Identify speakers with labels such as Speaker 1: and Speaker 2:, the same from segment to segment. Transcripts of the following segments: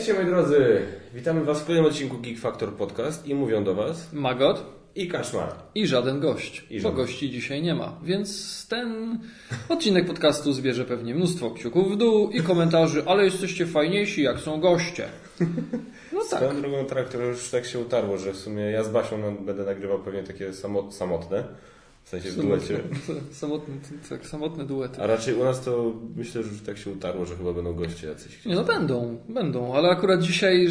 Speaker 1: Witajcie moi drodzy! Witamy Was w kolejnym odcinku Geek Factor Podcast i mówią do Was
Speaker 2: Magot
Speaker 1: i Kaszmar.
Speaker 2: i żaden gość,
Speaker 1: I
Speaker 2: bo
Speaker 1: żaden.
Speaker 2: gości dzisiaj nie ma. Więc ten odcinek podcastu zbierze pewnie mnóstwo kciuków w dół i komentarzy, ale jesteście fajniejsi jak są goście. No tak.
Speaker 1: Swoją drugą traktor już tak się utarło, że w sumie ja z Basią będę nagrywał pewnie takie samo, samotne, w sensie w duecie.
Speaker 2: Samotne, tak, samotne duety.
Speaker 1: A raczej u nas to myślę, że już tak się utarło, że chyba będą goście jacyś.
Speaker 2: Nie, no będą, będą, ale akurat dzisiaj,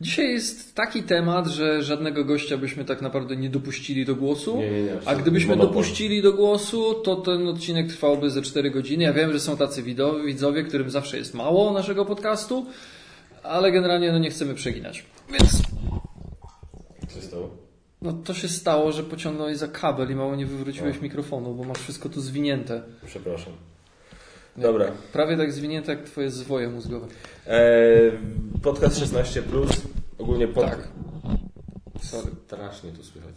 Speaker 2: dzisiaj jest taki temat, że żadnego gościa byśmy tak naprawdę nie dopuścili do głosu.
Speaker 1: Nie, nie, nie,
Speaker 2: A gdybyśmy
Speaker 1: monopol.
Speaker 2: dopuścili do głosu, to ten odcinek trwałby ze 4 godziny. Ja wiem, że są tacy widzowie, którym zawsze jest mało naszego podcastu, ale generalnie no nie chcemy przeginać. Więc
Speaker 1: Co się stało?
Speaker 2: No to się stało, że pociągnąłeś za kabel i mało nie wywróciłeś mikrofonu, bo masz wszystko tu zwinięte.
Speaker 1: Przepraszam. Dobra.
Speaker 2: Prawie tak zwinięte jak twoje zwoje mózgowe.
Speaker 1: Eee, podcast 16, ogólnie pod...
Speaker 2: Tak.
Speaker 1: Sorry, strasznie tu słychać.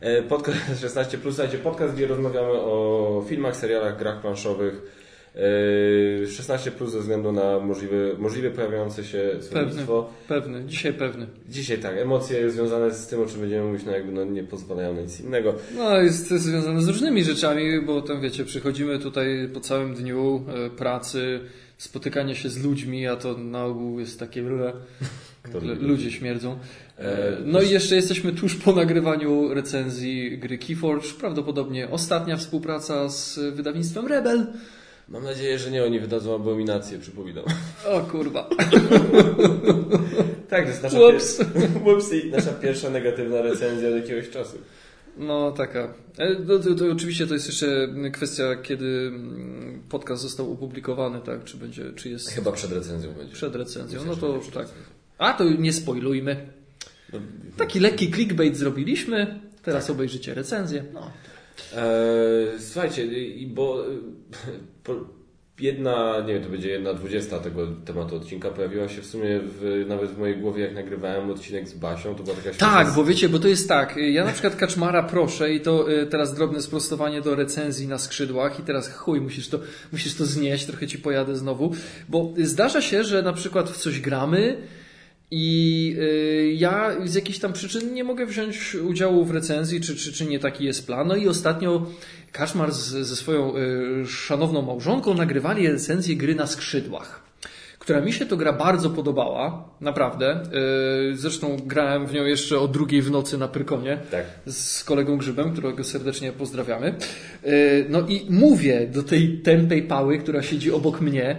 Speaker 1: E, Podcast 16, słuchajcie, podcast, gdzie rozmawiamy o filmach, serialach, grach planszowych. E, 16 ze względu na możliwe, możliwie pojawiające się słownictwo.
Speaker 2: Pewny, dzisiaj pewny.
Speaker 1: Dzisiaj tak, emocje związane z tym, o czym będziemy mówić, no jakby no nie pozwalają na nic innego.
Speaker 2: No, jest to związane z różnymi rzeczami, bo tam wiecie, przychodzimy tutaj po całym dniu e, pracy, spotykanie się z ludźmi, a to na ogół jest takie ludzie śmierdzą. E,
Speaker 1: E,
Speaker 2: No i jeszcze jesteśmy tuż po nagrywaniu recenzji gry Keyforge, prawdopodobnie ostatnia współpraca z wydawnictwem Rebel.
Speaker 1: Mam nadzieję, że nie oni wydadzą abominację, przypominam.
Speaker 2: O kurwa.
Speaker 1: Tak, to jest nasza,
Speaker 2: Ups.
Speaker 1: pier- nasza pierwsza negatywna recenzja od jakiegoś czasu.
Speaker 2: No taka. E, To, to, to oczywiście to jest jeszcze kwestia, kiedy mm, podcast został opublikowany, tak? Czy będzie, czy jest
Speaker 1: Chyba przed recenzją będzie.
Speaker 2: przed recenzją. No to tak. A to nie spoilujmy.
Speaker 1: No,
Speaker 2: Taki lekki clickbait zrobiliśmy. Teraz obejrzycie recenzję. No.
Speaker 1: Eee, słuchajcie, bo e, jedna, nie wiem, to będzie jedna dwudziesta tego tematu odcinka pojawiła się w sumie w, nawet w mojej głowie, jak nagrywałem odcinek z Basią, to była taka
Speaker 2: Tak, bo wiecie, bo to jest tak. Ja na przykład Kaczmara proszę i to y, teraz drobne sprostowanie do recenzji na skrzydłach i teraz chuj, musisz to, musisz to znieść, trochę ci pojadę znowu, bo zdarza się, że na przykład w coś gramy i y, ja z jakichś tam przyczyn nie mogę wziąć udziału w recenzji, czy, czy, czy nie taki jest plan. No i ostatnio Kaczmar z, ze swoją y, szanowną małżonką nagrywali recenzję gry na skrzydłach która mi się to gra bardzo podobała, naprawdę. Yy, Zresztą grałem w nią jeszcze o drugiej w nocy na Pyrkonie
Speaker 1: Tak.
Speaker 2: z kolegą Grzybem, którego serdecznie pozdrawiamy. No i mówię do tej tępej pały, która siedzi obok mnie,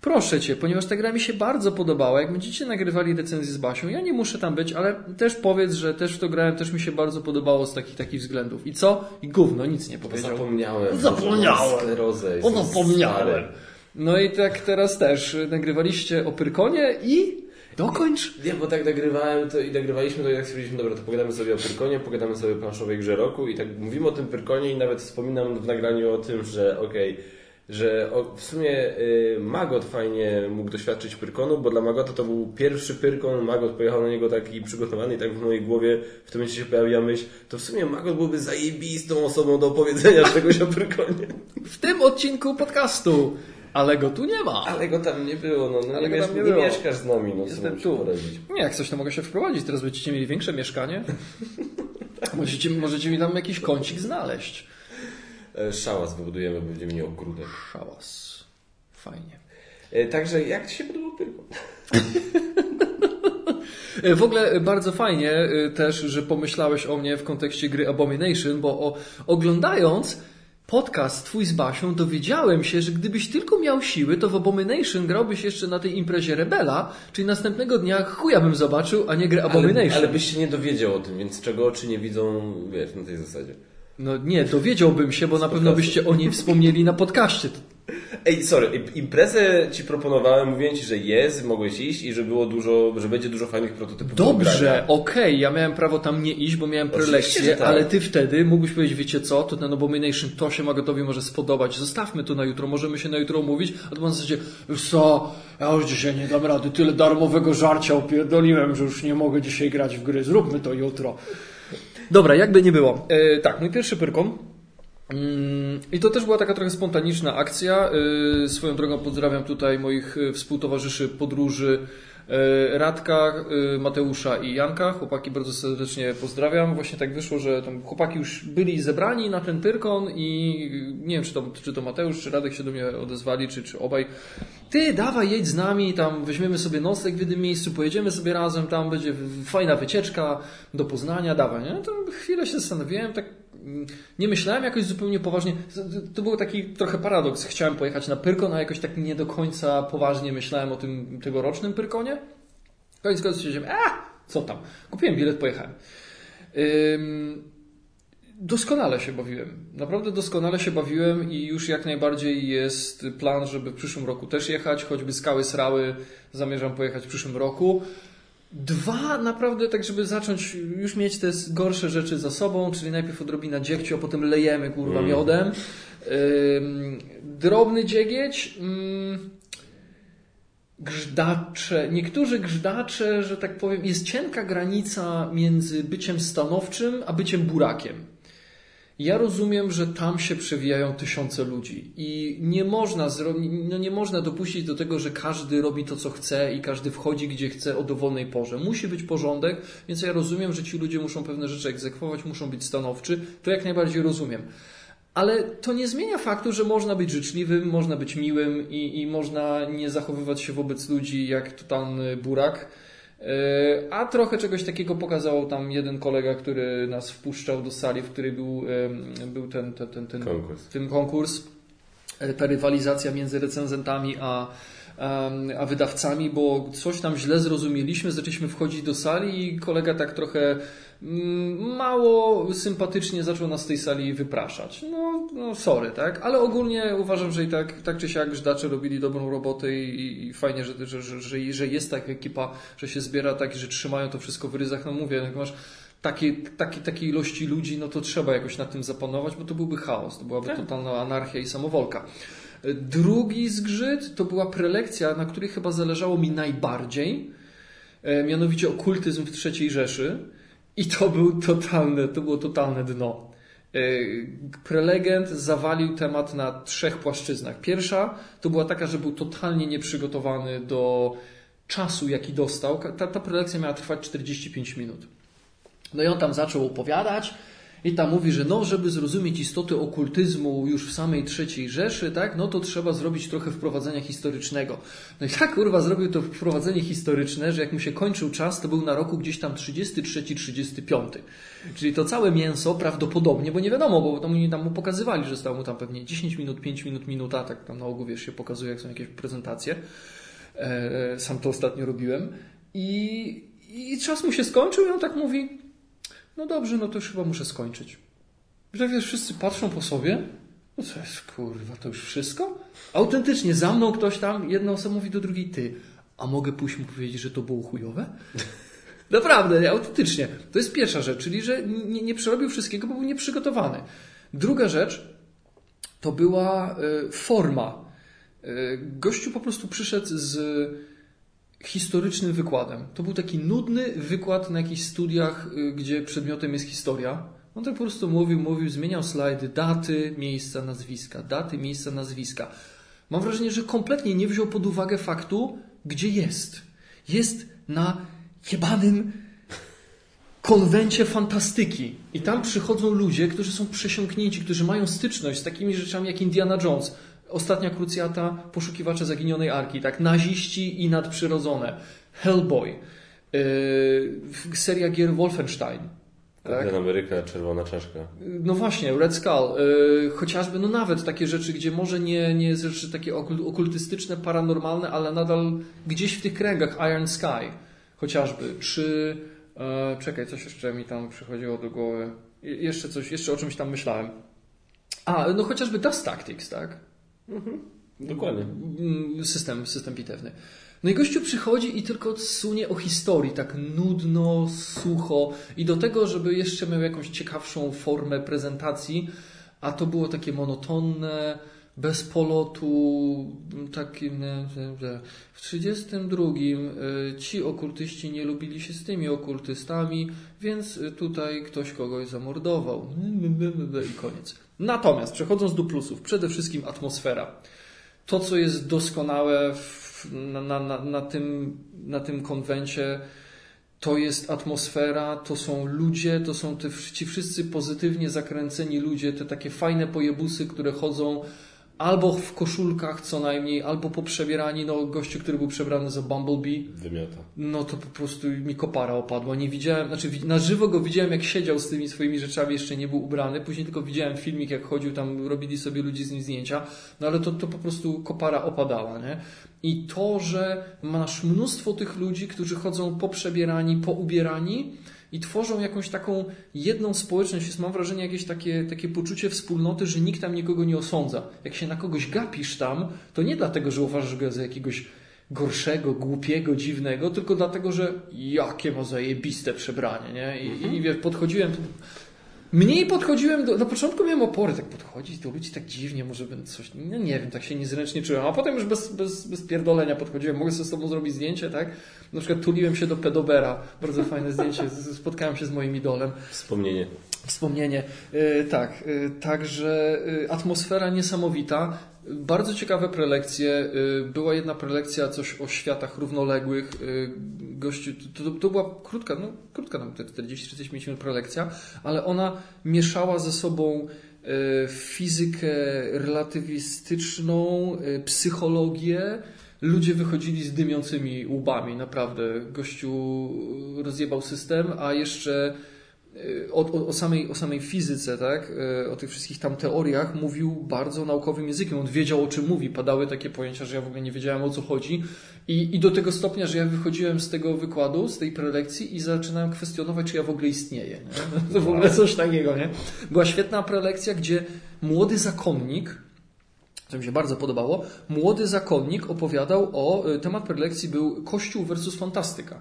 Speaker 2: proszę Cię, ponieważ ta gra mi się bardzo podobała, jak będziecie nagrywali recenzję z Basią, ja nie muszę tam być, ale też powiedz, że też w to grałem, też mi się bardzo podobało z takich takich względów. I co? I gówno, nic nie powiedział.
Speaker 1: zapomniałem.
Speaker 2: Zapomniałem.
Speaker 1: Sklerozę,
Speaker 2: zapomniałem. No i tak teraz też y, nagrywaliście o Pyrkonie i dokończ.
Speaker 1: Nie, bo tak nagrywałem to i nagrywaliśmy to i tak stwierdziliśmy, dobra, to pogadamy sobie o Pyrkonie, pogadamy sobie o planszowej grze roku i tak mówimy o tym Pyrkonie i nawet wspominam w nagraniu o tym, że okej, że w sumie y, Magot fajnie mógł doświadczyć Pyrkonu, bo dla Magota to był pierwszy Pyrkon, Magot pojechał na niego taki przygotowany i tak w mojej głowie w tym momencie się pojawiła myśl, to w sumie Magot byłby zajebistą osobą do opowiedzenia czegoś o Pyrkonie.
Speaker 2: W tym odcinku podcastu. Ale go tu nie ma.
Speaker 1: Ale go tam nie było, no, no
Speaker 2: Ale
Speaker 1: nie,
Speaker 2: nie
Speaker 1: nie mieszkasz z nami, no
Speaker 2: Jestem tu.
Speaker 1: poradzić.
Speaker 2: Nie, jak coś to mogę się wprowadzić. Teraz będziecie mieli większe mieszkanie. Możecie, możecie mi tam jakiś kącik znaleźć.
Speaker 1: E, Szałas wybudujemy, będziemy mieli ogródek.
Speaker 2: Szałas. Fajnie.
Speaker 1: E, Także jak Ci się podobał Pyrkon?
Speaker 2: E, W ogóle bardzo fajnie też, że pomyślałeś o mnie w kontekście gry Abomination, bo o, oglądając podcast twój z Basią dowiedziałem się, że gdybyś tylko miał siły, to w Abomination grałbyś jeszcze na tej imprezie Rebela, czyli następnego dnia chuja bym zobaczył, a nie grę Abomination.
Speaker 1: Ale, ale byś się nie dowiedział o tym, więc czego oczy nie widzą, wiesz, na tej zasadzie.
Speaker 2: No nie, dowiedziałbym się, bo na pewno byście o niej wspomnieli na podcaście.
Speaker 1: Ej, sorry, im- imprezę Ci proponowałem, mówiłem Ci, że jest, mogłeś iść i że było dużo, że będzie dużo fajnych prototypów. do
Speaker 2: Dobrze, okej, ja miałem prawo tam nie iść, bo miałem prelekcję,
Speaker 1: tak.
Speaker 2: ale ty wtedy mógłbyś powiedzieć, wiecie co, to ten Abomination, to się Magotowi może spodobać, zostawmy to na jutro, możemy się na jutro umówić, a to pan w zasadzie, co, ja już dzisiaj nie dam rady, tyle darmowego żarcia opierdoliłem, że już nie mogę dzisiaj grać w gry, zróbmy to jutro. Dobra, jakby nie było. E, tak, mój pierwszy pyrkon. Mm, I to też była taka trochę spontaniczna akcja. E, Swoją drogą pozdrawiam tutaj moich e, współtowarzyszy podróży Radka, e, Mateusza i Janka, chłopaki bardzo serdecznie pozdrawiam. Właśnie tak wyszło, że tam chłopaki już byli zebrani na ten Pyrkon i nie wiem, czy to, czy to Mateusz, czy Radek się do mnie odezwali, czy, czy obaj. Ty, dawaj, jedź z nami, tam weźmiemy sobie nocleg w jednym miejscu, pojedziemy sobie razem, tam będzie fajna wycieczka do Poznania, dawaj, nie? To chwilę się zastanowiłem, tak nie myślałem jakoś zupełnie poważnie. To był taki trochę paradoks. Chciałem pojechać na Pyrkon, a jakoś tak nie do końca poważnie myślałem o tym tegorocznym Pyrkonie. Koniec końców siedziałem, a co tam. Kupiłem bilet, pojechałem. Doskonale się bawiłem. Naprawdę doskonale się bawiłem i już jak najbardziej jest plan, żeby w przyszłym roku też jechać, choćby skały srały. Zamierzam pojechać w przyszłym roku. Dwa, naprawdę tak, żeby zacząć już mieć te gorsze rzeczy za sobą, czyli najpierw odrobina dziegciu, a potem lejemy kurwa miodem. Ym, drobny dziegieć. Ym, grzdacze, niektórzy grzdacze, że tak powiem, jest cienka granica między byciem stanowczym a byciem burakiem. Ja rozumiem, że tam się przewijają tysiące ludzi i nie można, no nie można dopuścić do tego, że każdy robi to, co chce i każdy wchodzi, gdzie chce o dowolnej porze. Musi być porządek, więc ja rozumiem, że ci ludzie muszą pewne rzeczy egzekwować, muszą być stanowczy. To jak najbardziej rozumiem. Ale to nie zmienia faktu, że można być życzliwym, można być miłym i, i można nie zachowywać się wobec ludzi jak totalny burak. E, a trochę czegoś takiego pokazał tam jeden kolega, który nas wpuszczał do sali, w której był, był ten, ten, ten, ten,
Speaker 1: konkurs.
Speaker 2: ten konkurs. E, ta rywalizacja między recenzentami a, a wydawcami, bo coś tam źle zrozumieliśmy, zaczęliśmy wchodzić do sali i kolega tak trochę mało sympatycznie zaczął nas z tej sali wypraszać. No, no sorry, tak? Ale ogólnie uważam, że i tak, tak czy siak żdacze robili dobrą robotę i, i fajnie, że, że, że, że jest taka ekipa, że się zbiera tak, że trzymają to wszystko w ryzach. No mówię, jak masz takiej, takiej, takiej ilości ludzi, no to trzeba jakoś nad tym zapanować, bo to byłby chaos, to byłaby tak. totalna anarchia i samowolka. Drugi zgrzyt to była prelekcja, na której chyba zależało mi najbardziej, e, mianowicie okultyzm w III Rzeszy. I to, był totalne, to było totalne dno. E, prelegent zawalił temat na trzech płaszczyznach. Pierwsza to była taka, że był totalnie nieprzygotowany do czasu, jaki dostał. Ta, ta prelekcja miała trwać 45 minut. No i on tam zaczął opowiadać, i tam mówi, że no, żeby zrozumieć istotę okultyzmu już w samej trzeciej Rzeszy, tak, no to trzeba zrobić trochę wprowadzenia historycznego. No i tak kurwa zrobił to wprowadzenie historyczne, że jak mu się kończył czas, to był na roku gdzieś tam 33-35. Czyli to całe mięso prawdopodobnie, bo nie wiadomo, bo tam, tam mu pokazywali, że stało mu tam pewnie 10 minut, 5 minut, minuta, tak tam na ogół wiesz, się pokazuje, jak są jakieś prezentacje. E, sam to ostatnio robiłem. I, I czas mu się skończył i on tak mówi, no dobrze, no to już chyba muszę skończyć. I tak wiesz, wszyscy patrzą po sobie, no co jest, kurwa, to już wszystko? Autentycznie, za mną ktoś tam, jedna osoba mówi do drugiej, ty, a mogę pójść mu powiedzieć, że to było chujowe? Naprawdę, autentycznie. To jest pierwsza rzecz, czyli że nie, nie przerobił wszystkiego, bo był nieprzygotowany. Druga rzecz to była y, forma. Y, gościu po prostu przyszedł z historycznym wykładem. To był taki nudny wykład na jakichś studiach, y, gdzie przedmiotem jest historia. On tak po prostu mówił, mówił, zmieniał slajdy, daty, miejsca, nazwiska, daty, miejsca, nazwiska. Mam wrażenie, że kompletnie nie wziął pod uwagę faktu, gdzie jest. Jest na jebanym konwencie fantastyki. I tam przychodzą ludzie, którzy są przesiąknięci, którzy mają styczność z takimi rzeczami jak Indiana Jones Ostatnia krucjata, poszukiwacze zaginionej arki, tak? Naziści i nadprzyrodzone. Hellboy. Yy, seria gier Wolfenstein.
Speaker 1: Tak? Ameryka, czerwona czaszka.
Speaker 2: No właśnie, Red Skull. Yy, chociażby, no nawet takie rzeczy, gdzie może nie, nie rzeczy takie okultystyczne, paranormalne, ale nadal gdzieś w tych kręgach Iron Sky chociażby. Czy, yy, czekaj, coś jeszcze mi tam przychodziło do głowy. jeszcze coś, jeszcze o czymś tam myślałem. A, no chociażby Dust Tactics, tak?
Speaker 1: Mhm. Dokładnie.
Speaker 2: System, system bitewny. No i gościu przychodzi i tylko sunie o historii, tak nudno, sucho i do tego, żeby jeszcze miał jakąś ciekawszą formę prezentacji, a to było takie monotonne, bez polotu, takim w 32 y, ci okultyści nie lubili się z tymi okultystami, więc tutaj ktoś kogoś zamordował. I koniec. Natomiast przechodząc do plusów, przede wszystkim atmosfera. To, co jest doskonałe w na, na, na, tym, na tym konwencie to jest atmosfera, to są ludzie, to są te, ci wszyscy pozytywnie zakręceni ludzie, te takie fajne pojebusy, które chodzą albo w koszulkach co najmniej, albo poprzebierani, no gościu, który był przebrany za Bumblebee.
Speaker 1: Wymiata.
Speaker 2: No to po prostu mi kopara opadła. Nie widziałem, znaczy na żywo go widziałem jak siedział z tymi swoimi rzeczami, jeszcze nie był ubrany. Później tylko widziałem filmik jak chodził, tam robili sobie ludzie z nim zdjęcia. No ale to, to po prostu kopara opadała, nie? I to, że masz mnóstwo tych ludzi, którzy chodzą poprzebierani, poubierani, i tworzą jakąś taką jedną społeczność. Jest, mam wrażenie, jakieś takie, takie poczucie wspólnoty, że nikt tam nikogo nie osądza. Jak się na kogoś gapisz tam, to nie dlatego, że uważasz go za jakiegoś gorszego, głupiego, dziwnego, tylko dlatego, że jakie ma zajebiste przebranie, nie? I, mhm. i wiesz, podchodziłem, Mniej podchodziłem, do, na początku miałem opory, tak podchodzić do ludzi tak dziwnie, może bym coś, no nie wiem, tak się niezręcznie czułem, a potem już bez, bez, bez pierdolenia podchodziłem, mogę sobie z tobą zrobić zdjęcie, tak? Na przykład tuliłem się do pedobera, bardzo fajne zdjęcie, spotkałem się z moim idolem.
Speaker 1: Wspomnienie.
Speaker 2: Wspomnienie, yy, tak, yy, także yy, atmosfera niesamowita, bardzo ciekawe prelekcje. Była jedna prelekcja, coś o światach równoległych. Gościu, to, to była krótka, no krótka, tam 40-45 minut prelekcja, ale ona mieszała ze sobą fizykę relatywistyczną, psychologię, ludzie wychodzili z dymiącymi łbami, naprawdę. Gościu rozjebał system, a jeszcze o, o, o, samej, o samej fizyce, tak? E, o tych wszystkich tam teoriach mówił bardzo naukowym językiem. On wiedział, o czym mówi. Padały takie pojęcia, że ja w ogóle nie wiedziałem, o co chodzi. I, i do tego stopnia, że ja wychodziłem z tego wykładu, z tej prelekcji i zaczynałem kwestionować, czy ja w ogóle istnieję. Nie? To w ogóle coś takiego, nie? Była świetna prelekcja, gdzie młody zakonnik, co mi się bardzo podobało, młody zakonnik opowiadał o, y, temat prelekcji był Kościół versus fantastyka.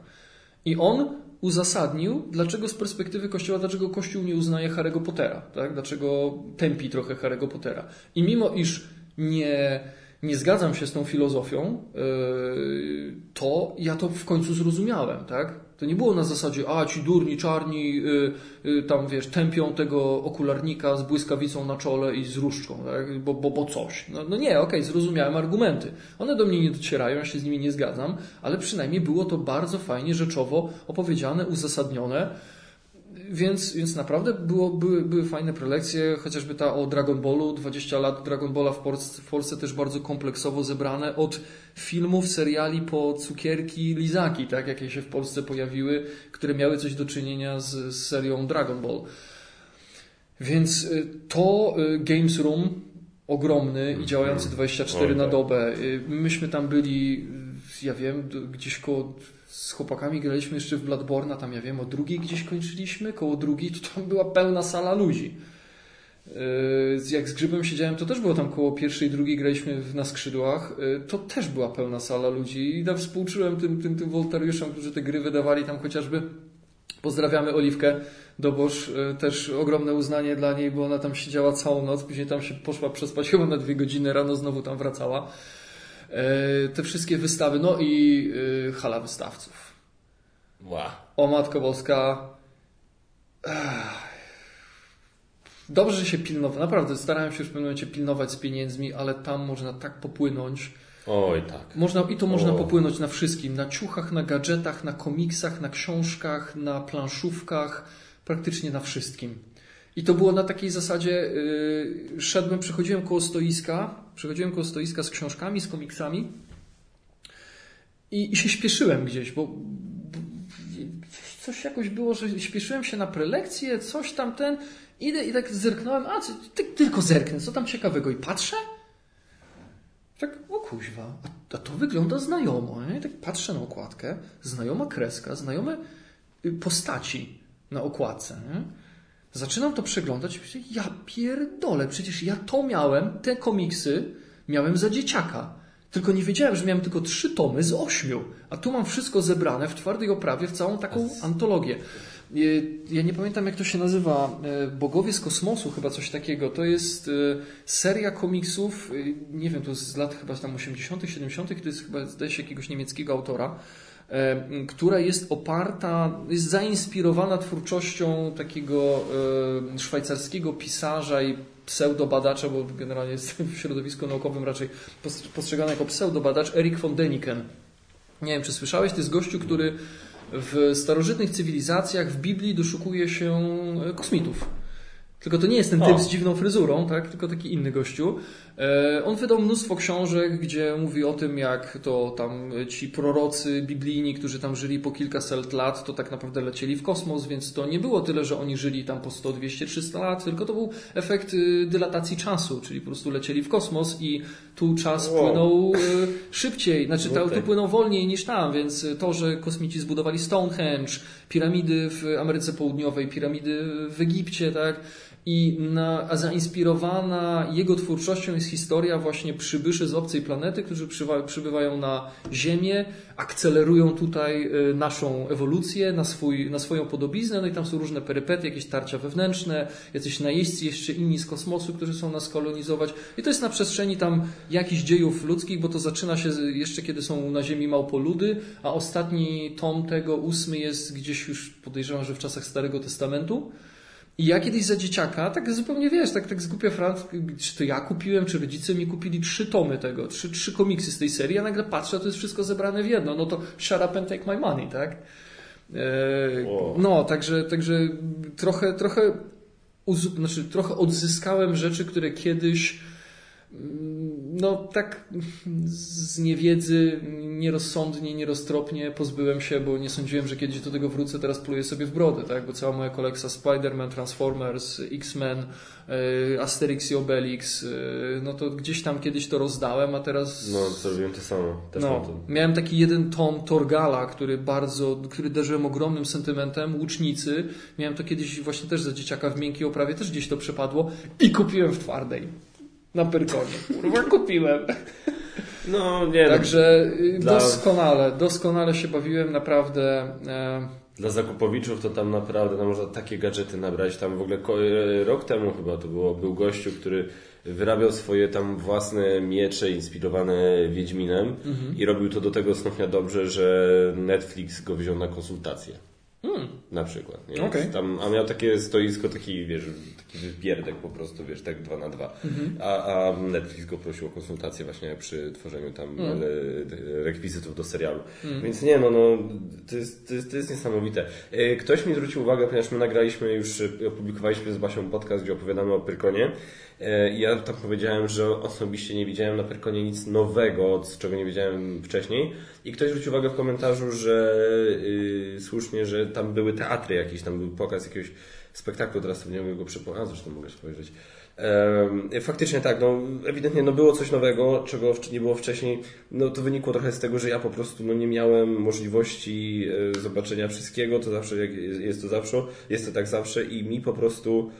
Speaker 2: I on uzasadnił, dlaczego z perspektywy Kościoła, dlaczego Kościół nie uznaje Harry'ego Pottera, tak? dlaczego tępi trochę Harry'ego Pottera. I mimo iż nie, nie zgadzam się z tą filozofią, yy, to ja to w końcu zrozumiałem, tak? To nie było na zasadzie, a ci durni, czarni, yy, yy, tam wiesz, tępią tego okularnika z błyskawicą na czole i z różdżką, tak? bo, bo, bo coś. No, no nie, okej, okay, zrozumiałem argumenty. One do mnie nie docierają, ja się z nimi nie zgadzam, ale przynajmniej było to bardzo fajnie, rzeczowo opowiedziane, uzasadnione więc, więc naprawdę było, były, były fajne prelekcje, chociażby ta o Dragon Ballu, 20 lat Dragon Balla w Polsce, w Polsce też bardzo kompleksowo zebrane, od filmów, seriali po cukierki, lizaki, tak, jakie się w Polsce pojawiły, które miały coś do czynienia z, z serią Dragon Ball. Więc y, to y, Games Room ogromny i mhm. działający 24 na dobę. Y, myśmy tam byli, ja wiem, gdzieś koło z chłopakami graliśmy jeszcze w Bloodborne, tam ja wiem, o drugiej gdzieś kończyliśmy, koło drugiej, to tam była pełna sala ludzi. Yy, jak z Grzybem siedziałem, to też było tam koło pierwszej, drugiej graliśmy na skrzydłach, yy, to też była pełna sala ludzi i tam współczułem tym, tym, tym woltariuszom, którzy te gry wydawali tam chociażby. Pozdrawiamy Oliwkę Dobosz, yy, też ogromne uznanie dla niej, bo ona tam siedziała całą noc, później tam się poszła przespać chyba na dwie godziny, rano znowu tam wracała. E, te wszystkie wystawy, no i e, hala wystawców.
Speaker 1: Wow.
Speaker 2: O Matko Boska. Dobrze, że się pilnował. Naprawdę starałem się już w pewnym momencie pilnować z pieniędzmi, ale tam można tak popłynąć.
Speaker 1: Oj, tak.
Speaker 2: Można, I to można popłynąć na wszystkim. Na ciuchach, na gadżetach, na komiksach, na książkach, na planszówkach, praktycznie na wszystkim. I to było na takiej zasadzie, yy, szedłem, przechodziłem koło stoiska, przechodziłem koło stoiska z książkami, z komiksami i, i się śpieszyłem gdzieś, bo, bo, coś jakoś było, że śpieszyłem się na prelekcję, coś tam ten, idę i tak zerknąłem, a co, ty, tylko zerknę, co tam ciekawego i patrzę, tak, o kuźwa, a, a to wygląda znajomo, nie? Tak patrzę na okładkę, znajoma kreska, znajome y, postaci na okładce, nie? Zaczynam to przeglądać i myślę, ja pierdolę, przecież ja to miałem, te komiksy miałem za dzieciaka. Tylko nie wiedziałem, że miałem tylko trzy tomy z ośmiu, a tu mam wszystko zebrane w twardej oprawie w całą taką antologię. Ja nie pamiętam, jak to się nazywa. E, Bogowie z kosmosu, chyba coś takiego. To jest e, seria komiksów, nie wiem, to z lat chyba tam 80., 70., to jest chyba, zdaje się, jakiegoś niemieckiego autora. Która jest oparta, jest zainspirowana twórczością takiego szwajcarskiego pisarza i pseudobadacza, bo generalnie jest w środowisku naukowym raczej postrzegany jako pseudobadacz, Erik von Deniken. Nie wiem, czy słyszałeś, to jest gościu, który w starożytnych cywilizacjach w Biblii doszukuje się kosmitów. Tylko to nie jest ten typ o. z dziwną fryzurą, tak? tylko taki inny gościu. E, on wydał mnóstwo książek, gdzie mówi o tym, jak to tam ci prorocy biblijni, którzy tam żyli po kilkaset lat, to tak naprawdę lecieli w kosmos, więc to nie było tyle, że oni żyli tam po 100, 200, 300 lat, tylko to był efekt y, dylatacji czasu, czyli po prostu lecieli w kosmos i tu czas wow. płynął y, szybciej, znaczy no tu płynął wolniej niż tam, więc to, że kosmici zbudowali Stonehenge, piramidy w Ameryce Południowej, piramidy w Egipcie, tak? I na, a zainspirowana jego twórczością jest historia właśnie przybyszy z obcej planety, którzy przybywają na Ziemię, akcelerują tutaj y, naszą ewolucję, na, swój, na swoją podobiznę, no i tam są różne perypety, jakieś tarcia wewnętrzne, jacyś najeźdźcy jeszcze inni z kosmosu, którzy są nas kolonizować. I to jest na przestrzeni tam jakichś dziejów ludzkich, bo to zaczyna się jeszcze kiedy są na Ziemi małpoludy, a ostatni tom tego, ósmy jest gdzieś już podejrzewam, że w czasach Starego Testamentu. I ja kiedyś za dzieciaka, tak zupełnie wiesz, tak, tak z głupia czy to ja kupiłem, czy rodzice mi kupili trzy tomy tego, trzy, trzy komiksy z tej serii, a nagle patrzę, to jest wszystko zebrane w jedno. No to shut up and take my money, tak? E. No, także, także trochę, trochę, znaczy, trochę odzyskałem rzeczy, które kiedyś no tak z niewiedzy, nierozsądnie, nieroztropnie pozbyłem się, bo nie sądziłem, że kiedyś do tego wrócę, teraz pluję sobie w brodę, tak? Bo cała moja kolekcja Spider-Man, Transformers, X-Men, e, Asterix i Obelix, e, no to gdzieś tam kiedyś to rozdałem, a teraz...
Speaker 1: No, zrobiłem to samo. Też
Speaker 2: no, miałem taki jeden tom Torgala, który bardzo, który darzyłem ogromnym sentymentem, Łucznicy. Miałem to kiedyś właśnie też za dzieciaka w miękkiej oprawie, też gdzieś to przepadło i kupiłem w twardej na Pyrkonie. Kurwa, kupiłem.
Speaker 1: No, nie
Speaker 2: Także no, doskonale, doskonale się bawiłem, naprawdę. E...
Speaker 1: Dla zakupowiczów to tam naprawdę no, można takie gadżety nabrać. Tam w ogóle e, rok temu chyba to było, był gościu, który wyrabiał swoje tam własne miecze inspirowane Wiedźminem mhm. i robił to do tego stopnia dobrze, że Netflix go wziął na konsultację. Hmm. Na przykład. Nie? Okay. Tam, a miał takie stoisko, taki, wiesz, taki wypierdek po prostu, wiesz, tak dwa na dwa. Mhm. A, a Netflix go prosił o konsultację właśnie przy tworzeniu tam mm. rekwizytów do serialu. Mm. Więc nie, no, no to, jest, to, jest, to jest niesamowite. E, ktoś mi zwrócił uwagę, ponieważ my nagraliśmy już, opublikowaliśmy z Basią podcast, gdzie opowiadamy o Pyrkonie. E, ja tam powiedziałem, że osobiście nie widziałem na Pyrkonie nic nowego, z czego nie wiedziałem wcześniej. I ktoś zwrócił uwagę w komentarzu, że yy, słusznie, że tam były teatry jakieś, tam był pokaz jakiegoś spektaklu, teraz nie mogę go przypomnieć, zresztą mogę spojrzeć. Yy, faktycznie tak, no ewidentnie no było coś nowego, czego nie było wcześniej. No to wynikło trochę z tego, że ja po prostu no, nie miałem możliwości yy, zobaczenia wszystkiego, to zawsze jak jest to zawsze, jest to tak zawsze i mi po prostu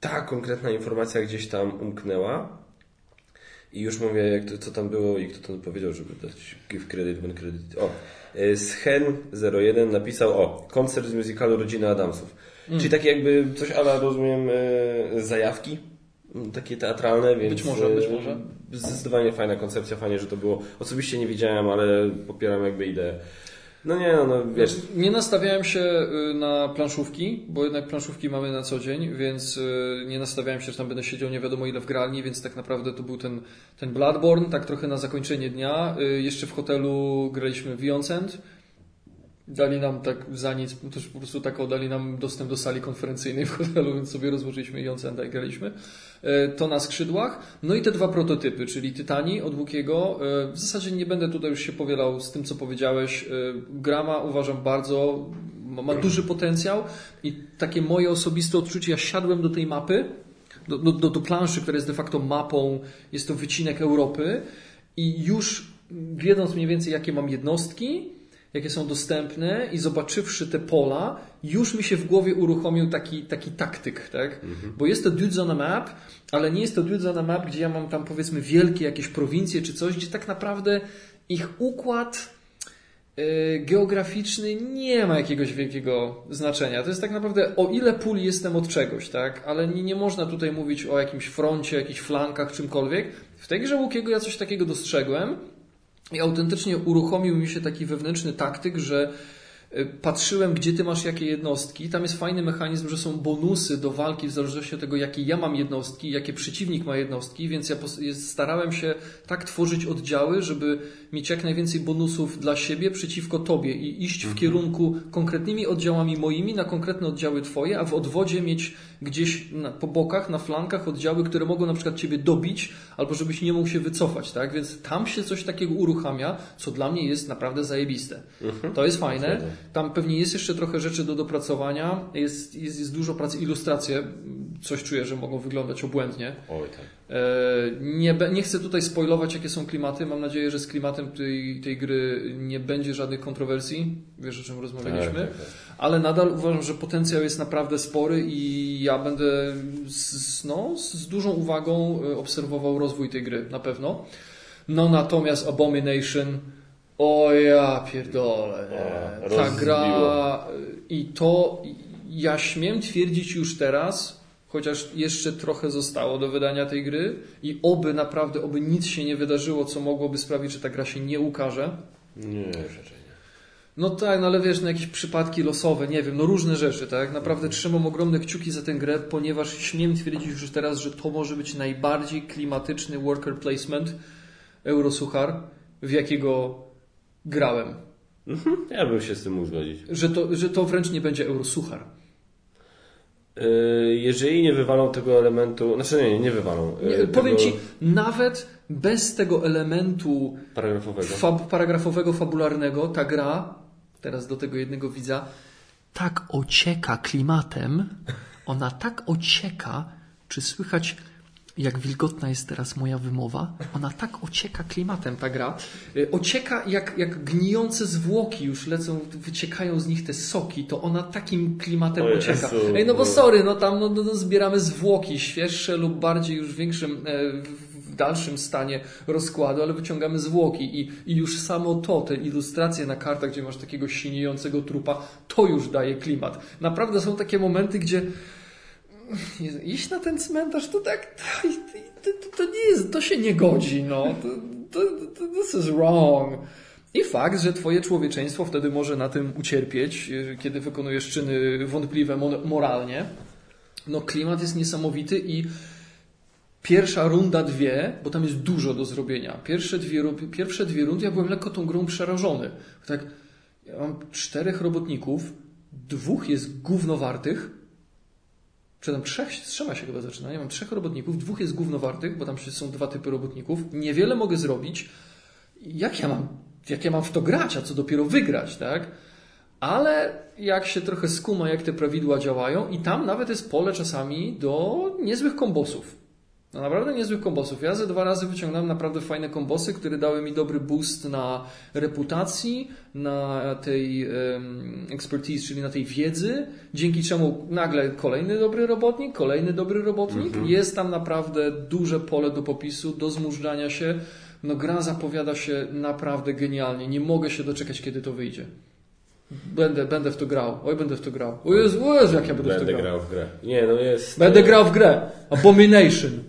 Speaker 1: ta konkretna informacja gdzieś tam umknęła. I już mówię, jak to, co tam było i kto to powiedział, żeby dać give credit when credit. O, e, Shen01 napisał, o, koncert z musicalu Rodziny Adamsów. Mm. Czyli takie jakby coś, ale rozumiem, e, zajawki takie teatralne, więc...
Speaker 2: Być może, być może.
Speaker 1: Zdecydowanie fajna koncepcja, fajnie, że to było. Osobiście nie widziałem, ale popieram jakby ideę. No nie, no, no wiesz.
Speaker 2: Nie nastawiałem się y, na planszówki, bo jednak planszówki mamy na co dzień, więc y, nie nastawiałem się, że tam będę siedział nie wiadomo ile w gralni, więc tak naprawdę to był ten, ten Bloodborne, tak trochę na zakończenie dnia. Y, jeszcze w hotelu graliśmy w Yoncent Dali nam tak za nic, też po prostu tak dali nam dostęp do sali konferencyjnej w hotelu, więc sobie rozłożyliśmy Joncenda i graliśmy. E, to na skrzydłach. No i te dwa prototypy, czyli Tytani od Łukiego. E, w zasadzie nie będę tutaj już się powielał z tym, co powiedziałeś. E, Grama uważam bardzo, ma duży potencjał i takie moje osobiste odczucie, ja siadłem do tej mapy, do, do, do planszy, która jest de facto mapą, jest to wycinek Europy i już wiedząc mniej więcej, jakie mam jednostki, jakie są dostępne i zobaczywszy te pola, już mi się w głowie uruchomił taki, taki taktyk, tak? Mhm. Bo jest to dudes on a map, ale nie jest to dudes on a map, gdzie ja mam tam powiedzmy wielkie jakieś prowincje czy coś, gdzie tak naprawdę ich układ yy, geograficzny nie ma jakiegoś wielkiego znaczenia. To jest tak naprawdę o ile pól jestem od czegoś, tak? Ale nie, nie można tutaj mówić o jakimś froncie, jakichś flankach, czymkolwiek. W tej grze Łukiego ja coś takiego dostrzegłem, I autentycznie uruchomił mi się taki wewnętrzny taktyk, że patrzyłem, gdzie ty masz jakie jednostki. Tam jest fajny mechanizm, że są bonusy do walki w zależności od tego, jakie ja mam jednostki, jakie przeciwnik ma jednostki, więc ja starałem się tak tworzyć oddziały, żeby mieć jak najwięcej bonusów dla siebie przeciwko tobie i iść w kierunku konkretnymi oddziałami moimi na konkretne oddziały twoje, a w odwodzie mieć gdzieś na, po bokach, na flankach oddziały, które mogą na przykład ciebie dobić, albo żebyś nie mógł się wycofać, tak? Więc tam się coś takiego uruchamia, co dla mnie jest naprawdę zajebiste. To jest fajne. Tam pewnie jest jeszcze trochę rzeczy do dopracowania. Jest, jest, jest dużo pracy, ilustracje. Coś czuję, że mogą wyglądać obłędnie.
Speaker 1: Oj tak.
Speaker 2: E, Nie, nie chcę tutaj spoilować, jakie są klimaty. Mam nadzieję, że z klimatem tej, tej gry nie będzie żadnych kontrowersji. Wiesz, o czym rozmawialiśmy.
Speaker 1: Tak, tak, tak.
Speaker 2: Ale nadal uważam, że potencjał jest naprawdę spory i ja będę z, z- no, z dużą uwagą e, obserwował rozwój tej gry, na pewno. No natomiast Abomination, o ja pierdolę, nie. ta
Speaker 1: rozbiło.
Speaker 2: gra e, i to ja śmiem twierdzić już teraz, chociaż jeszcze trochę zostało do wydania tej gry i oby naprawdę, oby nic się nie wydarzyło, co mogłoby sprawić, że ta gra się nie ukaże.
Speaker 1: Nie, raczej nie.
Speaker 2: No tak, no ale wiesz, no jakieś przypadki losowe, nie wiem, no różne rzeczy, tak? Naprawdę trzymam ogromne kciuki za tę grę, ponieważ śmiem twierdzić już teraz, że to może być najbardziej klimatyczny worker placement Eurosuchar, w jakiego grałem.
Speaker 1: Ja bym się z tym mógł zgodzić.
Speaker 2: Że to, że to wręcz nie będzie Eurosuchar.
Speaker 1: Yy, Jeżeli nie wywalą tego elementu, znaczy nie, nie, nie wywalą.
Speaker 2: Nie,
Speaker 1: yy,
Speaker 2: powiem
Speaker 1: tego
Speaker 2: Ci, nawet bez tego elementu
Speaker 1: Paragrafowego.
Speaker 2: fab, paragrafowego, fabularnego, ta gra, teraz do tego jednego widza, tak ocieka klimatem, ona tak ocieka, czy słychać jak wilgotna jest teraz moja wymowa, ona tak ocieka klimatem ta gra, Y, ocieka jak, jak gnijące zwłoki już lecą, wyciekają z nich te soki, to ona takim klimatem
Speaker 1: O
Speaker 2: ocieka.
Speaker 1: Jezu,
Speaker 2: Ej, no bo sorry, no tam no, no, no zbieramy zwłoki, świeższe lub bardziej już większym, e, w- w dalszym stanie rozkładu, ale wyciągamy zwłoki i, i już samo to, te ilustracje na kartach, gdzie masz takiego siniejącego trupa, to już daje klimat. Naprawdę są takie momenty, gdzie Iść na ten cmentarz to tak, to, to, to nie jest, to się nie godzi, no. To, to, to, this is wrong. I fakt, że twoje człowieczeństwo wtedy może na tym ucierpieć, y, kiedy wykonujesz czyny wątpliwe mo- moralnie. No klimat jest niesamowity i pierwsza runda dwie, bo tam jest dużo do zrobienia. Pierwsze dwie, pierwsze dwie rundy ja byłem lekko tą grą przerażony. Tak, ja mam czterech robotników, dwóch jest gównowartych, czy tam trzech, z trzema się chyba zaczyna. Ja mam trzech robotników, dwóch jest gównowartych, bo tam są dwa typy robotników. Niewiele mogę zrobić. Jak ja mam, jak ja mam w to grać, a co dopiero wygrać, tak? Ale jak się trochę skuma, jak te prawidła działają, i tam nawet jest pole czasami do niezłych kombosów. No naprawdę niezłych kombosów. Ja ze dwa razy wyciągnąłem naprawdę fajne kombosy, które dały mi dobry boost na reputacji, na tej um, expertise, czyli na tej wiedzy, dzięki czemu nagle kolejny dobry robotnik, kolejny dobry robotnik. Jest tam naprawdę duże pole do popisu, do zmużdżania się. No gra zapowiada się naprawdę genialnie. Nie mogę się doczekać, kiedy to wyjdzie. Będę, będę w to grał. Oj, będę w to grał. O Jezu, o Jezu jak ja będę, w to
Speaker 1: Będę
Speaker 2: grał.
Speaker 1: grał w grę. Nie, no jest.
Speaker 2: Będę grał w grę. Abomination.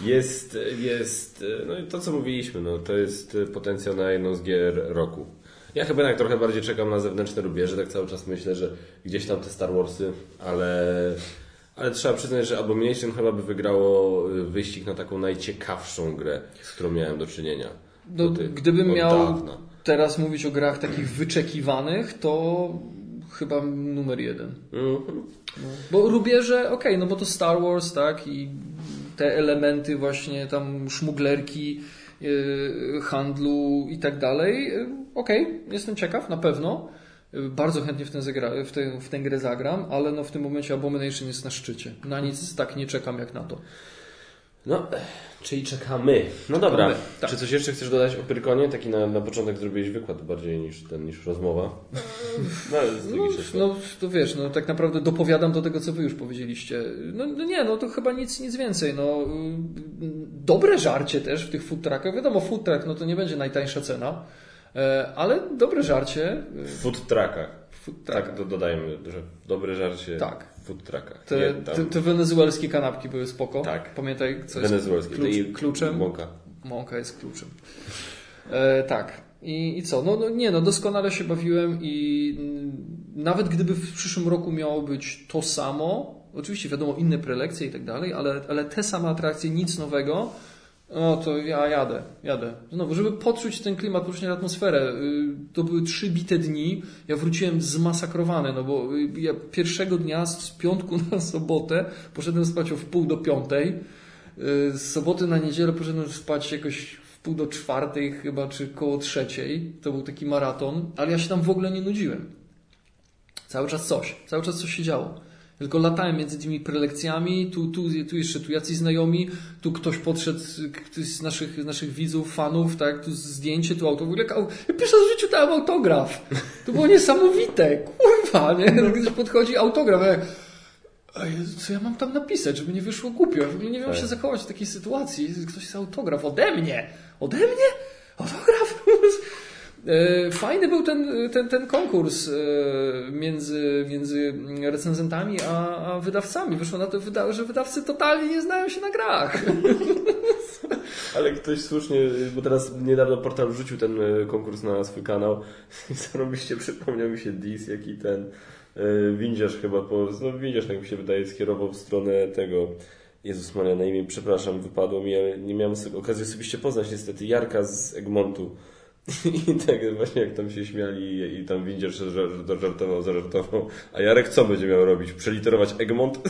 Speaker 1: Jest, jest, no i to co mówiliśmy, no to jest potencjał na jedną z gier roku. Ja chyba jednak trochę bardziej czekam na zewnętrzne rubieże, tak cały czas myślę, że gdzieś tam te Star Warsy, ale, ale trzeba przyznać, że Abomination chyba by wygrało wyścig na taką najciekawszą grę, z którą miałem do czynienia.
Speaker 2: No, gdybym miał
Speaker 1: dawna.
Speaker 2: Teraz mówić o grach takich wyczekiwanych, to chyba numer jeden.
Speaker 1: Mhm.
Speaker 2: Bo rubieże, okej, no bo to Star Wars, tak, i te elementy właśnie tam szmuglerki, yy, handlu i tak dalej. Yy, Okej, jestem ciekaw, na pewno. Yy, Bardzo chętnie w tę, zagra- w, w tę grę zagram, ale no w tym momencie Abomination jest na szczycie. Na nic tak nie czekam jak na to.
Speaker 1: No, czyli czekamy. No dobra.
Speaker 2: Czekamy, tak.
Speaker 1: Czy coś jeszcze chcesz dodać o Pyrkonie? Taki na, na początek zrobiłeś wykład bardziej niż ten, niż rozmowa. No, ale z
Speaker 2: No,
Speaker 1: drugiej strony.
Speaker 2: no to wiesz, no tak naprawdę dopowiadam do tego, co wy już powiedzieliście. No, no nie, no to chyba nic, nic więcej. No, dobre żarcie też w tych food truckach. Wiadomo, food truck no to nie będzie najtańsza cena, e, ale dobre żarcie.
Speaker 1: W food truckach.
Speaker 2: Food.
Speaker 1: Tak, to dodajmy, że dobre żarcie
Speaker 2: Tak.
Speaker 1: W food truckach.
Speaker 2: Te,
Speaker 1: Nie tam
Speaker 2: te, te wenezuelskie kanapki były spoko.
Speaker 1: Tak.
Speaker 2: Pamiętaj, co jest
Speaker 1: wenezuelskie.
Speaker 2: klucz,
Speaker 1: I
Speaker 2: kluczem.
Speaker 1: Mąka.
Speaker 2: Mąka jest kluczem. E, tak. I, I co? No, no nie, no doskonale się bawiłem i nawet gdyby w przyszłym roku miało być to samo, oczywiście wiadomo inne prelekcje i tak dalej, ale, ale te same atrakcje, nic nowego, no to ja jadę, jadę. Znowu, żeby poczuć ten klimat, poczuć atmosferę. y, To były trzy bite dni. Ja wróciłem zmasakrowany, no bo y, ja pierwszego dnia z piątku na sobotę poszedłem spać o wpół do piątej. Y, Z soboty na niedzielę poszedłem spać jakoś w pół do czwartej chyba, czy koło trzeciej. To był taki maraton, ale ja się tam w ogóle nie nudziłem. Cały czas coś, cały czas coś się działo. Tylko latałem między tymi prelekcjami, tu, tu, tu jeszcze tu jacyś znajomi, tu ktoś podszedł, ktoś z naszych, naszych widzów, fanów, tak, tu zdjęcie, tu auto. W ogóle au- ja pierwszy raz w życiu dałem autograf. To było niesamowite, kurwa, nie? Ktoś podchodzi, autograf. Ja, a Jezu, co ja mam tam napisać, żeby nie wyszło głupio? Ja w ogóle nie wiem, jak się
Speaker 1: Tak.
Speaker 2: zachować w takiej sytuacji. Ktoś chce autograf ode mnie. Ode mnie? Autograf? E, Fajny był ten, ten, ten konkurs e, między, między recenzentami a, a wydawcami. Wyszło na to, że wydawcy totalnie nie znają się na grach.
Speaker 1: Ale ktoś słusznie, bo teraz niedawno portal wrzucił ten e, konkurs na swój kanał i zarobiście przypomniał mi się Dis, jaki ten windziarz chyba, po, no windziarz tak mi się wydaje skierował w stronę tego Jezus Maria, na imię, przepraszam, wypadło mi, ale nie miałem okazji osobiście poznać niestety Jarka z Egmontu. I tak właśnie jak tam się śmiali i, tam windziarz żar- zażartował, zażartował. A Jarek co będzie miał robić? Przeliterować Egmont?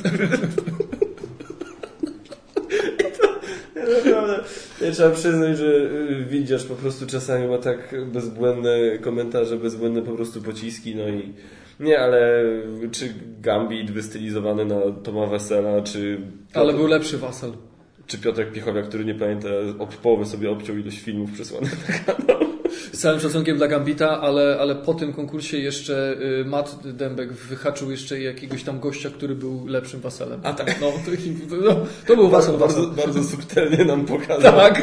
Speaker 1: Naprawdę, ja trzeba przyznać, że y, widzisz po prostu czasami ma tak bezbłędne komentarze, bezbłędne po prostu pociski, no i nie, ale czy Gambit wystylizowany na Toma Wesela, czy
Speaker 2: Ale był lepszy wasal.
Speaker 1: czy Piotrek Piechowiak, który nie pamięta, ob połowę sobie obciął ilość filmów przesłanych na kanał.
Speaker 2: Z całym szacunkiem dla Gambita, ale, ale po tym konkursie jeszcze y, Matt Dębek wyhaczył jeszcze jakiegoś tam gościa, który był lepszym wasalem.
Speaker 1: A tak.
Speaker 2: No, to, no, to był wasal,
Speaker 1: bardzo, bardzo subtelnie nam pokazał.
Speaker 2: Tak.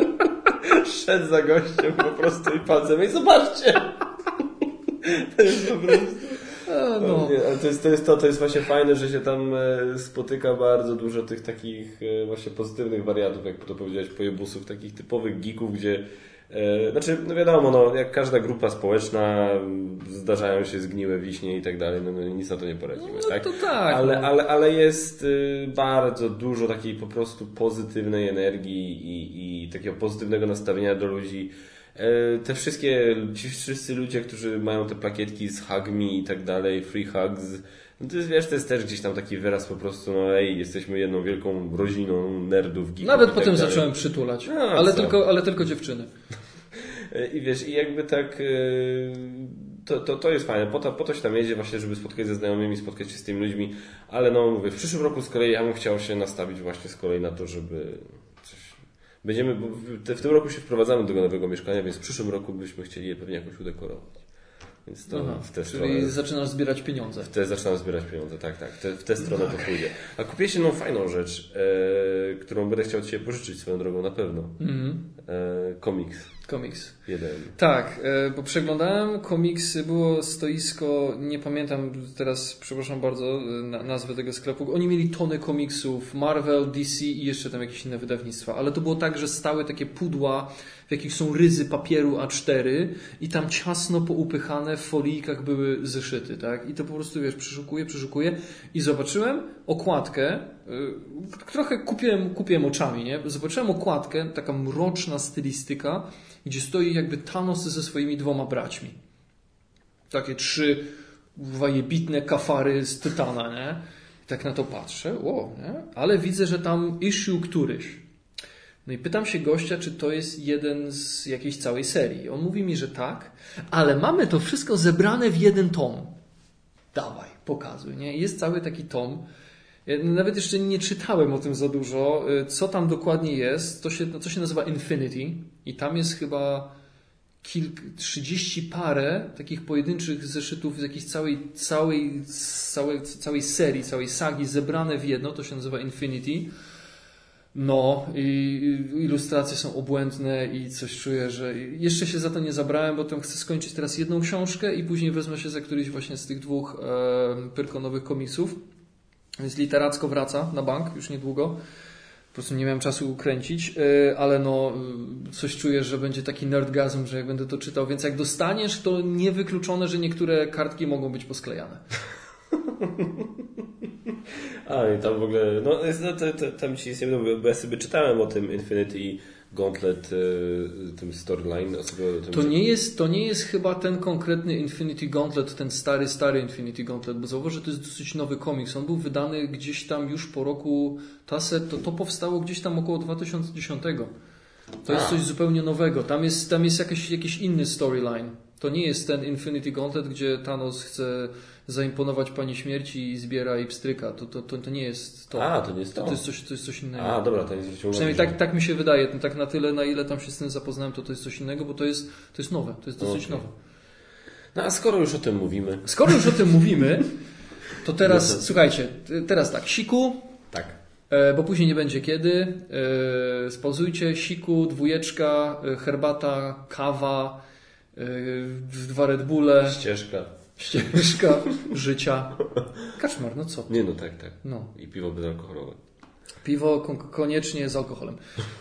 Speaker 1: Szedł za gościem po prostu i palcem i zobaczcie! To jest po prostu...
Speaker 2: No.
Speaker 1: Nie, ale to jest, to jest to, to jest właśnie fajne, że się tam e, spotyka bardzo dużo tych takich e, właśnie pozytywnych wariantów, jak to powiedziałeś, pojebusów, takich typowych geeków, gdzie znaczy, no wiadomo, no, jak każda grupa społeczna m, zdarzają się zgniłe wiśnie i tak dalej, no, no nic na to nie poradzimy,
Speaker 2: No
Speaker 1: tak?
Speaker 2: to tak,
Speaker 1: Ale,
Speaker 2: no.
Speaker 1: ale, ale jest y, bardzo dużo takiej po prostu pozytywnej energii i, i takiego pozytywnego nastawienia do ludzi. E, Te wszystkie, ci wszyscy ludzie, którzy mają te plakietki z hugmi i tak dalej, free hugs, no to jest, wiesz, to jest też gdzieś tam taki wyraz po prostu, no ej, jesteśmy jedną wielką rodziną nerdów, geeków
Speaker 2: Nawet
Speaker 1: tak
Speaker 2: potem
Speaker 1: dalej.
Speaker 2: zacząłem przytulać.
Speaker 1: No,
Speaker 2: ale,
Speaker 1: co?
Speaker 2: tylko, ale tylko dziewczyny.
Speaker 1: I wiesz, i jakby tak, e, to, to, to jest fajne. Po to, po to się tam jedzie właśnie, żeby spotkać ze znajomymi, spotkać się z tymi ludźmi, ale no mówię, w przyszłym roku z kolei ja bym chciał się nastawić właśnie z kolei na to, żeby. Będziemy, w tym roku się wprowadzamy do tego nowego mieszkania, więc w przyszłym roku byśmy chcieli je pewnie jakoś udekorować. Więc to
Speaker 2: Aha,
Speaker 1: w tę
Speaker 2: czyli
Speaker 1: stronę...
Speaker 2: zaczynasz zbierać pieniądze.
Speaker 1: W te zaczynam zbierać pieniądze, tak, tak. W te, w tę stronę to pójdzie. A kupiłeś jedną fajną rzecz, e, którą będę chciał Cię pożyczyć swoją drogą na pewno.
Speaker 2: Mhm.
Speaker 1: E, komiks.
Speaker 2: Komiks.
Speaker 1: Jeden.
Speaker 2: Tak, e, bo przeglądałem komiksy, było stoisko, nie pamiętam teraz, przepraszam bardzo, e, na, nazwę tego sklepu. Oni mieli tony komiksów, Marvel, DC i jeszcze tam jakieś inne wydawnictwa, ale to było tak, że stały takie pudła, w jakich są ryzy papieru A4 i tam ciasno poupychane w folijkach były zeszyty, tak? I to po prostu, wiesz, przeszukuję, przeszukuję i zobaczyłem okładkę, y, trochę kupiłem, kupiłem oczami, nie? Zobaczyłem okładkę, taka mroczna stylistyka, gdzie stoi jakby Thanos ze swoimi dwoma braćmi. Takie trzy wajebitne kafary z tytana, nie? I tak na to patrzę, o, nie? Ale widzę, że tam issue któryś. No i pytam się gościa, czy to jest jeden z jakiejś całej serii. On mówi mi, że tak, ale mamy to wszystko zebrane w jeden tom. Dawaj, pokazuj, nie? Jest cały taki tom. Ja Nawet jeszcze nie czytałem o tym za dużo. Y, Co tam dokładnie jest, to się, to się nazywa Infinity i tam jest chyba kilk, 30 parę takich pojedynczych zeszytów z jakiejś całej, całej, całej, całej serii, całej sagi zebrane w jedno, to się nazywa Infinity. No i ilustracje są obłędne i coś czuję, że jeszcze się za to nie zabrałem, bo tam chcę skończyć teraz jedną książkę i później wezmę się za któryś właśnie z tych dwóch e, pyrkonowych komiksów. Więc literacko wraca na bank już niedługo. Po prostu nie miałem czasu ukręcić, y, ale no y, coś czuję, że będzie taki nerdgazm, że jak będę to czytał, więc jak dostaniesz, to niewykluczone, że niektóre kartki mogą być posklejane.
Speaker 1: A, i tam w ogóle, no, jest, no to, to, tam ci nic nie będę, bo ja sobie czytałem o tym Infinity Gauntlet, y, tym storyline.
Speaker 2: To nie, jest, to nie jest chyba ten konkretny Infinity Gauntlet, ten stary, stary Infinity Gauntlet, bo zauważ, że to jest dosyć nowy komiks. On był wydany gdzieś tam już po roku Tasset, to, to powstało gdzieś tam około 2010. To jest
Speaker 1: A.
Speaker 2: coś zupełnie nowego. Tam jest, tam jest jakiś, jakiś inny storyline. To nie jest ten Infinity Gauntlet, gdzie Thanos chce zaimponować Pani Śmierci i zbiera i pstryka. To, to, to, to nie jest to.
Speaker 1: A, to nie jest to.
Speaker 2: To, to, jest, coś, to jest coś innego.
Speaker 1: A, dobra, to zwróciłem
Speaker 2: Przynajmniej tak, tak mi się wydaje. No, tak na tyle, na ile tam się z tym zapoznałem, to to jest coś innego, bo to jest, to jest nowe. To jest dosyć
Speaker 1: Okej.
Speaker 2: nowe.
Speaker 1: No a skoro już o tym mówimy.
Speaker 2: Skoro już o tym mówimy, to teraz,
Speaker 1: No
Speaker 2: słuchajcie, teraz tak, siku,
Speaker 1: Tak.
Speaker 2: e, bo później nie będzie kiedy. E, spauzujcie, siku, dwójeczka, e, herbata, kawa, dwa Red Bulle,
Speaker 1: Ścieżka.
Speaker 2: ścieżka życia. Kaczmar, no co? ty?
Speaker 1: Nie, no tak, tak.
Speaker 2: No.
Speaker 1: I piwo bezalkoholowe.
Speaker 2: Piwo kon- koniecznie z alkoholem.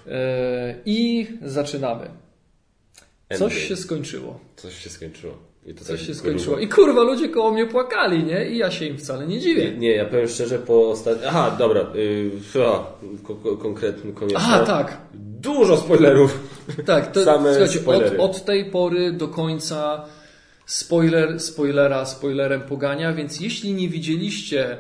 Speaker 2: E, I zaczynamy. Coś
Speaker 1: Endgame.
Speaker 2: się skończyło.
Speaker 1: Coś się skończyło. I to
Speaker 2: Coś
Speaker 1: tak
Speaker 2: się
Speaker 1: grubo.
Speaker 2: skończyło. I kurwa, ludzie koło mnie płakali, nie? I ja się im wcale nie
Speaker 1: Nie,
Speaker 2: dziwię.
Speaker 1: nie, ja powiem szczerze, po ostatnim... Aha, dobra. Yy, ko- ko- konkretny, koniecznie.
Speaker 2: Aha, tak.
Speaker 1: Dużo spoilerów.
Speaker 2: Tak, to,
Speaker 1: Same
Speaker 2: słuchajcie, od,
Speaker 1: spoilery.
Speaker 2: od tej pory do końca spoiler, spoilera, spoilerem pogania, więc jeśli nie widzieliście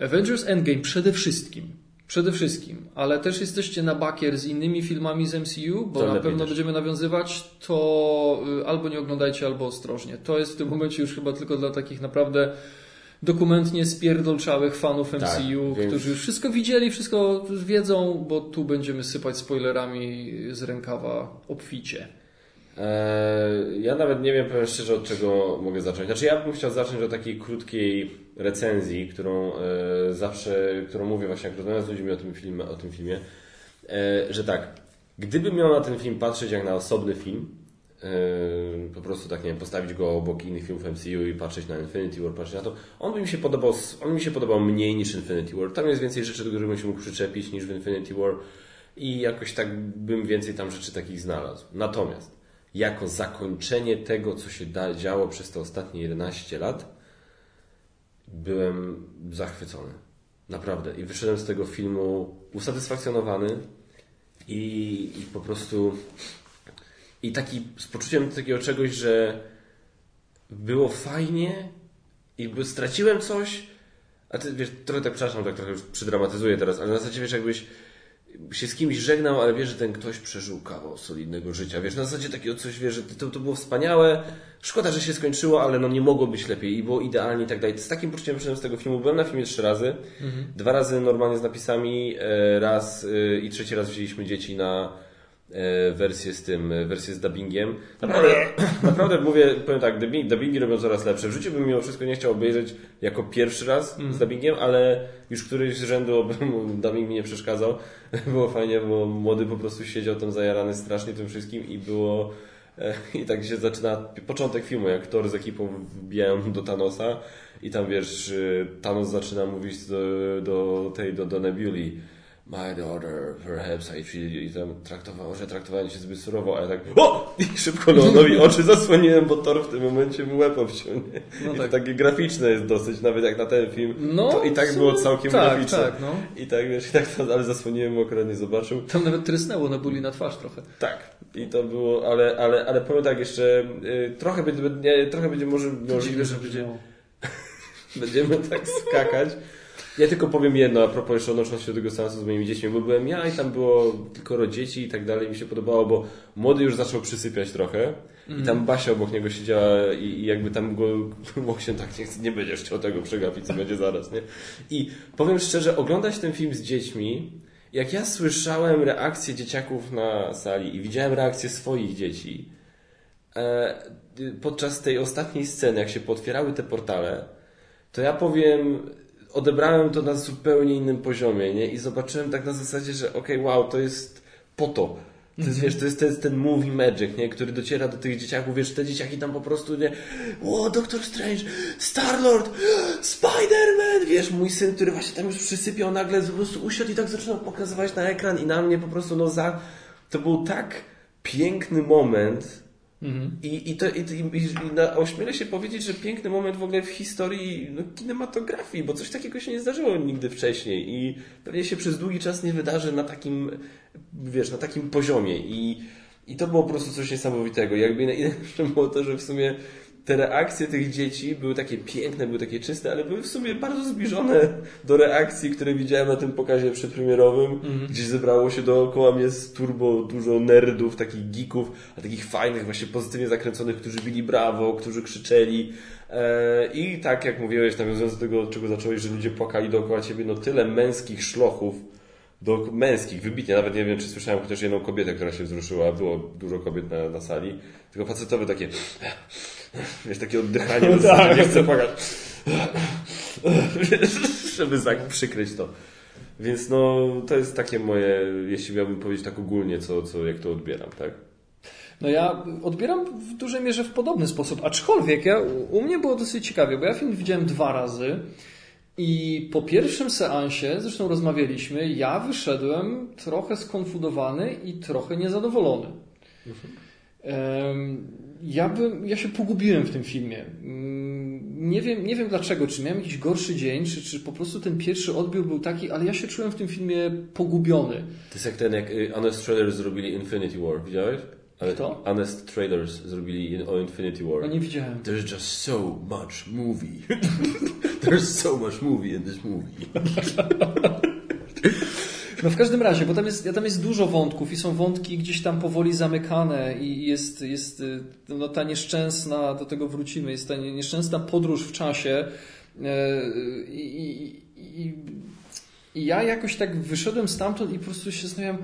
Speaker 2: Avengers Endgame przede wszystkim, przede wszystkim, ale też jesteście na bakier z innymi filmami z MCU, bo
Speaker 1: To
Speaker 2: na pewno
Speaker 1: też.
Speaker 2: będziemy nawiązywać, to y, albo nie oglądajcie, albo ostrożnie. To jest w tym momencie już chyba tylko dla takich naprawdę dokumentnie spierdolczałych fanów
Speaker 1: Tak,
Speaker 2: MCU,
Speaker 1: więc-
Speaker 2: którzy już wszystko widzieli, wszystko wiedzą, bo tu będziemy sypać spoilerami z rękawa obficie.
Speaker 1: Eee, ja nawet nie wiem, powiem szczerze, od czego mogę zacząć. Znaczy, ja bym chciał zacząć od takiej krótkiej recenzji, którą e, zawsze, którą mówię właśnie, jak rozmawiam z ludźmi o tym filmie, o tym filmie e, że tak, gdybym miał na ten film patrzeć jak na osobny film, po prostu tak, nie wiem, postawić go obok innych filmów MCU i patrzeć na Infinity War, patrzeć na to, on by mi się podobał, on mi się podobał mniej niż Infinity War. Tam jest więcej rzeczy, do których bym się mógł przyczepić niż w Infinity War i jakoś tak bym więcej tam rzeczy takich znalazł. Natomiast jako zakończenie tego, co się da, działo przez te ostatnie 11 lat, byłem zachwycony. Naprawdę. I wyszedłem z tego filmu usatysfakcjonowany i, i po prostu i taki z poczuciem takiego czegoś, że było fajnie i straciłem coś, a ty wiesz, trochę tak przepraszam, tak trochę już przydramatyzuję teraz, ale na zasadzie wiesz, jakbyś się z kimś żegnał, ale wiesz, że ten ktoś przeżył kawał solidnego życia. Wiesz, na zasadzie takiego coś, wiesz, że to, to było wspaniałe. Szkoda, że się skończyło, ale no nie mogło być lepiej i było idealnie i tak dalej. Z takim poczuciem przyszedłem z tego filmu. Byłem na filmie trzy razy. Dwa razy normalnie z napisami, e, raz e, i trzeci raz wzięliśmy dzieci na wersję z tym, e, wersję z dubbingiem. Naprawdę, naprawdę mówię, powiem tak, dubbing, dubbingi robią coraz lepsze. W życiu bym mimo wszystko nie chciał obejrzeć jako pierwszy raz z dubbingiem, ale już któryś z rzędu dubbing mi nie przeszkadzał. Było fajnie, bo młody po prostu siedział tam zajarany strasznie tym wszystkim i było e, i tak się zaczyna początek filmu, jak Thor z ekipą wbijają do Thanosa i tam wiesz, Thanos zaczyna mówić do, do tej, do, do Nebuli My daughter, perhaps I feel you. I tam traktowało, że traktowałem się zbyt surowo, a ja tak o! I szybko Leonowi oczy zasłoniłem, bo Thor w tym momencie mu łeb obciął?
Speaker 2: No tak.
Speaker 1: to takie graficzne jest dosyć, nawet jak na ten film.
Speaker 2: No,
Speaker 1: to i tak
Speaker 2: w
Speaker 1: było
Speaker 2: sumie
Speaker 1: całkiem
Speaker 2: tak,
Speaker 1: graficzne.
Speaker 2: tak, no.
Speaker 1: I tak wiesz, i tak to, ale zasłoniłem mu, nie zobaczył.
Speaker 2: Tam nawet trysnęło na buli na twarz trochę.
Speaker 1: Tak. I to było, ale, ale, ale powiem tak jeszcze, y, trochę będzie, trochę będzie może możliwe, że będzie, będziemy tak skakać. Ja tylko powiem jedno, a propos jeszcze odnosząc się do tego seansu z moimi dziećmi, bo byłem ja i tam było tylko dzieci i tak dalej, mi się podobało, bo młody już zaczął przysypiać trochę i tam Basia obok niego siedziała i, i jakby tam go, mógł się tak, nie, nie będziesz chciał tego przegapić, co będzie zaraz, nie? I powiem szczerze, oglądać ten film z dziećmi, jak ja słyszałem reakcje dzieciaków na sali i widziałem reakcje swoich dzieci, e, podczas tej ostatniej sceny, jak się potwierały te portale, to ja powiem, odebrałem to na zupełnie innym poziomie, nie? I zobaczyłem tak na zasadzie, że okej, wow, to jest po to. To jest, wiesz, to jest, to jest ten movie magic, nie? który dociera do tych dzieciaków, wiesz, te dzieciaki tam po prostu, nie, o, Doctor Strange, Star-Lord, Spider-Man, wiesz, mój syn, który właśnie tam już przysypiał, nagle po prostu usiadł i tak zaczynał pokazywać na ekran i na mnie po prostu, no za, to był tak piękny moment, I, i, to, i, i, i na, ośmielę się powiedzieć, że piękny moment w ogóle w historii no, kinematografii, bo coś takiego się nie zdarzyło nigdy wcześniej i pewnie się przez długi czas nie wydarzy na takim, wiesz, na takim poziomie i, i to było po prostu coś niesamowitego. Jakby najlepsze było to, że w sumie te reakcje tych dzieci były takie piękne, były takie czyste, ale były w sumie bardzo zbliżone do reakcji, które widziałem na tym pokazie przedpremierowym, gdzie zebrało się dookoła mnie z turbo dużo nerdów, takich geeków, a takich fajnych, właśnie pozytywnie zakręconych, którzy bili brawo, którzy krzyczeli. E, I tak jak mówiłeś, nawiązując do tego, od czego zacząłeś, że ludzie płakali dookoła ciebie, no tyle męskich szlochów, do męskich, wybitnie. Nawet nie wiem, czy słyszałem chociaż jedną kobietę, która się wzruszyła. Było dużo kobiet na, na sali. Tylko facetowe takie, wiesz, takie oddychanie, no tak. nie chcę płakać. Żeby tak przykryć to. Więc no, to jest takie moje, jeśli miałbym powiedzieć tak ogólnie, co, co, jak to odbieram, tak?
Speaker 2: No ja odbieram w dużej mierze w podobny sposób, aczkolwiek ja, u mnie było dosyć ciekawie, bo ja film widziałem dwa razy i po pierwszym seansie, zresztą rozmawialiśmy, ja wyszedłem trochę skonfudowany i trochę niezadowolony. Em, Ja, bym, ja się pogubiłem w tym filmie. Mm, Nie wiem, nie wiem dlaczego, czy miałem jakiś gorszy dzień, czy, czy po prostu ten pierwszy odbiór był taki, ale ja się czułem w tym filmie pogubiony.
Speaker 1: To jest jak ten, jak y, Honest Trailers zrobili Infinity War, widziałeś? Ale
Speaker 2: Kto?
Speaker 1: Honest Trailers zrobili o Infinity War.
Speaker 2: No nie widziałem.
Speaker 1: There's just so much movie. There's so much movie in this movie.
Speaker 2: No w każdym razie, bo tam jest, tam jest dużo wątków i są wątki gdzieś tam powoli zamykane i jest, jest y, no, ta nieszczęsna, do tego wrócimy, jest ta nie- nieszczęsna podróż w czasie e, i, i, i, i ja jakoś tak wyszedłem stamtąd i po prostu się zastanawiam,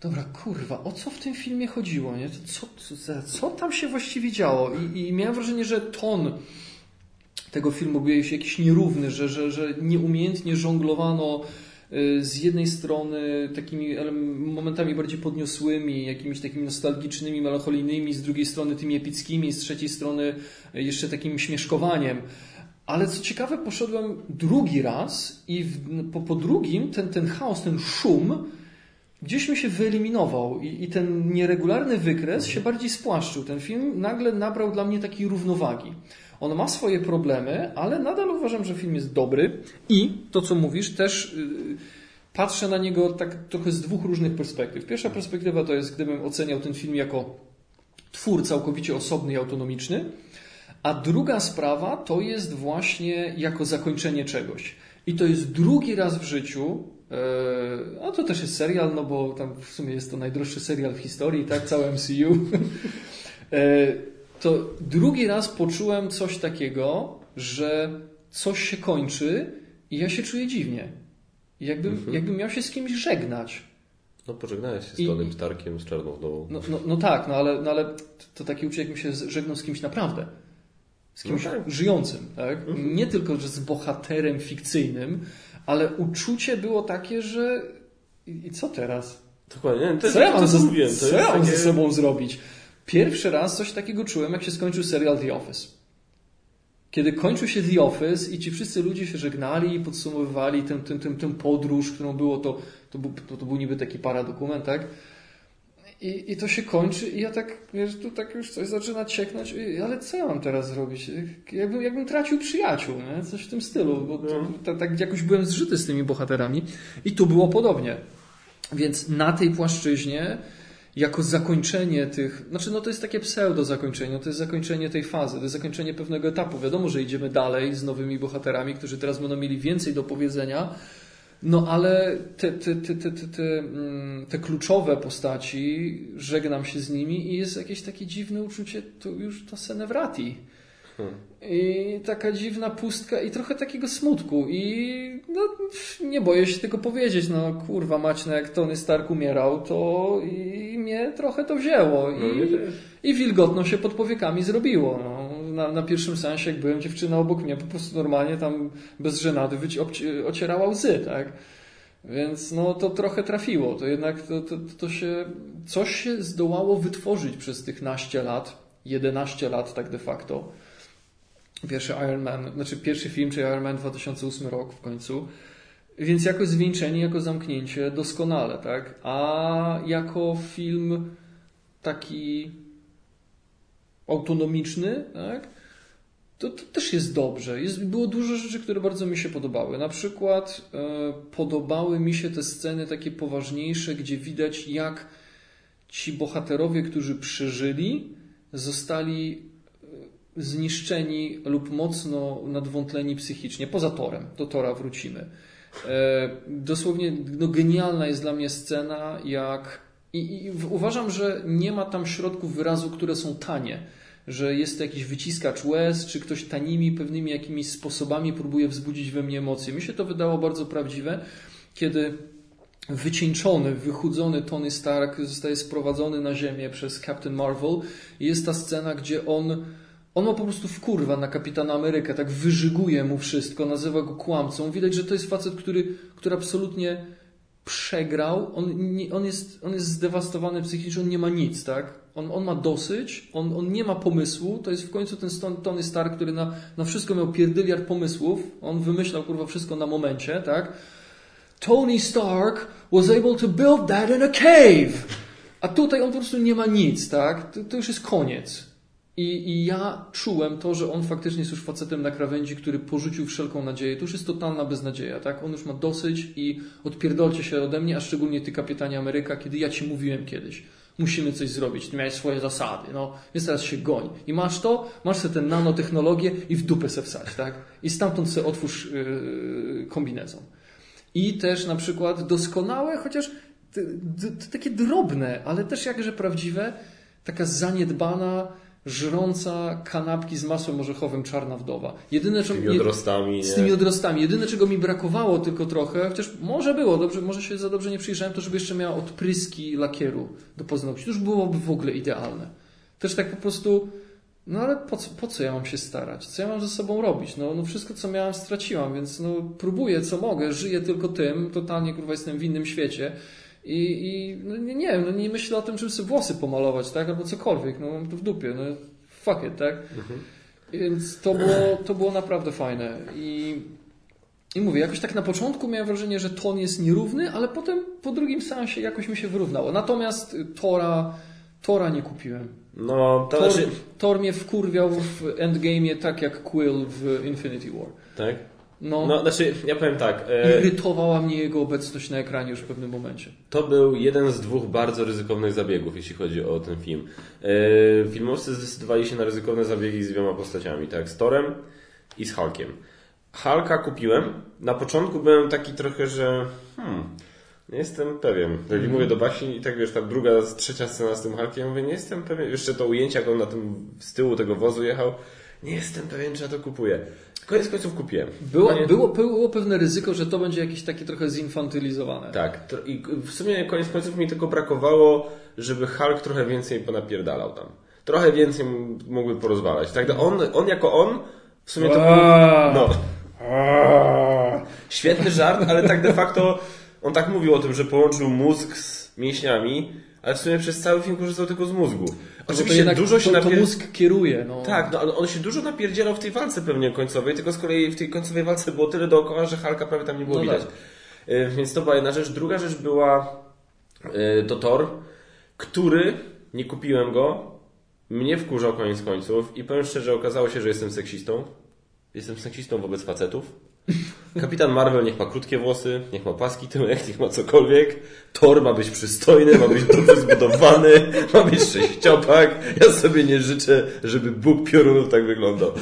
Speaker 2: dobra, kurwa, o co w tym filmie chodziło, nie? Co, co, co tam się właściwie działo? I, I miałem wrażenie, że ton tego filmu był jakiś nierówny, że, że, że nieumiejętnie żonglowano y, z jednej strony takimi momentami bardziej podniosłymi, jakimiś takimi nostalgicznymi, melancholijnymi, z drugiej strony tymi epickimi, z trzeciej strony y, jeszcze takim śmieszkowaniem. Ale co ciekawe, poszedłem drugi raz i w, po, po drugim ten, ten chaos, ten szum gdzieś mi się wyeliminował i, i ten nieregularny wykres się bardziej spłaszczył. Ten film nagle nabrał dla mnie takiej równowagi. On ma swoje problemy, ale nadal uważam, że film jest dobry i to, co mówisz, też yy, patrzę na niego tak trochę z dwóch różnych perspektyw. Pierwsza perspektywa to jest, gdybym oceniał ten film jako twór całkowicie osobny i autonomiczny, a druga sprawa to jest właśnie jako zakończenie czegoś. I to jest drugi raz w życiu, a to też jest serial, no bo tam w sumie jest to najdroższy serial w historii, tak, całe MCU. E, To drugi raz poczułem coś takiego, że coś się kończy i ja się czuję dziwnie. Jakbym, jakbym miał się z kimś żegnać.
Speaker 1: No pożegnałeś się z Tonym Starkiem, z Czarną Wdową.
Speaker 2: No, no, no tak, no ale, no ale to takie uczucie, jakbym się żegnał z kimś naprawdę. Z kimś
Speaker 1: No tak.
Speaker 2: żyjącym, tak? Nie tylko, że z bohaterem fikcyjnym, ale uczucie było takie, że i co teraz?
Speaker 1: Dokładnie, nie, to jest
Speaker 2: Co ja
Speaker 1: to,
Speaker 2: mam,
Speaker 1: co mówiłem. To
Speaker 2: co
Speaker 1: jest
Speaker 2: ja mam
Speaker 1: takie...
Speaker 2: ze sobą zrobić? Pierwszy raz coś takiego czułem, jak się skończył serial The Office. Kiedy kończył się The Office i ci wszyscy ludzie się żegnali i podsumowywali tę podróż, którą było to, to, był, to, to był niby taki paradokument, tak? I, I to się kończy i ja tak, wiesz, tu tak już coś zaczyna cieknąć, i- ale co ja mam teraz zrobić? Jakbym, jakbym tracił przyjaciół, nie? coś w tym stylu, bo to, to, tak jakoś byłem zżyty z tymi bohaterami i tu było podobnie. Więc na tej płaszczyźnie, jako zakończenie tych, znaczy no to jest takie pseudo zakończenie, to jest zakończenie tej fazy, to jest zakończenie pewnego etapu. Wiadomo, że idziemy dalej z nowymi bohaterami, którzy teraz będą mieli więcej do powiedzenia, no ale te, te, te, te, te, te, mm, te kluczowe postaci, żegnam się z nimi i jest jakieś takie dziwne uczucie, to już to senevrati. I taka dziwna pustka i trochę takiego smutku. I no, nie boję się tego powiedzieć. No kurwa mać, no jak Tony Stark umierał, to i mnie trochę to wzięło.
Speaker 1: No,
Speaker 2: I, i wilgotno się pod powiekami zrobiło. No. Na, na pierwszym sensie, jak byłem, dziewczyna obok mnie po prostu normalnie tam bez żenady wyci- ocierała łzy, tak? Więc no to trochę trafiło. To jednak to, to, to się, coś się zdołało wytworzyć przez tych naście lat, 11 lat tak de facto. Pierwszy Iron Man, znaczy pierwszy film, czyli Iron Man 2008 rok w końcu. Więc jako zwieńczenie, jako zamknięcie doskonale, tak? A jako film taki autonomiczny, tak? To, to też jest dobrze. Jest, było dużo rzeczy, które bardzo mi się podobały. Na przykład e, podobały mi się te sceny takie poważniejsze, gdzie widać, jak ci bohaterowie, którzy przeżyli, zostali e, zniszczeni lub mocno nadwątleni psychicznie. Poza Torem. Do Tora wrócimy. E, dosłownie no, genialna jest dla mnie scena, jak. I, I uważam, że nie ma tam środków wyrazu, które są tanie że jest to jakiś wyciskacz łez, czy ktoś tanimi, pewnymi jakimiś sposobami próbuje wzbudzić we mnie emocje. Mi się to wydało bardzo prawdziwe, kiedy wycieńczony, wychudzony Tony Stark zostaje sprowadzony na ziemię przez Captain Marvel jest ta scena, gdzie on on ma po prostu wkurwa na kapitana Amerykę, tak wyżyguje mu wszystko, nazywa go kłamcą. Widać, że to jest facet, który, który absolutnie przegrał. On, nie, on, jest, on jest zdewastowany psychicznie, on nie ma nic, tak? On, on ma dosyć, on, on nie ma pomysłu. To jest w końcu ten Tony Stark, który na, na wszystko miał pierdyliard pomysłów. On wymyślał kurwa wszystko na momencie, tak? Tony Stark was able to build that in a cave. A tutaj on po prostu nie ma nic, tak? To, to już jest koniec. I, I, ja czułem to, że on faktycznie jest już facetem na krawędzi, który porzucił wszelką nadzieję. To już jest totalna beznadzieja, tak? On już ma dosyć i odpierdolcie się ode mnie, a szczególnie ty, kapitanie Ameryka, kiedy ja ci mówiłem kiedyś. Musimy coś zrobić, ty miałeś swoje zasady, no, więc teraz się goń. I masz to, masz sobie tę nanotechnologię i w dupę se wsać, tak? I stamtąd sobie otwórz yy, kombinezon. I też na przykład doskonałe, chociaż takie drobne, ale też jakże prawdziwe, taka zaniedbana, żrąca kanapki z masłem orzechowym czarna wdowa.
Speaker 1: Jedyne, z tymi odrostami.
Speaker 2: Z tymi odrostami. Jedyne, czego mi brakowało tylko trochę, chociaż może było, dobrze, może się za dobrze nie przyjrzałem, to żeby jeszcze miała odpryski lakieru do paznokci. To już byłoby w ogóle idealne. Też tak po prostu, no ale po co, po co ja mam się starać? Co ja mam ze sobą robić? No, no wszystko, co miałem, straciłam, więc no próbuję, co mogę, żyję tylko tym, totalnie kurwa jestem w innym świecie. I, i no nie, wiem, no nie myślę o tym, żeby sobie włosy pomalować, tak? Albo cokolwiek, no mam to w dupie, no fuck it, tak? Mhm. Więc to było, to było naprawdę fajne. I, I mówię, jakoś tak na początku miałem wrażenie, że ton jest nierówny, ale potem po drugim seansie jakoś mi się wyrównało. Natomiast Tora, Tora nie kupiłem.
Speaker 1: No,
Speaker 2: to Thor, znaczy... Thor mnie wkurwiał w Endgame'ie tak jak Quill w Infinity War.
Speaker 1: Tak? No, no znaczy, ja powiem tak.
Speaker 2: E, Irytowała mnie jego obecność na ekranie już w pewnym momencie.
Speaker 1: To był jeden z dwóch bardzo ryzykownych zabiegów, jeśli chodzi o ten film. E, filmowcy zdecydowali się na ryzykowne zabiegi z dwiema postaciami, tak? Z Torem i z Hulkiem. Hulka kupiłem. Na początku byłem taki trochę, że hmm, nie jestem pewien. Tak mm. mówię do Basi i tak wiesz, ta druga, trzecia scena z tym Hulkiem, mówię, nie jestem pewien. Jeszcze to ujęcie, jak on na tym, z tyłu tego wozu jechał, nie jestem pewien, czy ja to kupuję. Koniec końców kupiłem.
Speaker 2: Było, było, było pewne ryzyko, że to będzie jakieś takie trochę zinfantylizowane.
Speaker 1: Tak. I w sumie koniec końców mi tylko brakowało, żeby Hulk trochę więcej ponapierdalał tam. Trochę więcej mógłby porozwalać. Tak, on, on jako on w sumie to był... No. Świetny żart, ale tak de facto on tak mówił o tym, że połączył mózg z mięśniami ale w sumie przez cały film korzystał tylko z mózgu.
Speaker 2: Oczywiście dużo się to, napier... to mózg kieruje. No.
Speaker 1: Tak, no on się dużo napierdzielał w tej walce pewnie końcowej, tylko z kolei w tej końcowej walce było tyle dookoła, że Halka prawie tam nie było no widać. Tak. E, więc to była jedna rzecz. Druga rzecz była e, to Thor, który, nie kupiłem go, mnie wkurzał koniec końców i powiem szczerze, okazało się, że jestem seksistą. Jestem seksistą wobec facetów. Kapitan Marvel niech ma krótkie włosy, niech ma paski tyłek, niech ma cokolwiek. Thor ma być przystojny, ma być dobrze zbudowany, ma być sześciopak. Ja sobie nie życzę, żeby Bóg piorunów tak wyglądał.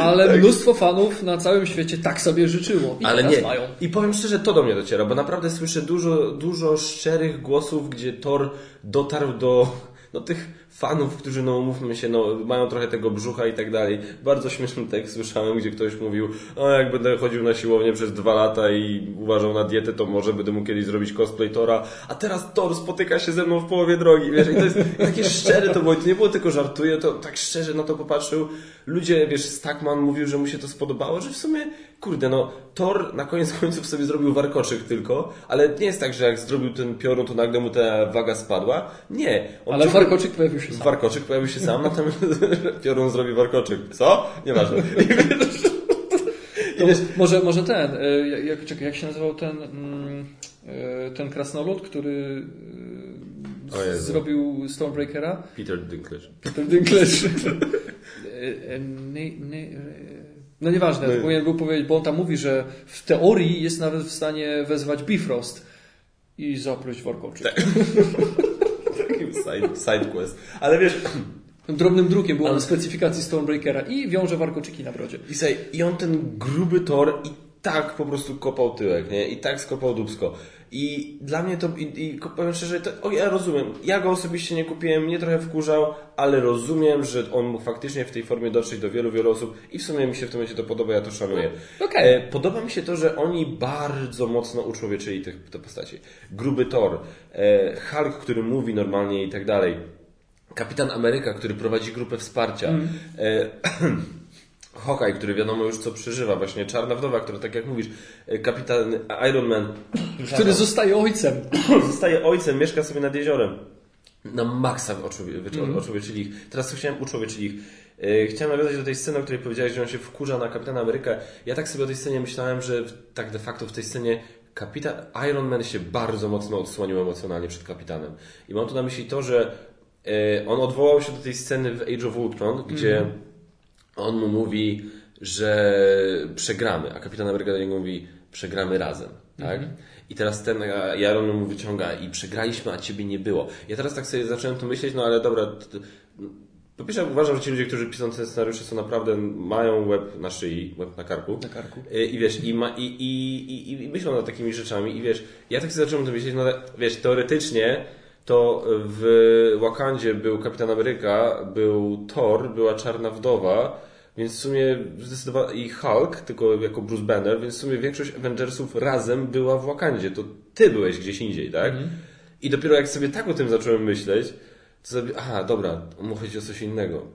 Speaker 2: Ale tak. mnóstwo fanów na całym świecie tak sobie życzyło. I Ale nie. Mają.
Speaker 1: I powiem szczerze, to do mnie dociera, bo naprawdę słyszę dużo, dużo szczerych głosów, gdzie Thor dotarł do no, tych fanów, którzy, no umówmy się, no, mają trochę tego brzucha i tak dalej. Bardzo śmieszny tekst słyszałem, gdzie ktoś mówił, o jak będę chodził na siłownię przez dwa lata i uważał na dietę, to może będę mógł kiedyś zrobić cosplay Tora, a teraz Thor spotyka się ze mną w połowie drogi, wiesz, i to jest takie szczere to było, to nie było tylko żartuje, to tak szczerze na to popatrzył. Ludzie, wiesz, Stackman mówił, że mu się to spodobało, że w sumie kurde, no Thor na koniec końców sobie zrobił warkoczyk tylko, ale nie jest tak, że jak zrobił ten piorun, to nagle mu ta waga spadła. Nie.
Speaker 2: On ale ciągle... warkoczyk pojawił się sam.
Speaker 1: Warkoczyk pojawił się sam, natomiast piorun zrobił warkoczyk. Co? Nieważne.
Speaker 2: No, może, może ten, e, jak, czekaj, jak się nazywał ten, mm, e, ten krasnolud, który e, zrobił Stormbreakera?
Speaker 1: Peter Dinklage.
Speaker 2: Peter Dinklage. No nieważne, My... powinien był powiedzieć, bo on tam mówi, że w teorii jest nawet w stanie wezwać Bifrost i zapluć warkoczyk. Tak.
Speaker 1: Takim side, side quest. Ale wiesz,
Speaker 2: drobnym drukiem było Ale... na specyfikacji Stormbreakera i wiąże warkoczyki na brodzie.
Speaker 1: I, I on ten gruby tor i tak po prostu kopał tyłek, nie? I tak skopał dubsko. I dla mnie to, i, i powiem szczerze, to, o, ja rozumiem. Ja go osobiście nie kupiłem, mnie trochę wkurzał, ale rozumiem, że on mógł faktycznie w tej formie dotrzeć do wielu, wielu osób i w sumie mi się w tym momencie to podoba, ja to szanuję.
Speaker 2: Okay.
Speaker 1: E, podoba mi się to, że oni bardzo mocno uczłowieczyli te, te postaci. Gruby Thor, e, Hulk, który mówi normalnie i tak dalej Kapitan Ameryka, który prowadzi grupę wsparcia. Mm. Hawkeye, który wiadomo już co przeżywa, właśnie Czarna Wdowa, która tak jak mówisz, e, kapitan Iron Man.
Speaker 2: Który zostaje ojcem.
Speaker 1: zostaje ojcem, mieszka sobie nad jeziorem. Na maksa oczłowieczyli mm. ich. Teraz chciałem uczłowieczyć ich. E, chciałem nawiązać do tej sceny, o której powiedziałeś, że on się wkurza na Kapitana Amerykę. Ja tak sobie o tej scenie myślałem, że tak de facto w tej scenie kapitan Iron Man się bardzo mocno odsłonił emocjonalnie przed kapitanem. I mam tu na myśli to, że E, on odwołał się do tej sceny w Age of Ultron, gdzie mm -hmm. On mu mówi, że przegramy, a Kapitan Ameryka do niego mówi, przegramy razem. Tak? Mm -hmm. I teraz ten Jaron mu wyciąga i przegraliśmy, a ciebie nie było. Ja teraz tak sobie zacząłem to myśleć, no ale dobra. Po pierwsze uważam, że ci ludzie, którzy piszą te scenariusze są naprawdę, mają web na szyi, web na karku.
Speaker 2: Na karku.
Speaker 1: E, I wiesz, i, ma, i, i, i, i myślą nad takimi rzeczami i wiesz, ja tak sobie zacząłem to myśleć, no ale wiesz, teoretycznie to w Wakandzie był Kapitan Ameryka, był Thor, była Czarna Wdowa, więc w sumie zdecydowanie i Hulk, tylko jako Bruce Banner, więc w sumie większość Avengersów razem była w Wakandzie. To ty byłeś gdzieś indziej, tak? Mm. I dopiero jak sobie tak o tym zacząłem myśleć, to sobie, aha, dobra, mu chodzi o coś innego.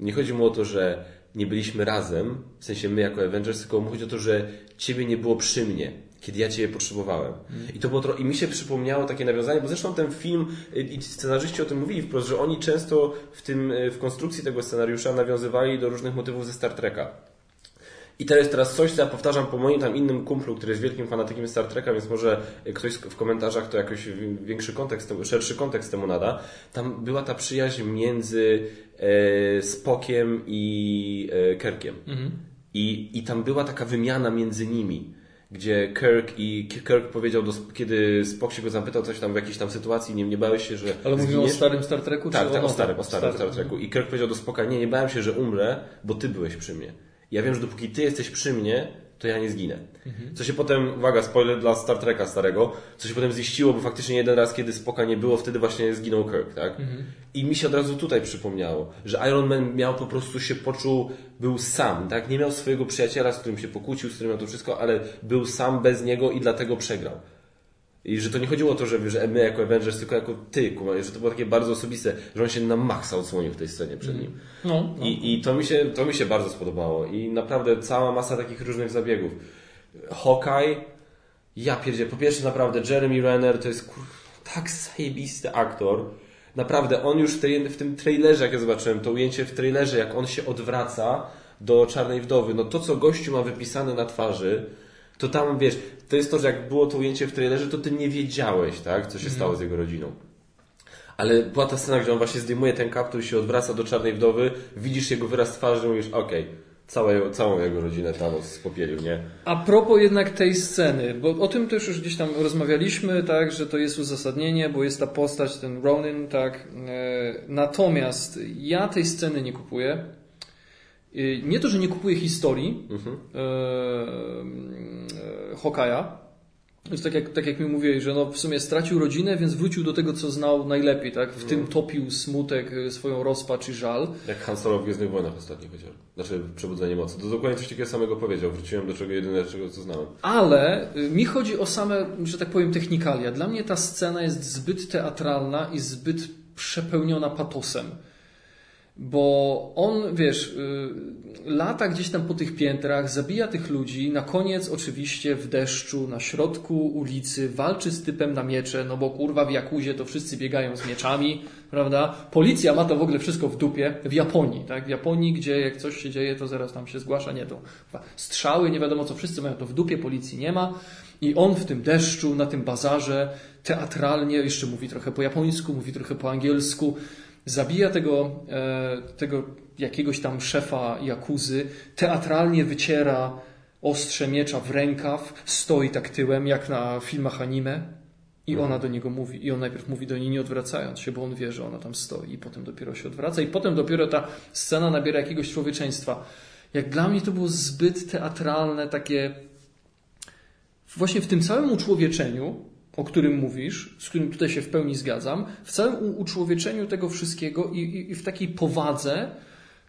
Speaker 1: Nie chodzi mu o to, że nie byliśmy razem, w sensie my jako Avengers, tylko mu chodzi o to, że ciebie nie było przy mnie kiedy ja Cię potrzebowałem. Mm. I to było I mi się przypomniało takie nawiązanie, bo zresztą ten film y, i scenarzyści o tym mówili wprost, że oni często w tym, y, w konstrukcji tego scenariusza nawiązywali do różnych motywów ze Star Treka. I to jest teraz coś, co ja powtarzam po moim tam innym kumplu, który jest wielkim fanatykiem Star Treka, więc może ktoś w komentarzach to jakoś większy kontekst, szerszy kontekst temu nada. Tam była ta przyjaźń między e, Spokiem i e, Kerkiem. Mhm. I, I tam była taka wymiana między nimi gdzie Kirk i Kirk powiedział, do, kiedy Spock się go zapytał coś tam w jakiejś tam sytuacji, nie, nie bałeś się, że
Speaker 2: Ale mówimy o starym Star Treku?
Speaker 1: Tak, tak o, starym, o starym Star Treku. I Kirk powiedział do Spocka, nie, nie bałem się, że umrę, bo ty byłeś przy mnie. Ja wiem, że dopóki ty jesteś przy mnie, to ja nie zginę. Co się potem, uwaga, spoiler dla Star Treka starego, co się potem ziściło, bo faktycznie jeden raz, kiedy Spoka nie było, wtedy właśnie zginął Kirk, tak? I mi się od razu tutaj przypomniało, że Iron Man miał po prostu się poczuł, był sam, tak? Nie miał swojego przyjaciela, z którym się pokłócił, z którym miał to wszystko, ale był sam bez niego i dlatego przegrał. I że to nie chodziło o to, że, że my jako Avengers, tylko jako ty, kuma, że to było takie bardzo osobiste, że on się na maksa odsłonił w tej scenie przed nim. No, no. I, I to, mi się, to mi się bardzo spodobało. I naprawdę cała masa takich różnych zabiegów. Hawkeye, ja pierdzie. Po pierwsze naprawdę Jeremy Renner to jest kur... tak zajebisty aktor. Naprawdę, on już w, tej, w tym trailerze, jak ja zobaczyłem, to ujęcie w trailerze, jak on się odwraca do Czarnej Wdowy, no to co gościu ma wypisane na twarzy, to tam, wiesz, to jest to, że jak było to ujęcie w trailerze, to ty nie wiedziałeś, tak, co się mm. stało z jego rodziną. Ale była ta scena, gdzie on właśnie zdejmuje ten kaptur, się odwraca do Czarnej Wdowy, widzisz jego wyraz twarzy i mówisz, okej, okay, całe, całą jego rodzinę Thanos spopielił, nie?
Speaker 2: A propos jednak tej sceny, bo o tym też już gdzieś tam rozmawialiśmy, tak, że to jest uzasadnienie, bo jest ta postać, ten Ronin, tak. E, natomiast ja tej sceny nie kupuję. Nie to, że nie kupuje historii mhm. Hokaja. Jest tak jak, tak jak mi mówiłeś, że no w sumie stracił rodzinę, więc wrócił do tego, co znał najlepiej, tak? W tym mhm. topił smutek, e, swoją rozpacz i żal.
Speaker 1: Jak Han Solo w Gwiezdnych Wojnach ostatnio powiedział. Znaczy Przebudzenie Mocy. To dokładnie coś takiego samego powiedział. Wróciłem do czego jedynego, czego co znałem.
Speaker 2: Ale y, mi chodzi o same, że tak powiem, technikalia. Dla mnie ta scena jest zbyt teatralna i zbyt przepełniona patosem. Bo on, wiesz, y, lata gdzieś tam po tych piętrach, zabija tych ludzi, na koniec oczywiście w deszczu, na środku ulicy, walczy z typem na miecze, no bo kurwa w Jakuzie to wszyscy biegają z mieczami, prawda? Policja ma to w ogóle wszystko w dupie. W Japonii, tak? W Japonii, gdzie jak coś się dzieje, to zaraz tam się zgłasza, nie to. Strzały, nie wiadomo co, wszyscy mają to w dupie, policji nie ma. I on w tym deszczu, na tym bazarze, teatralnie, jeszcze mówi trochę po japońsku, mówi trochę po angielsku, zabija tego, e, tego jakiegoś tam szefa jakuzy, teatralnie wyciera ostrze miecza w rękaw, stoi tak tyłem, jak na filmach anime. I ona do niego mówi, i on najpierw mówi do niej nie odwracając się, bo on wie, że ona tam stoi, i potem dopiero się odwraca, i potem dopiero ta scena nabiera jakiegoś człowieczeństwa. Jak dla mnie to było zbyt teatralne, takie. Właśnie w tym całym uczłowieczeniu, o którym mówisz, z którym tutaj się w pełni zgadzam, w całym uczłowieczeniu tego wszystkiego i, i, i w takiej powadze,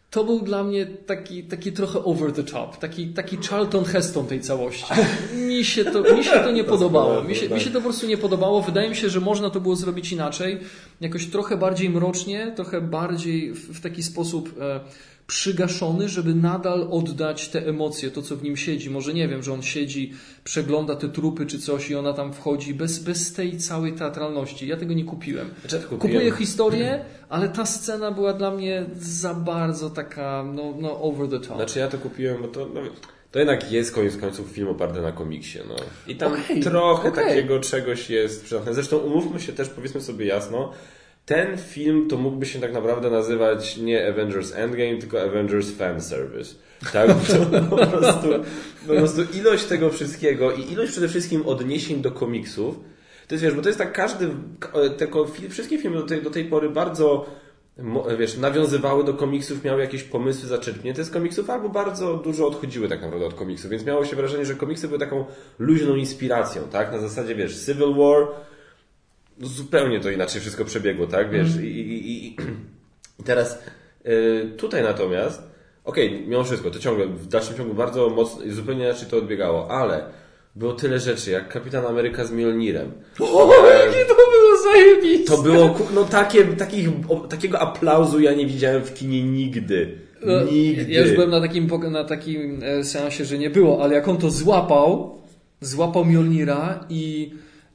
Speaker 2: to był dla mnie taki, taki trochę over the top, taki, taki Charlton Heston tej całości. Mi się to, mi się to nie podobało. Mi się, mi się to po prostu nie podobało. Wydaje mi się, że można to było zrobić inaczej. Jakoś trochę bardziej mrocznie, trochę bardziej w, w taki sposób e, przygaszony, żeby nadal oddać te emocje, to co w nim siedzi. Może nie wiem, że on siedzi, przegląda te trupy czy coś i ona tam wchodzi bez, bez tej całej teatralności. Ja tego nie kupiłem.
Speaker 1: Znaczy.
Speaker 2: Kupuję historię, ale ta scena była dla mnie za bardzo taka, no, no over the top.
Speaker 1: Znaczy ja to kupiłem, bo to, no, to jednak jest koniec końców film oparty na komiksie. No. I tam
Speaker 2: Okej,
Speaker 1: trochę
Speaker 2: okej.
Speaker 1: takiego czegoś jest przydatne. Zresztą umówmy się też, powiedzmy sobie jasno, ten film to mógłby się tak naprawdę nazywać nie Avengers Endgame, tylko Avengers Fan Service. Tak, po prostu, po prostu ilość tego wszystkiego i ilość przede wszystkim odniesień do komiksów, to jest wiesz, bo to jest tak każdy, tylko wszystkie filmy do tej, do tej pory bardzo wiesz, nawiązywały do komiksów, miały jakieś pomysły zaczerpnięte z komiksów, albo bardzo dużo odchodziły tak naprawdę od komiksów, więc miało się wrażenie, że komiksy były taką luźną inspiracją, tak? Na zasadzie, wiesz, Civil War, no zupełnie to inaczej wszystko przebiegło, tak? Wiesz, i, i, i, i teraz y, tutaj natomiast, okej, mimo wszystko, to ciągle w dalszym ciągu bardzo mocno i zupełnie inaczej to odbiegało, ale było tyle rzeczy, jak Kapitan Ameryka z Mjolnirem.
Speaker 2: O, jakie to było zajebiste!
Speaker 1: To było, no takie, takich, takiego aplauzu ja nie widziałem w kinie nigdy.
Speaker 2: No,
Speaker 1: Nigdy.
Speaker 2: Ja już byłem na takim, na takim e, seansie, że nie było, ale jak on to złapał, złapał Mjolnira i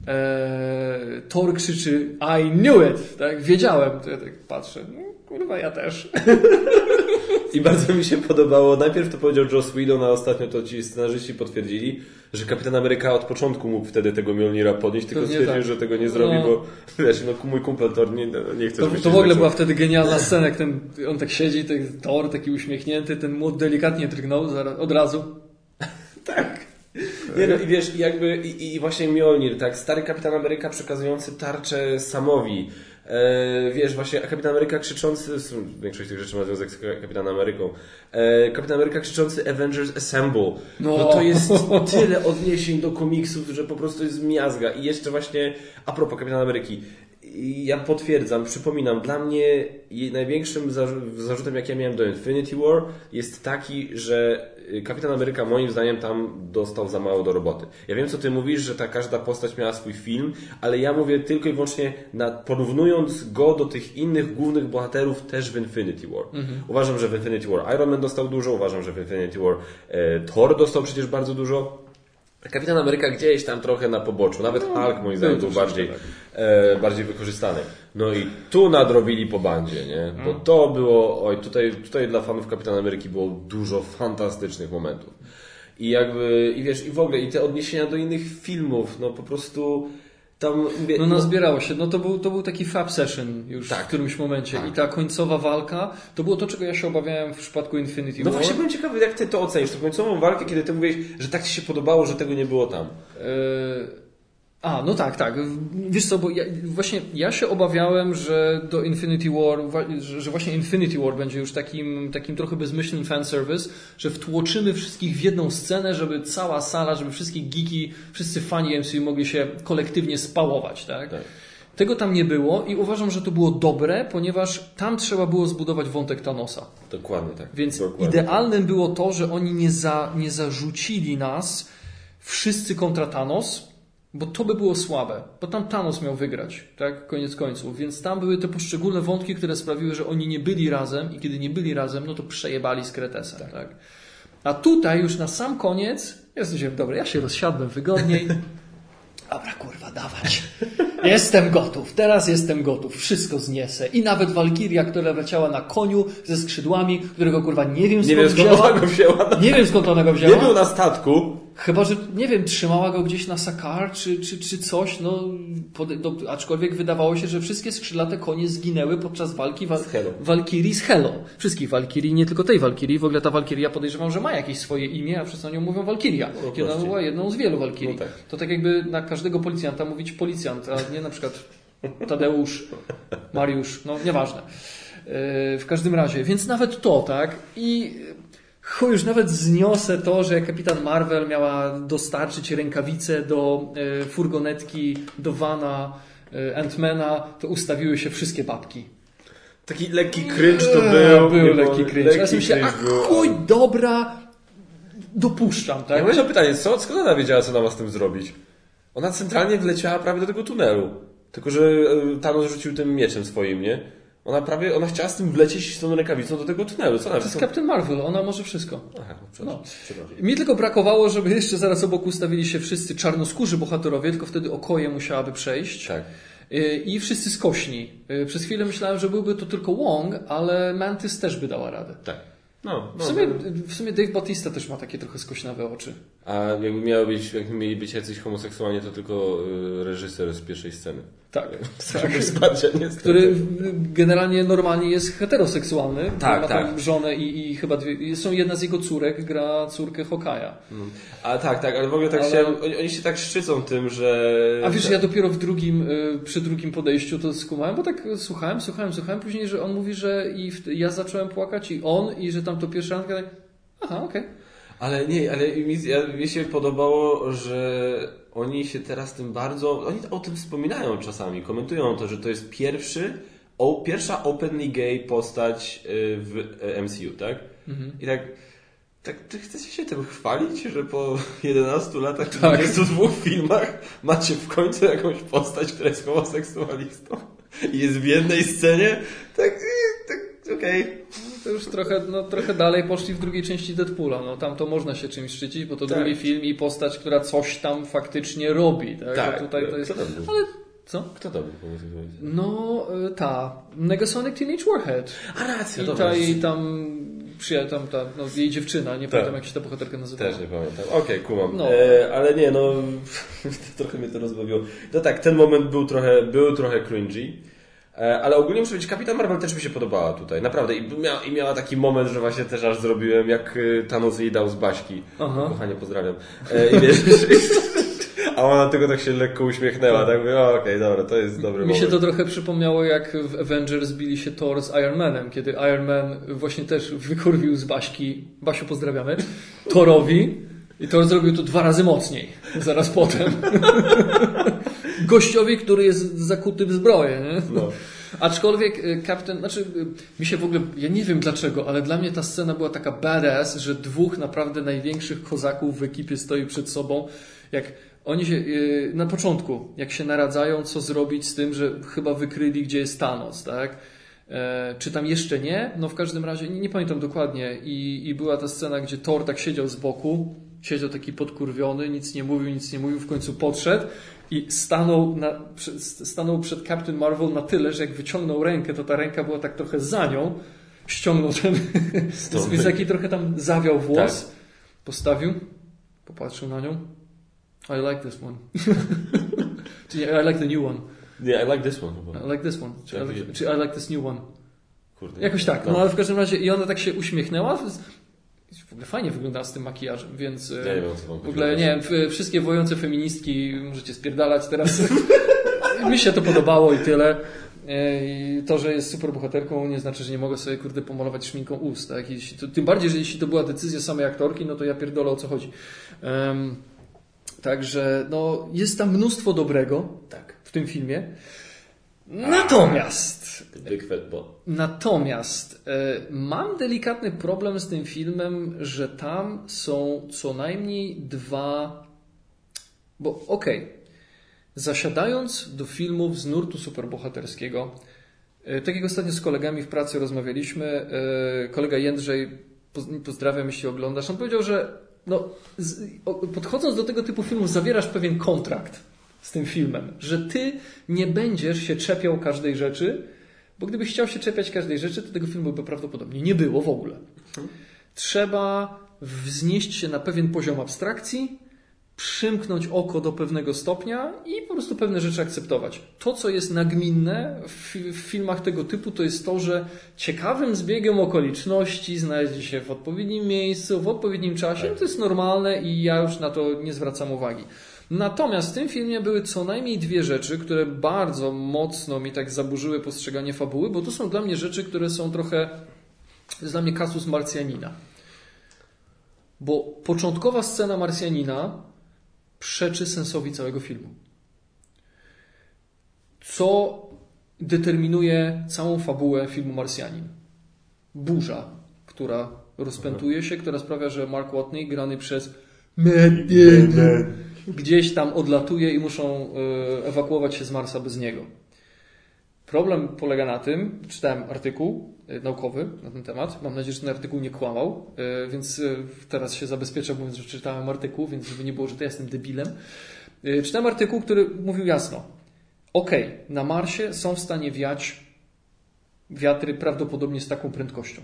Speaker 2: e, Thor krzyczy I knew it, tak? Wiedziałem. To ja tak patrzę, no, kurwa ja też.
Speaker 1: I bardzo mi się podobało. Najpierw to powiedział Joss Whedon, a ostatnio to ci scenarzyści potwierdzili, że Kapitan Ameryka od początku mógł wtedy tego Mjolnira podnieść, tylko
Speaker 2: Pewnie
Speaker 1: stwierdził,
Speaker 2: tak.
Speaker 1: że tego nie zrobi,
Speaker 2: No.
Speaker 1: bo wiesz, no mój kumpel Thor nie, no, nie chce
Speaker 2: To, to w ogóle była wtedy genialna scena, jak ten, on tak siedzi, ten Thor taki uśmiechnięty, ten młot delikatnie drgnął zaraz, od razu.
Speaker 1: Tak. Nie no i wiesz, jakby i, i właśnie Mjolnir, tak, stary Kapitan Ameryka przekazujący tarczę Samowi. E, wiesz, właśnie Kapitan Ameryka krzyczący, większość tych rzeczy ma związek z Kapitanem Ameryką. E, Kapitan Ameryka krzyczący Avengers Assemble. No.
Speaker 2: No.
Speaker 1: to jest tyle odniesień do komiksów, że po prostu jest miazga. I jeszcze właśnie, a propos Kapitana Ameryki, ja potwierdzam, przypominam, dla mnie największym zarzu- zarzutem, jaki ja miałem do Infinity War, jest taki, że Kapitan Ameryka moim zdaniem tam dostał za mało do roboty. Ja wiem, co ty mówisz, że ta każda postać miała swój film, ale ja mówię tylko i wyłącznie na, porównując go do tych innych głównych bohaterów też w Infinity War. Uważam, że w Infinity War Iron Man dostał dużo, uważam, że w Infinity War e, Thor dostał przecież bardzo dużo. Kapitan Ameryka gdzieś tam trochę na poboczu, nawet Hulk moim zdaniem był bardziej,
Speaker 2: tak.
Speaker 1: e, bardziej wykorzystany. No i tu nadrobili po bandzie, nie? Bo to było, oj, tutaj, tutaj dla fanów Kapitana Ameryki było dużo fantastycznych momentów. I jakby, i wiesz, i w ogóle, i te odniesienia do innych filmów, no po prostu tam, mówię,
Speaker 2: No nazbierało się. No to był, to był taki fab session już
Speaker 1: Tak.
Speaker 2: w którymś momencie.
Speaker 1: Tak.
Speaker 2: I ta końcowa walka, to było to, czego ja się obawiałem w przypadku Infinity
Speaker 1: no
Speaker 2: War.
Speaker 1: właśnie byłem ciekawy, jak ty to ocenisz, tą końcową walkę, kiedy ty mówisz, że tak ci się podobało, że tego nie było tam.
Speaker 2: E, A, no tak, tak. Wiesz co, bo ja, właśnie ja się obawiałem, że do Infinity War, wa- że właśnie Infinity War będzie już takim, takim trochę bezmyślnym fanservice, że wtłoczymy wszystkich w jedną scenę, żeby cała sala, żeby wszystkie geeki, wszyscy fani MCU mogli się kolektywnie spałować, tak?
Speaker 1: Tak.
Speaker 2: Tego tam nie było i uważam, że to było dobre, ponieważ tam trzeba było zbudować wątek Thanosa.
Speaker 1: Dokładnie tak.
Speaker 2: Więc
Speaker 1: Dokładnie.
Speaker 2: idealnym było to, że oni nie, za, nie zarzucili nas wszyscy kontra Thanos Bo to by było słabe, bo tam Thanos miał wygrać, tak? Koniec końców. Więc tam były te poszczególne wątki, które sprawiły, że oni nie byli razem i kiedy nie byli razem, no to przejebali z Kretesem, tak? A tutaj już na sam koniec, ja stwierdziłem, dobra, ja się rozsiadłem wygodniej. Dobra, kurwa, dawać. Jestem gotów, teraz jestem gotów, wszystko zniesę. I nawet Walkiria, która leciała na koniu ze skrzydłami, którego kurwa nie wiem skąd
Speaker 1: Nie wiem skąd
Speaker 2: wzięła.
Speaker 1: ona go wzięła.
Speaker 2: Nie wiem skąd ona go
Speaker 1: Nie
Speaker 2: wzięła.
Speaker 1: był na statku.
Speaker 2: Chyba, że nie wiem, trzymała go gdzieś na sakar czy, czy, czy coś, no, pod, do, aczkolwiek wydawało się, że wszystkie skrzydlate konie zginęły podczas walki wal,
Speaker 1: Z Helą.
Speaker 2: Walkirii z Helą. Wszystkich Walkirii, nie tylko tej Walkirii. W ogóle ta Walkiria podejrzewam, że ma jakieś swoje imię, a wszyscy o nią mówią Walkiria.
Speaker 1: No,
Speaker 2: Kiedy ona była jedną z wielu Walkirii.
Speaker 1: No tak.
Speaker 2: To tak jakby na każdego policjanta mówić policjant, a nie na przykład Tadeusz, Mariusz, no nieważne. Yy, W każdym razie, więc nawet to, tak? I chuj, już nawet zniosę to, że kapitan Marvel miała dostarczyć rękawice do yy, furgonetki, do vana yy, Antmana, to ustawiły się wszystkie babki.
Speaker 1: Taki lekki cringe to
Speaker 2: Eee,
Speaker 1: był.
Speaker 2: Był lekki cringe. Ja
Speaker 1: lekki
Speaker 2: sobie myślę, a
Speaker 1: cringe
Speaker 2: chuj, dobra, dopuszczam,
Speaker 1: Ja
Speaker 2: tak?
Speaker 1: mam pytanie, co, skąd ona wiedziała, co ona ma z tym zrobić? Ona centralnie wleciała prawie do tego tunelu. Tylko, że e, Thanos rzucił tym mieczem swoim, nie? Ona prawie, ona chciała z tym wlecieć z tą rękawicą do tego tunelu. Co
Speaker 2: To jest Captain Marvel, ona może wszystko.
Speaker 1: Aha, no, przepraszam.
Speaker 2: No.
Speaker 1: przepraszam.
Speaker 2: Mi tylko brakowało, żeby jeszcze zaraz obok ustawili się wszyscy czarnoskórzy bohaterowie, tylko wtedy okoje musiałaby przejść.
Speaker 1: Tak.
Speaker 2: Y, I wszyscy skośni. Y, Przez chwilę myślałem, że byłby to tylko Wong, ale Mantis też by dała radę.
Speaker 1: Tak. No,
Speaker 2: W
Speaker 1: no,
Speaker 2: sumie,
Speaker 1: no.
Speaker 2: w sumie Dave Bautista też ma takie trochę skośnawe oczy.
Speaker 1: A jakby miały być, jakby mieli być jacyś homoseksualni, to tylko y, reżyser z pierwszej sceny.
Speaker 2: Tak.
Speaker 1: Wsparcia, niestety.
Speaker 2: Który generalnie normalnie jest heteroseksualny.
Speaker 1: Tak,
Speaker 2: ma
Speaker 1: tak.
Speaker 2: tam żonę i, i chyba dwie, są jedna z jego córek, gra córkę Hokaja.
Speaker 1: A tak, tak, ale w ogóle tak
Speaker 2: Ale-
Speaker 1: chciałem, oni, oni się tak szczycą tym, że...
Speaker 2: A wiesz, ja dopiero w drugim, y, przy drugim podejściu to skumałem, bo tak słuchałem, słuchałem, słuchałem, później, że on mówi, że i w, ja zacząłem płakać i on, i że tam to pierwsza randka, tak, aha, okej.
Speaker 1: Ale nie, ale mi, ja, mi się podobało, że oni się teraz tym bardzo. Oni o tym wspominają czasami, komentują to, że to jest pierwszy, o, pierwsza openly gay postać y, w y, MCU, tak?
Speaker 2: Mhm.
Speaker 1: I tak. Tak, czy chcecie się tym chwalić, że po 11 latach,
Speaker 2: Tak.
Speaker 1: 22 filmach macie w końcu jakąś postać, która jest homoseksualistą i jest w jednej scenie? Tak, tak okej.
Speaker 2: To już trochę, no, trochę dalej poszli w drugiej części Deadpoola. No, tam to można się czymś szczycić, bo to
Speaker 1: Tak.
Speaker 2: drugi film i postać, która coś tam faktycznie robi. Tak?
Speaker 1: Tak,
Speaker 2: tutaj to jest... Ale co?
Speaker 1: Kto to był?
Speaker 2: No, y, ta. Negasonic Teenage Warhead.
Speaker 1: A racja,
Speaker 2: I
Speaker 1: dobra.
Speaker 2: ta jej tam przyjaciół, tam ta, no, jej dziewczyna, nie pamiętam jak się ta bohaterka nazywała.
Speaker 1: Też nie pamiętam. Okej, kumam.
Speaker 2: No.
Speaker 1: E, ale nie, no trochę mnie to rozbawiło. No tak, ten moment był trochę, był trochę cringy. E, ale ogólnie muszę powiedzieć, Kapitan Marvel też mi się podobała tutaj, naprawdę. I, mia, I miała taki moment, że właśnie też aż zrobiłem, jak e, Thanos jej dał z Baśki.
Speaker 2: Aha.
Speaker 1: Kochanie, pozdrawiam. E, I wiesz, a ona tylko tak się lekko uśmiechnęła, tak mówię, o, okej, dobra, to jest dobry
Speaker 2: Mi się
Speaker 1: moment.
Speaker 2: to trochę przypomniało, jak w Avengers bili się Thor z Iron Manem, kiedy Iron Man właśnie też wykurwił z Baśki, Basiu pozdrawiamy, Thorowi i Thor zrobił to dwa razy mocniej, zaraz potem. Gościowi, który jest zakuty w zbroję, nie?
Speaker 1: No.
Speaker 2: Aczkolwiek y, Captain, znaczy y, mi się w ogóle, ja nie wiem dlaczego, ale dla mnie ta scena była taka badass, że dwóch naprawdę największych kozaków w ekipie stoi przed sobą, jak oni się, y, na początku, jak się naradzają, co zrobić z tym, że chyba wykryli, gdzie jest Thanos, tak? E, czy tam jeszcze nie? No w każdym razie, nie, nie pamiętam dokładnie I, i była ta scena, gdzie Thor tak siedział z boku, siedział taki podkurwiony, nic nie mówił, nic nie mówił, w końcu podszedł i stanął, na, stanął przed Captain Marvel na tyle, że jak wyciągnął rękę, to ta ręka była tak trochę za nią, ściągnął ten, taki trochę tam zawiał włos,
Speaker 1: Tak.
Speaker 2: postawił, popatrzył na nią. I like this one. Czy nie, I like the new one.
Speaker 1: Nie, I like this one.
Speaker 2: I like this one. Czy,
Speaker 1: Tak,
Speaker 2: I, like, czy I like this new one.
Speaker 1: Kurde.
Speaker 2: Jakoś tak. No ale w każdym razie i ona tak się uśmiechnęła. W ogóle fajnie wyglądała z tym makijażem, więc... e,
Speaker 1: Ja nie wiem, co
Speaker 2: w ogóle nie wiem, wszystkie wojące feministki możecie spierdalać teraz. Mi się to podobało i tyle. E, I to, że jest super bohaterką nie znaczy, że nie mogę sobie kurde pomalować szminką ust. Tak? To, tym bardziej, że jeśli to była decyzja samej aktorki, no to ja pierdolę o co chodzi. Em, także no, jest tam mnóstwo dobrego
Speaker 1: Tak.
Speaker 2: w tym filmie. Natomiast. Natomiast e, mam delikatny problem z tym filmem, że tam są co najmniej dwa. Bo okej, zasiadając do filmów z nurtu superbohaterskiego, e, tak jak ostatnio z kolegami w pracy rozmawialiśmy, e, kolega Jędrzej, pozdrawiam jeśli oglądasz, on powiedział, że no, podchodząc do tego typu filmów zawierasz pewien kontrakt z tym filmem, że ty nie będziesz się czepiał każdej rzeczy, bo gdybyś chciał się czepiać każdej rzeczy, to tego filmu by prawdopodobnie nie było w ogóle. Trzeba wznieść się na pewien poziom abstrakcji, przymknąć oko do pewnego stopnia i po prostu pewne rzeczy akceptować. To, co jest nagminne w, w, filmach tego typu, to jest to, że ciekawym zbiegiem okoliczności znajdzie się w odpowiednim miejscu, w odpowiednim czasie. To jest normalne i ja już na to nie zwracam uwagi. Natomiast w tym filmie były co najmniej dwie rzeczy, które bardzo mocno mi tak zaburzyły postrzeganie fabuły, bo to są dla mnie rzeczy, które są trochę, to jest dla mnie kasus Marsjanina. Bo początkowa scena Marsjanina przeczy sensowi całego filmu. Co determinuje całą fabułę filmu Marsjanin? Burza, która rozpętuje się, która sprawia, że Mark Watney, grany przez gdzieś tam odlatuje i muszą e, ewakuować się z Marsa bez niego. Problem polega na tym, czytałem artykuł e, naukowy na ten temat, mam nadzieję, że ten artykuł nie kłamał, e, więc teraz się zabezpieczę mówiąc, że czytałem artykuł, więc żeby nie było, że to ja jestem debilem. Czytałem artykuł, który mówił jasno, ok, na Marsie są w stanie wiać wiatry prawdopodobnie z taką prędkością.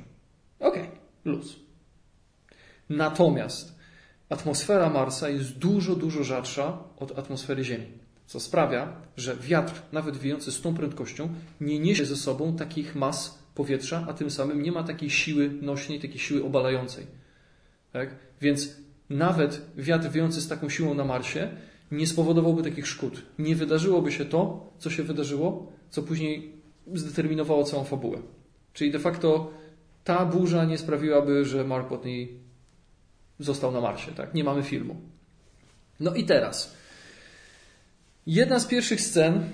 Speaker 2: Ok, luz. Natomiast atmosfera Marsa jest dużo, dużo rzadsza od atmosfery Ziemi. Co sprawia, że wiatr, nawet wiejący z tą prędkością, nie niesie ze sobą takich mas powietrza, a tym samym nie ma takiej siły nośnej, takiej siły obalającej. Tak? Więc nawet wiatr wiejący z taką siłą na Marsie nie spowodowałby takich szkód. Nie wydarzyłoby się to, co się wydarzyło, co później zdeterminowało całą fabułę. Czyli de facto ta burza nie sprawiłaby, że Mark Watney został na Marsie, tak? Nie mamy filmu. No i teraz. Jedna z pierwszych scen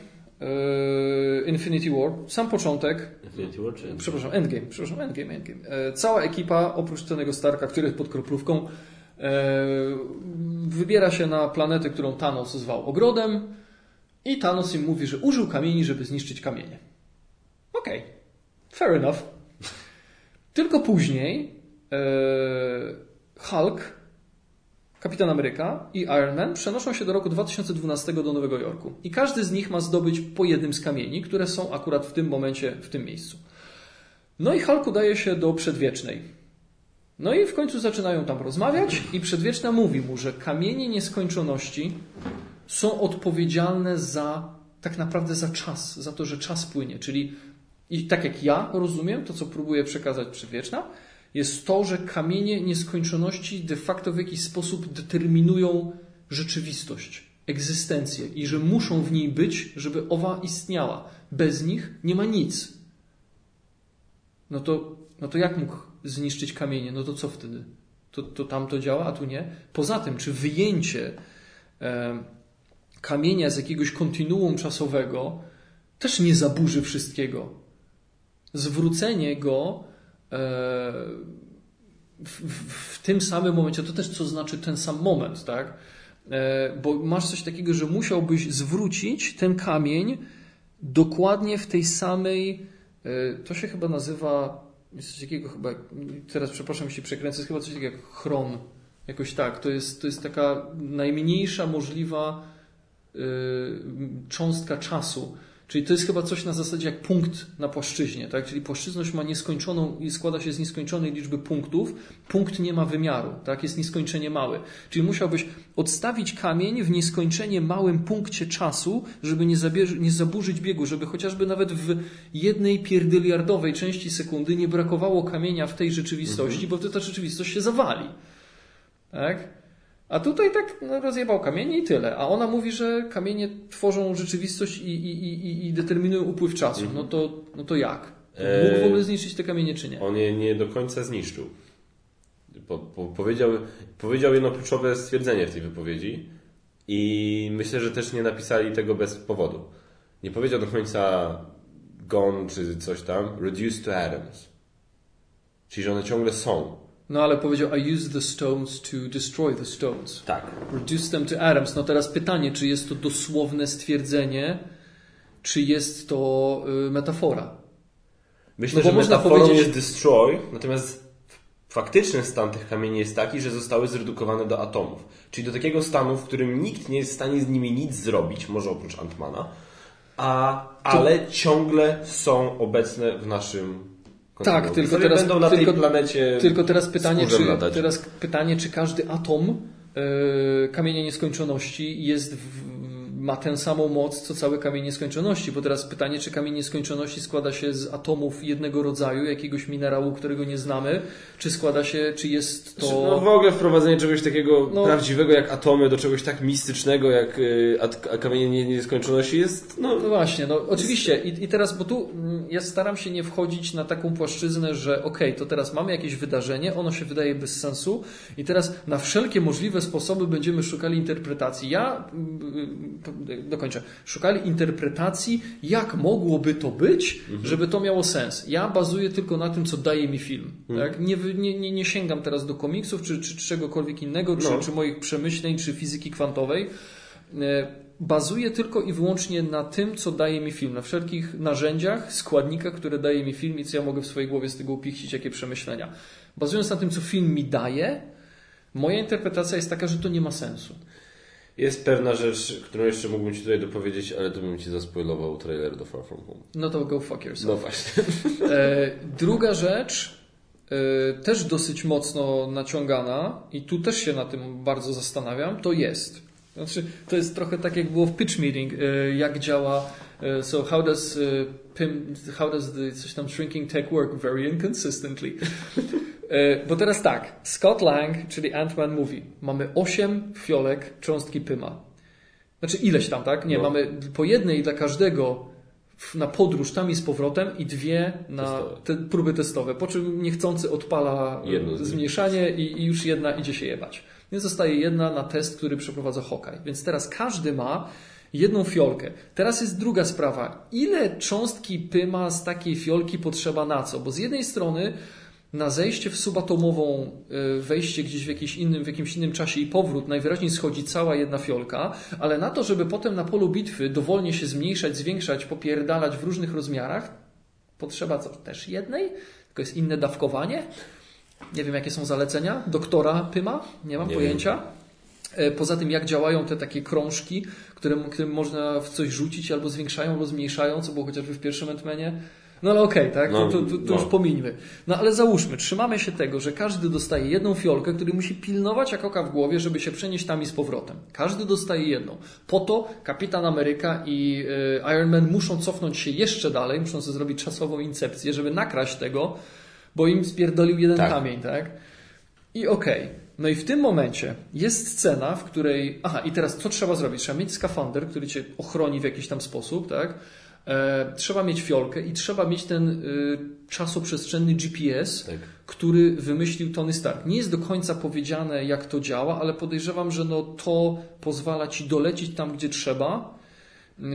Speaker 2: yy, Infinity War, sam początek.
Speaker 1: Infinity War czy
Speaker 2: Przepraszam, Endgame, przepraszam, Endgame, Endgame. Yy, cała ekipa, oprócz tego Starka, który jest pod kroplówką, yy, wybiera się na planetę, którą Thanos zwał ogrodem i Thanos im mówi, że użył kamieni, żeby zniszczyć kamienie. Okej, okay. fair enough. Tylko później Hulk, Kapitan Ameryka i Iron Man przenoszą się do roku 2012 do Nowego Jorku. I każdy z nich ma zdobyć po jednym z kamieni, które są akurat w tym momencie w tym miejscu. No i Hulk udaje się do Przedwiecznej. No i w końcu zaczynają tam rozmawiać i Przedwieczna mówi mu, że kamienie nieskończoności są odpowiedzialne za tak naprawdę za czas, za to, że czas płynie. Czyli i tak jak ja rozumiem to, co próbuje przekazać Przedwieczna, jest to, że kamienie nieskończoności de facto w jakiś sposób determinują rzeczywistość, egzystencję i że muszą w niej być, żeby owa istniała. Bez nich nie ma nic. No to, no to jak mógł zniszczyć kamienie? No to co wtedy? To, to tam to działa, a tu nie? Poza tym, czy wyjęcie e, kamienia z jakiegoś kontinuum czasowego też nie zaburzy wszystkiego. Zwrócenie go w, w, w, tym samym momencie, to też co znaczy ten sam moment, tak? E, bo masz coś takiego, że musiałbyś zwrócić ten kamień dokładnie w tej samej, e, to się chyba nazywa, jest coś takiego chyba, teraz przepraszam, jeśli przekręcę, jest chyba coś takiego jak chron, jakoś tak, to jest, to jest taka najmniejsza możliwa cząstka czasu, Czyli to jest chyba coś na zasadzie jak punkt na płaszczyźnie, tak? Czyli płaszczyzność ma nieskończoną i składa się z nieskończonej liczby punktów. Punkt nie ma wymiaru, tak? Jest nieskończenie mały. Czyli musiałbyś odstawić kamień w nieskończenie małym punkcie czasu, żeby nie, zabierze, nie zaburzyć biegu, żeby chociażby nawet w jednej pierdyliardowej części sekundy nie brakowało kamienia w tej rzeczywistości, mhm. bo wtedy ta rzeczywistość się zawali. Tak? A tutaj tak no, rozjebał kamienie i tyle. A ona mówi, że kamienie tworzą rzeczywistość i, i, i, i determinują upływ czasu. Mhm. No, to, no to jak? Mógł w ogóle zniszczyć te kamienie, czy nie?
Speaker 1: On je nie do końca zniszczył. Po, po, powiedział, powiedział jedno kluczowe stwierdzenie w tej wypowiedzi i myślę, że też nie napisali tego bez powodu. Nie powiedział do końca gone czy coś tam, reduced to atoms. Czyli, że one ciągle są
Speaker 2: No ale powiedział, I use the stones to destroy the stones.
Speaker 1: Tak.
Speaker 2: Reduce them to atoms. No teraz pytanie, czy jest to dosłowne stwierdzenie, czy jest to y, metafora?
Speaker 1: Myślę,
Speaker 2: No
Speaker 1: że
Speaker 2: można
Speaker 1: metaforą
Speaker 2: powiedzieć-
Speaker 1: jest destroy, natomiast faktyczny stan tych kamieni jest taki, że zostały zredukowane do atomów. Czyli do takiego stanu, w którym nikt nie jest w stanie z nimi nic zrobić, może oprócz Antmana, a, ale ciągle są obecne w naszym.
Speaker 2: Tak, tylko teraz-
Speaker 1: będą na
Speaker 2: tylko-
Speaker 1: tej planecie
Speaker 2: Tylko teraz pytanie, czy,
Speaker 1: latać.
Speaker 2: teraz pytanie, czy każdy atom e, kamienia nieskończoności jest w, ma tę samą moc, co cały kamień nieskończoności, bo teraz pytanie, czy kamień nieskończoności składa się z atomów jednego rodzaju, jakiegoś minerału, którego nie znamy, czy składa się, czy jest to...
Speaker 1: No w ogóle wprowadzenie czegoś takiego
Speaker 2: No.
Speaker 1: prawdziwego jak atomy do czegoś tak mistycznego jak y, a kamienie nie- nieskończoności jest, no,
Speaker 2: No właśnie, no oczywiście. I, I teraz, bo tu mm, ja staram się nie wchodzić na taką płaszczyznę, że okej, to teraz mamy jakieś wydarzenie, ono się wydaje bez sensu i teraz na wszelkie możliwe sposoby będziemy szukali interpretacji. Ja mm, mm, dokończę. Szukali interpretacji, jak mogłoby to być, żeby to miało sens. Ja bazuję tylko na tym, co daje mi film. Tak? Nie, nie, nie, sięgam teraz do komiksów czy, czy, czy czegokolwiek innego, czy,
Speaker 1: No.
Speaker 2: czy moich przemyśleń, czy fizyki kwantowej. E, Bazuje tylko i wyłącznie na tym, co daje mi film, na wszelkich narzędziach, składnikach, które daje mi film i co ja mogę w swojej głowie z tego upichcić, jakie przemyślenia. Bazując na tym, co film mi daje, moja interpretacja jest taka, że to nie ma sensu.
Speaker 1: Jest pewna rzecz, którą jeszcze mógłbym Ci tutaj dopowiedzieć, ale to bym Ci zaspoilował trailer do Far From Home.
Speaker 2: No to go fuck yourself.
Speaker 1: No właśnie.
Speaker 2: E, druga rzecz, e, też dosyć mocno naciągana, i tu też się na tym bardzo zastanawiam, to jest. Znaczy, to jest trochę tak, jak było w pitch meeting, e, jak działa. e, So how does PIM, how does the coś tam shrinking tech work? Very inconsistently. E, Bo teraz tak, Scott Lang, czyli Ant-Man mówi, mamy 8 fiolek cząstki pyma. Znaczy ileś tam, tak? Nie,
Speaker 1: No.
Speaker 2: mamy po jednej dla każdego na podróż tam i z powrotem i dwie na te próby testowe, po czym niechcący odpala
Speaker 1: Jedno
Speaker 2: zmniejszanie i, i już jedna idzie się jebać. Więc zostaje jedna na test, który przeprowadza Hawkeye. Więc teraz każdy ma jedną fiolkę. Teraz jest druga sprawa. Ile cząstki pyma z takiej fiolki potrzeba na co? Bo z jednej strony na zejście w subatomową, y, wejście gdzieś w, jakimś innym, w jakimś innym czasie i powrót najwyraźniej schodzi cała jedna fiolka, ale na to, żeby potem na polu bitwy dowolnie się zmniejszać, zwiększać, popierdalać w różnych rozmiarach, potrzeba co? Też jednej? Tylko jest inne dawkowanie? Nie wiem, jakie są zalecenia doktora Pyma, nie mam
Speaker 1: Nie
Speaker 2: pojęcia. E, Poza tym, jak działają te takie krążki, które, którym można w coś rzucić albo zwiększają, albo zmniejszają, co było chociażby w pierwszym Ant-Manie. No ale okej, tak?
Speaker 1: No,
Speaker 2: to, to, to
Speaker 1: no.
Speaker 2: już pomińmy. No ale załóżmy, trzymamy się tego, że każdy dostaje jedną fiolkę, który musi pilnować jak oka w głowie, żeby się przenieść tam i z powrotem. Każdy dostaje jedną. Po to Kapitan Ameryka i e, Iron Man muszą cofnąć się jeszcze dalej, muszą sobie zrobić czasową incepcję, żeby nakraść tego, bo im spierdolił jeden
Speaker 1: Tak.
Speaker 2: kamień, tak? I okej. No i w tym momencie jest scena, w której. Aha, i teraz co trzeba zrobić? Trzeba mieć skafander, który cię ochroni w jakiś tam sposób, tak? E, trzeba mieć fiolkę i trzeba mieć ten y, czasoprzestrzenny GPS,
Speaker 1: Tak.
Speaker 2: który wymyślił Tony Stark. Nie jest do końca powiedziane, jak to działa, ale podejrzewam, że no to pozwala ci dolecieć tam, gdzie trzeba.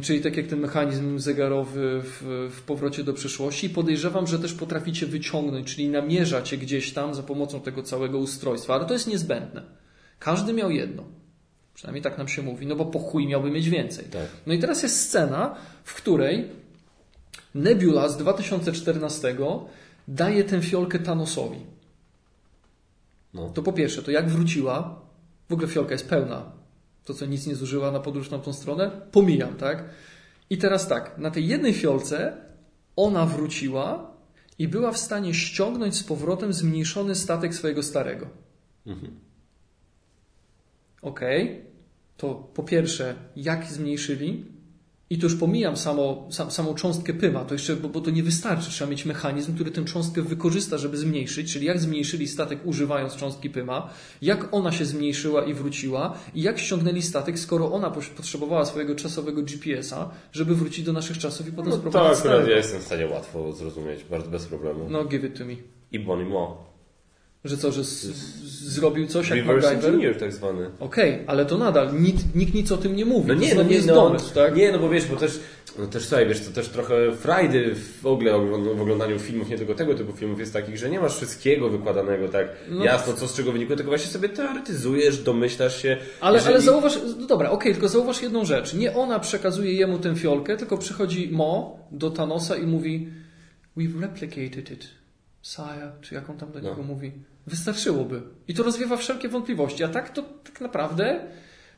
Speaker 2: Czyli tak jak ten mechanizm zegarowy w, w powrocie do przeszłości. Podejrzewam, że też potraficie wyciągnąć, czyli namierzacie gdzieś tam za pomocą tego całego ustrojstwa, ale to jest niezbędne. Każdy miał jedno. Przynajmniej tak nam się mówi, no bo po chuj miałby mieć więcej.
Speaker 1: Tak.
Speaker 2: No i teraz jest scena, w której Nebula z 2014 daje tę fiolkę Thanosowi.
Speaker 1: No.
Speaker 2: To po pierwsze, to jak wróciła, w ogóle fiolka jest pełna. To, co nic nie zużyła na podróż na tą stronę, pomijam, tak? I teraz tak, na tej jednej fiolce ona wróciła i była w stanie ściągnąć z powrotem zmniejszony statek swojego starego.
Speaker 1: Mhm.
Speaker 2: Okej, to po pierwsze, jak zmniejszyli? I to już pomijam samo, sam, samą cząstkę pyma, to jeszcze, bo, bo to nie wystarczy. Trzeba mieć mechanizm, który tę cząstkę wykorzysta, żeby zmniejszyć, czyli jak zmniejszyli statek używając cząstki pyma, jak ona się zmniejszyła i wróciła, i jak ściągnęli statek, skoro ona potrzebowała swojego czasowego GPS-a, żeby wrócić do naszych czasów i potem
Speaker 1: No, to
Speaker 2: sprowadzić
Speaker 1: akurat
Speaker 2: starego.
Speaker 1: ja jestem w stanie łatwo zrozumieć, bardzo bez problemu.
Speaker 2: No, give it to me.
Speaker 1: I Bonnie Mo.
Speaker 2: Że co, że z, z, zrobił coś jak
Speaker 1: Reverse
Speaker 2: MacGyver?
Speaker 1: engineer tak zwany.
Speaker 2: Okej, ale to nadal nikt, nikt nic o tym nie mówi.
Speaker 1: No nie, no nie,
Speaker 2: jest
Speaker 1: no,
Speaker 2: domysł, tak?
Speaker 1: nie, no bo wiesz, bo też No też słuchaj, wiesz, to też trochę frajdy w ogóle w oglądaniu filmów, nie tylko tego typu filmów jest takich, że nie masz wszystkiego wykładanego tak
Speaker 2: No.
Speaker 1: jasno, co z czego wynikło, tylko właśnie sobie teoretyzujesz, domyślasz się.
Speaker 2: Ale,
Speaker 1: jeżeli-
Speaker 2: ale zauważ, no dobra, okej, tylko zauważ jedną rzecz. Nie ona przekazuje jemu tę fiolkę, tylko przychodzi Mo do Thanosa i mówi We've replicated it, sire, czy jak on tam do
Speaker 1: No.
Speaker 2: niego mówi. Wystarczyłoby. I to rozwiewa wszelkie wątpliwości. A tak to tak naprawdę,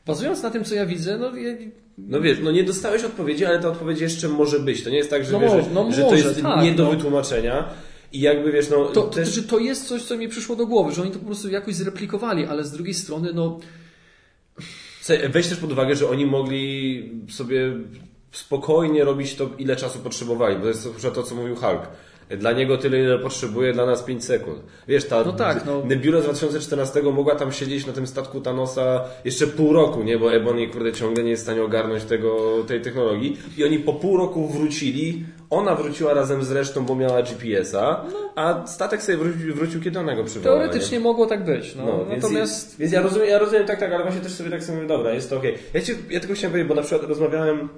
Speaker 2: bazując na tym, co ja widzę, no, ja,
Speaker 1: No wiesz, no nie dostałeś odpowiedzi, ale ta odpowiedź jeszcze może być. To nie jest tak, że,
Speaker 2: No
Speaker 1: wiesz, że,
Speaker 2: no
Speaker 1: że to
Speaker 2: może,
Speaker 1: jest
Speaker 2: tak,
Speaker 1: nie do
Speaker 2: no.
Speaker 1: wytłumaczenia. I jakby wiesz, no
Speaker 2: to, to,
Speaker 1: też...
Speaker 2: znaczy, to jest coś, co mi przyszło do głowy, że oni to po prostu jakoś zreplikowali, ale z drugiej strony, no,
Speaker 1: Weź też pod uwagę, że oni mogli sobie spokojnie robić to, ile czasu potrzebowali, bo to jest to, co mówił Hulk. Dla niego tyle, ile potrzebuje, dla nas 5 sekund. Wiesz, ta
Speaker 2: No tak, no.
Speaker 1: Nebula z 2014 mogła tam siedzieć na tym statku Thanosa jeszcze pół roku, nie? Bo Ebony kurde ciągle nie jest w stanie ogarnąć tego, tej technologii. I oni po pół roku wrócili. Ona wróciła razem z resztą, bo miała GPS-a, a statek sobie wrócił, wrócił kiedy ona go przywołała. nie?
Speaker 2: teoretycznie mogło tak być. No,
Speaker 1: No, więc,
Speaker 2: natomiast
Speaker 1: więc ja rozumiem, ja rozumiem tak, tak, ale właśnie też sobie tak sobie mówię, dobra, jest to okej. Ja, ci- ja tylko chciałem powiedzieć, bo na przykład rozmawiałem,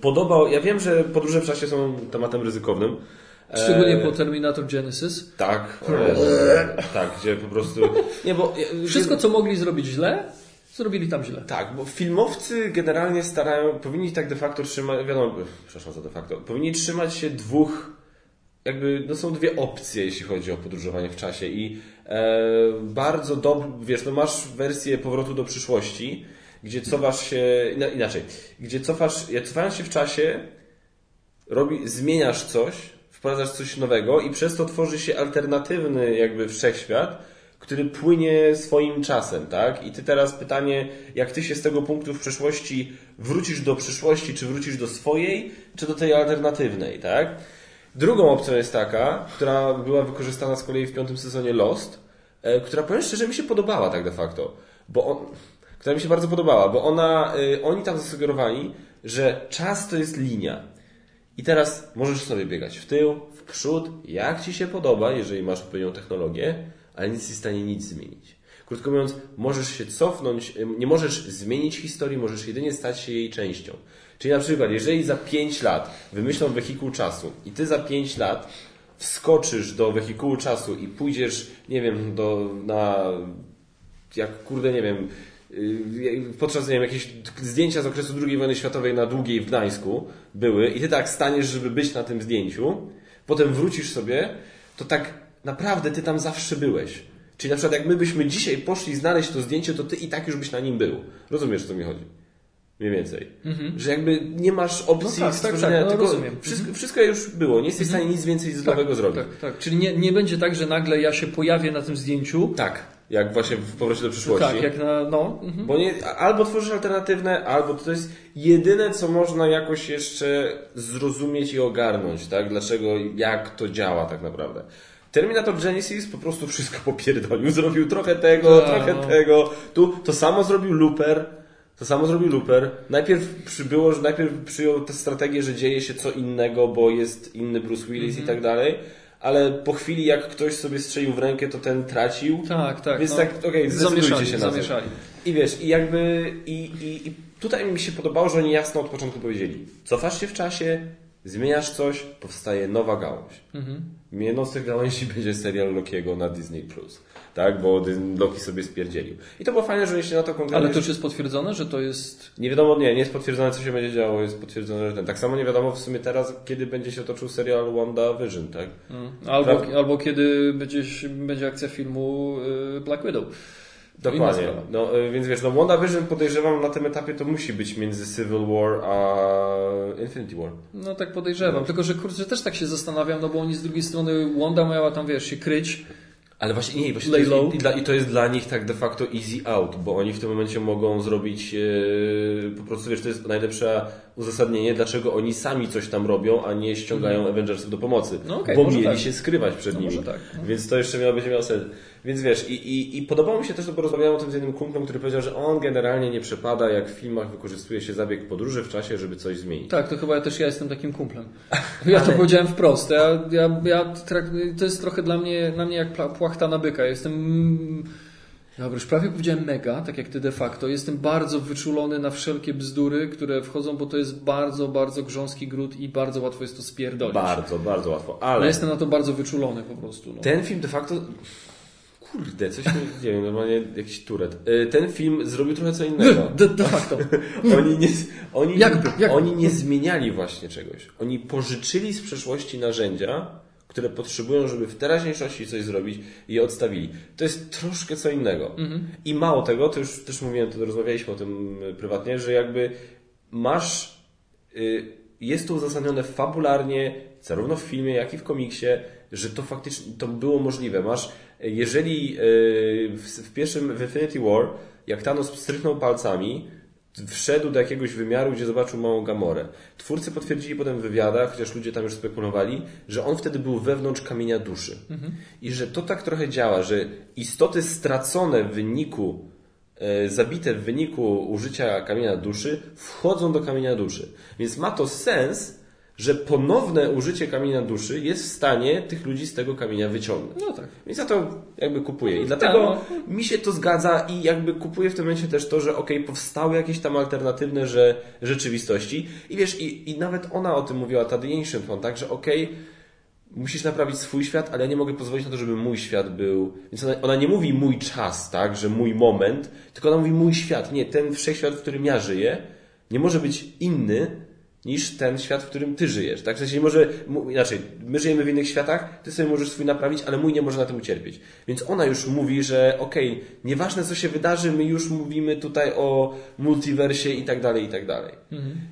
Speaker 1: podobał, ja wiem, że podróże w czasie są tematem ryzykownym. E,
Speaker 2: szczególnie po Terminator Genesis.
Speaker 1: Tak, e, tak, gdzie po prostu, nie, bo... e,
Speaker 2: Wszystko, co mogli zrobić źle, zrobili tam źle.
Speaker 1: Tak, bo filmowcy generalnie starają, powinni tak de facto trzymać, wiadomo, przepraszam za de facto, powinni trzymać się dwóch, jakby, no są dwie opcje, jeśli chodzi o podróżowanie w czasie i e, bardzo dobrze, wiesz, no masz wersję powrotu do przyszłości, gdzie cofasz się, ina- inaczej, gdzie cofasz, cofając się w czasie, robi, zmieniasz coś, wprowadzasz coś nowego i przez to tworzy się alternatywny jakby wszechświat, który płynie swoim czasem, tak? I ty teraz pytanie, jak ty się z tego punktu w przeszłości wrócisz do przyszłości, czy wrócisz do swojej, czy do tej alternatywnej, tak? Drugą opcją jest taka, która była wykorzystana z kolei w piątym sezonie Lost, e, która powiem szczerze mi się podobała tak de facto, bo on, która mi się bardzo podobała, bo ona, y, oni tam zasugerowali, że czas to jest linia. I teraz możesz sobie biegać w tył, w przód, jak ci się podoba, jeżeli masz odpowiednią technologię, ale nic nie w stanie nic zmienić. Krótko mówiąc, możesz się cofnąć, ym, nie możesz zmienić historii, możesz jedynie stać się jej częścią. Czyli na przykład, jeżeli za 5 lat wymyślą wehikuł czasu i ty za 5 lat wskoczysz do wehikułu czasu i pójdziesz, nie wiem, do, na jak kurde, nie wiem, podczas, nie wiem, jakieś zdjęcia z okresu II wojny światowej na Długiej w Gdańsku były i ty tak staniesz, żeby być na tym zdjęciu, potem wrócisz sobie, to tak naprawdę ty tam zawsze byłeś. Czyli na przykład jak my byśmy dzisiaj poszli znaleźć to zdjęcie, to ty i tak już byś na nim był. Rozumiesz, o co mi chodzi? Mniej więcej. Że jakby nie masz opcji
Speaker 2: No tak, tak,
Speaker 1: stworzenia,
Speaker 2: tak, no
Speaker 1: tylko
Speaker 2: rozumiem.
Speaker 1: wszystko, wszystko już było. Nie jesteś w stanie nic więcej z nowego zrobić.
Speaker 2: Tak, tak. Czyli nie, nie będzie tak, że nagle ja się pojawię na tym zdjęciu.
Speaker 1: Tak, jak właśnie w powrocie do przyszłości.
Speaker 2: Tak, jak na. No. Mhm.
Speaker 1: Bo nie, albo tworzysz alternatywne, albo to jest jedyne, co można jakoś jeszcze zrozumieć i ogarnąć, tak? Dlaczego, jak to działa tak naprawdę. Terminator Genesis po prostu wszystko popierdolił. Zrobił trochę tego,
Speaker 2: Tak,
Speaker 1: trochę
Speaker 2: no.
Speaker 1: tego. Tu to samo zrobił Looper. To samo zrobił Looper. Najpierw przybyło, że najpierw przyjął tę strategię, że dzieje się co innego, bo jest inny Bruce Willis
Speaker 2: Mhm.
Speaker 1: i tak dalej. Ale po chwili, jak ktoś sobie strzelił w rękę, to ten tracił.
Speaker 2: Tak, tak.
Speaker 1: Więc
Speaker 2: no.
Speaker 1: tak, okej, zdecydujcie
Speaker 2: zamieszali,
Speaker 1: się na to.
Speaker 2: zamieszali.
Speaker 1: I wiesz, i jakby i, i, i tutaj mi się podobało, że oni jasno od początku powiedzieli. Cofasz się w czasie, zmieniasz coś, powstaje nowa gałąź.
Speaker 2: Mhm.
Speaker 1: Z tych gałęzi będzie serial Lokiego na Disney+. Plus. Tak, bo Loki sobie spierdzielił. I to było fajne, że oni się na to konkretnie...
Speaker 2: Ale to już jest potwierdzone, że to jest.
Speaker 1: Nie wiadomo, nie, nie jest potwierdzone, co się będzie działo, jest potwierdzone, że ten. Tak samo nie wiadomo w sumie teraz, kiedy będzie się toczył serial WandaVision, tak?
Speaker 2: Mm. Albo,
Speaker 1: Prawda.
Speaker 2: albo kiedy będzie, będzie akcja filmu y, Black Widow.
Speaker 1: Dokładnie. No, y, więc wiesz, no WandaVision podejrzewam na tym etapie to musi być między Civil War a Infinity War.
Speaker 2: No tak podejrzewam. Tylko, że kurczę, też tak się zastanawiam, no bo oni z drugiej strony Wanda miała tam, wiesz, się kryć.
Speaker 1: Ale właśnie nie, właśnie to jest, i, dla, i to jest dla nich tak de facto easy out, bo oni w tym momencie mogą zrobić e, po prostu, wiesz, to jest najlepsze uzasadnienie, dlaczego oni sami coś tam robią, a nie ściągają Avengersów do pomocy.
Speaker 2: No okej,
Speaker 1: bo mieli
Speaker 2: tak.
Speaker 1: się skrywać przed
Speaker 2: No
Speaker 1: nimi.
Speaker 2: tak, no.
Speaker 1: Więc to jeszcze miało, będzie miało sens. Więc wiesz, i, i, i podobało mi się też, bo rozmawiałem o tym z jednym kumplem, który powiedział, że on generalnie nie przepada, jak w filmach wykorzystuje się zabieg podróży w czasie, żeby coś zmienić.
Speaker 2: Tak, to chyba ja też ja jestem takim kumplem. Ja to powiedziałem wprost. Ja, ja, ja to jest trochę dla mnie, dla mnie jak płachta na byka. Jestem. Dobra, już prawie powiedziałem mega, tak jak ty de facto. Jestem bardzo wyczulony na wszelkie bzdury, które wchodzą, bo to jest bardzo, bardzo grząski gród i bardzo łatwo jest to spierdolić.
Speaker 1: Bardzo, bardzo łatwo. Ale
Speaker 2: jestem na to bardzo wyczulony po prostu. No.
Speaker 1: ten film de facto... Kurde, coś mi, nie wiem, normalnie jakiś turet. Y, Ten film zrobił trochę co innego.
Speaker 2: De, de facto.
Speaker 1: Oni nie, oni, oni nie zmieniali właśnie czegoś. Oni pożyczyli z przeszłości narzędzia, które potrzebują, żeby w teraźniejszości coś zrobić i je odstawili. To jest troszkę co innego. I mało tego, to już też mówiłem, to rozmawialiśmy o tym y, prywatnie, że jakby masz, y, jest to uzasadnione fabularnie, zarówno w filmie, jak i w komiksie, że to faktycznie to było możliwe. Masz, y, jeżeli y, w, w pierwszym w Infinity War, jak Thanos stryknął palcami, wszedł do jakiegoś wymiaru, gdzie zobaczył małą Gamorę. Twórcy potwierdzili potem w wywiadach, chociaż ludzie tam już spekulowali, że on wtedy był wewnątrz kamienia duszy. I że to tak trochę działa, że istoty stracone w wyniku, e, zabite w wyniku użycia kamienia duszy, wchodzą do kamienia duszy. Więc ma to sens, że ponowne użycie kamienia duszy jest w stanie tych ludzi z tego kamienia wyciągnąć.
Speaker 2: No tak.
Speaker 1: Więc ja to jakby kupuję. I dlatego mi się to zgadza i jakby kupuję w tym momencie też to, że okej, powstały jakieś tam alternatywne że, rzeczywistości. I wiesz, i, i nawet ona o tym mówiła, ta The Ancient One, tak, że okej, musisz naprawić swój świat, ale ja nie mogę pozwolić na to, żeby mój świat był. Więc ona, ona nie mówi mój czas, tak, że mój moment, tylko ona mówi mój świat. Nie, ten wszechświat, w którym ja żyję, nie może być inny niż ten świat, w którym ty żyjesz. Tak? W sensie może, inaczej, my żyjemy w innych światach, ty sobie możesz swój naprawić, ale mój nie może na tym ucierpieć. Więc ona już mówi, że okej, nieważne co się wydarzy, my już mówimy tutaj o multiversie i tak dalej, i tak dalej.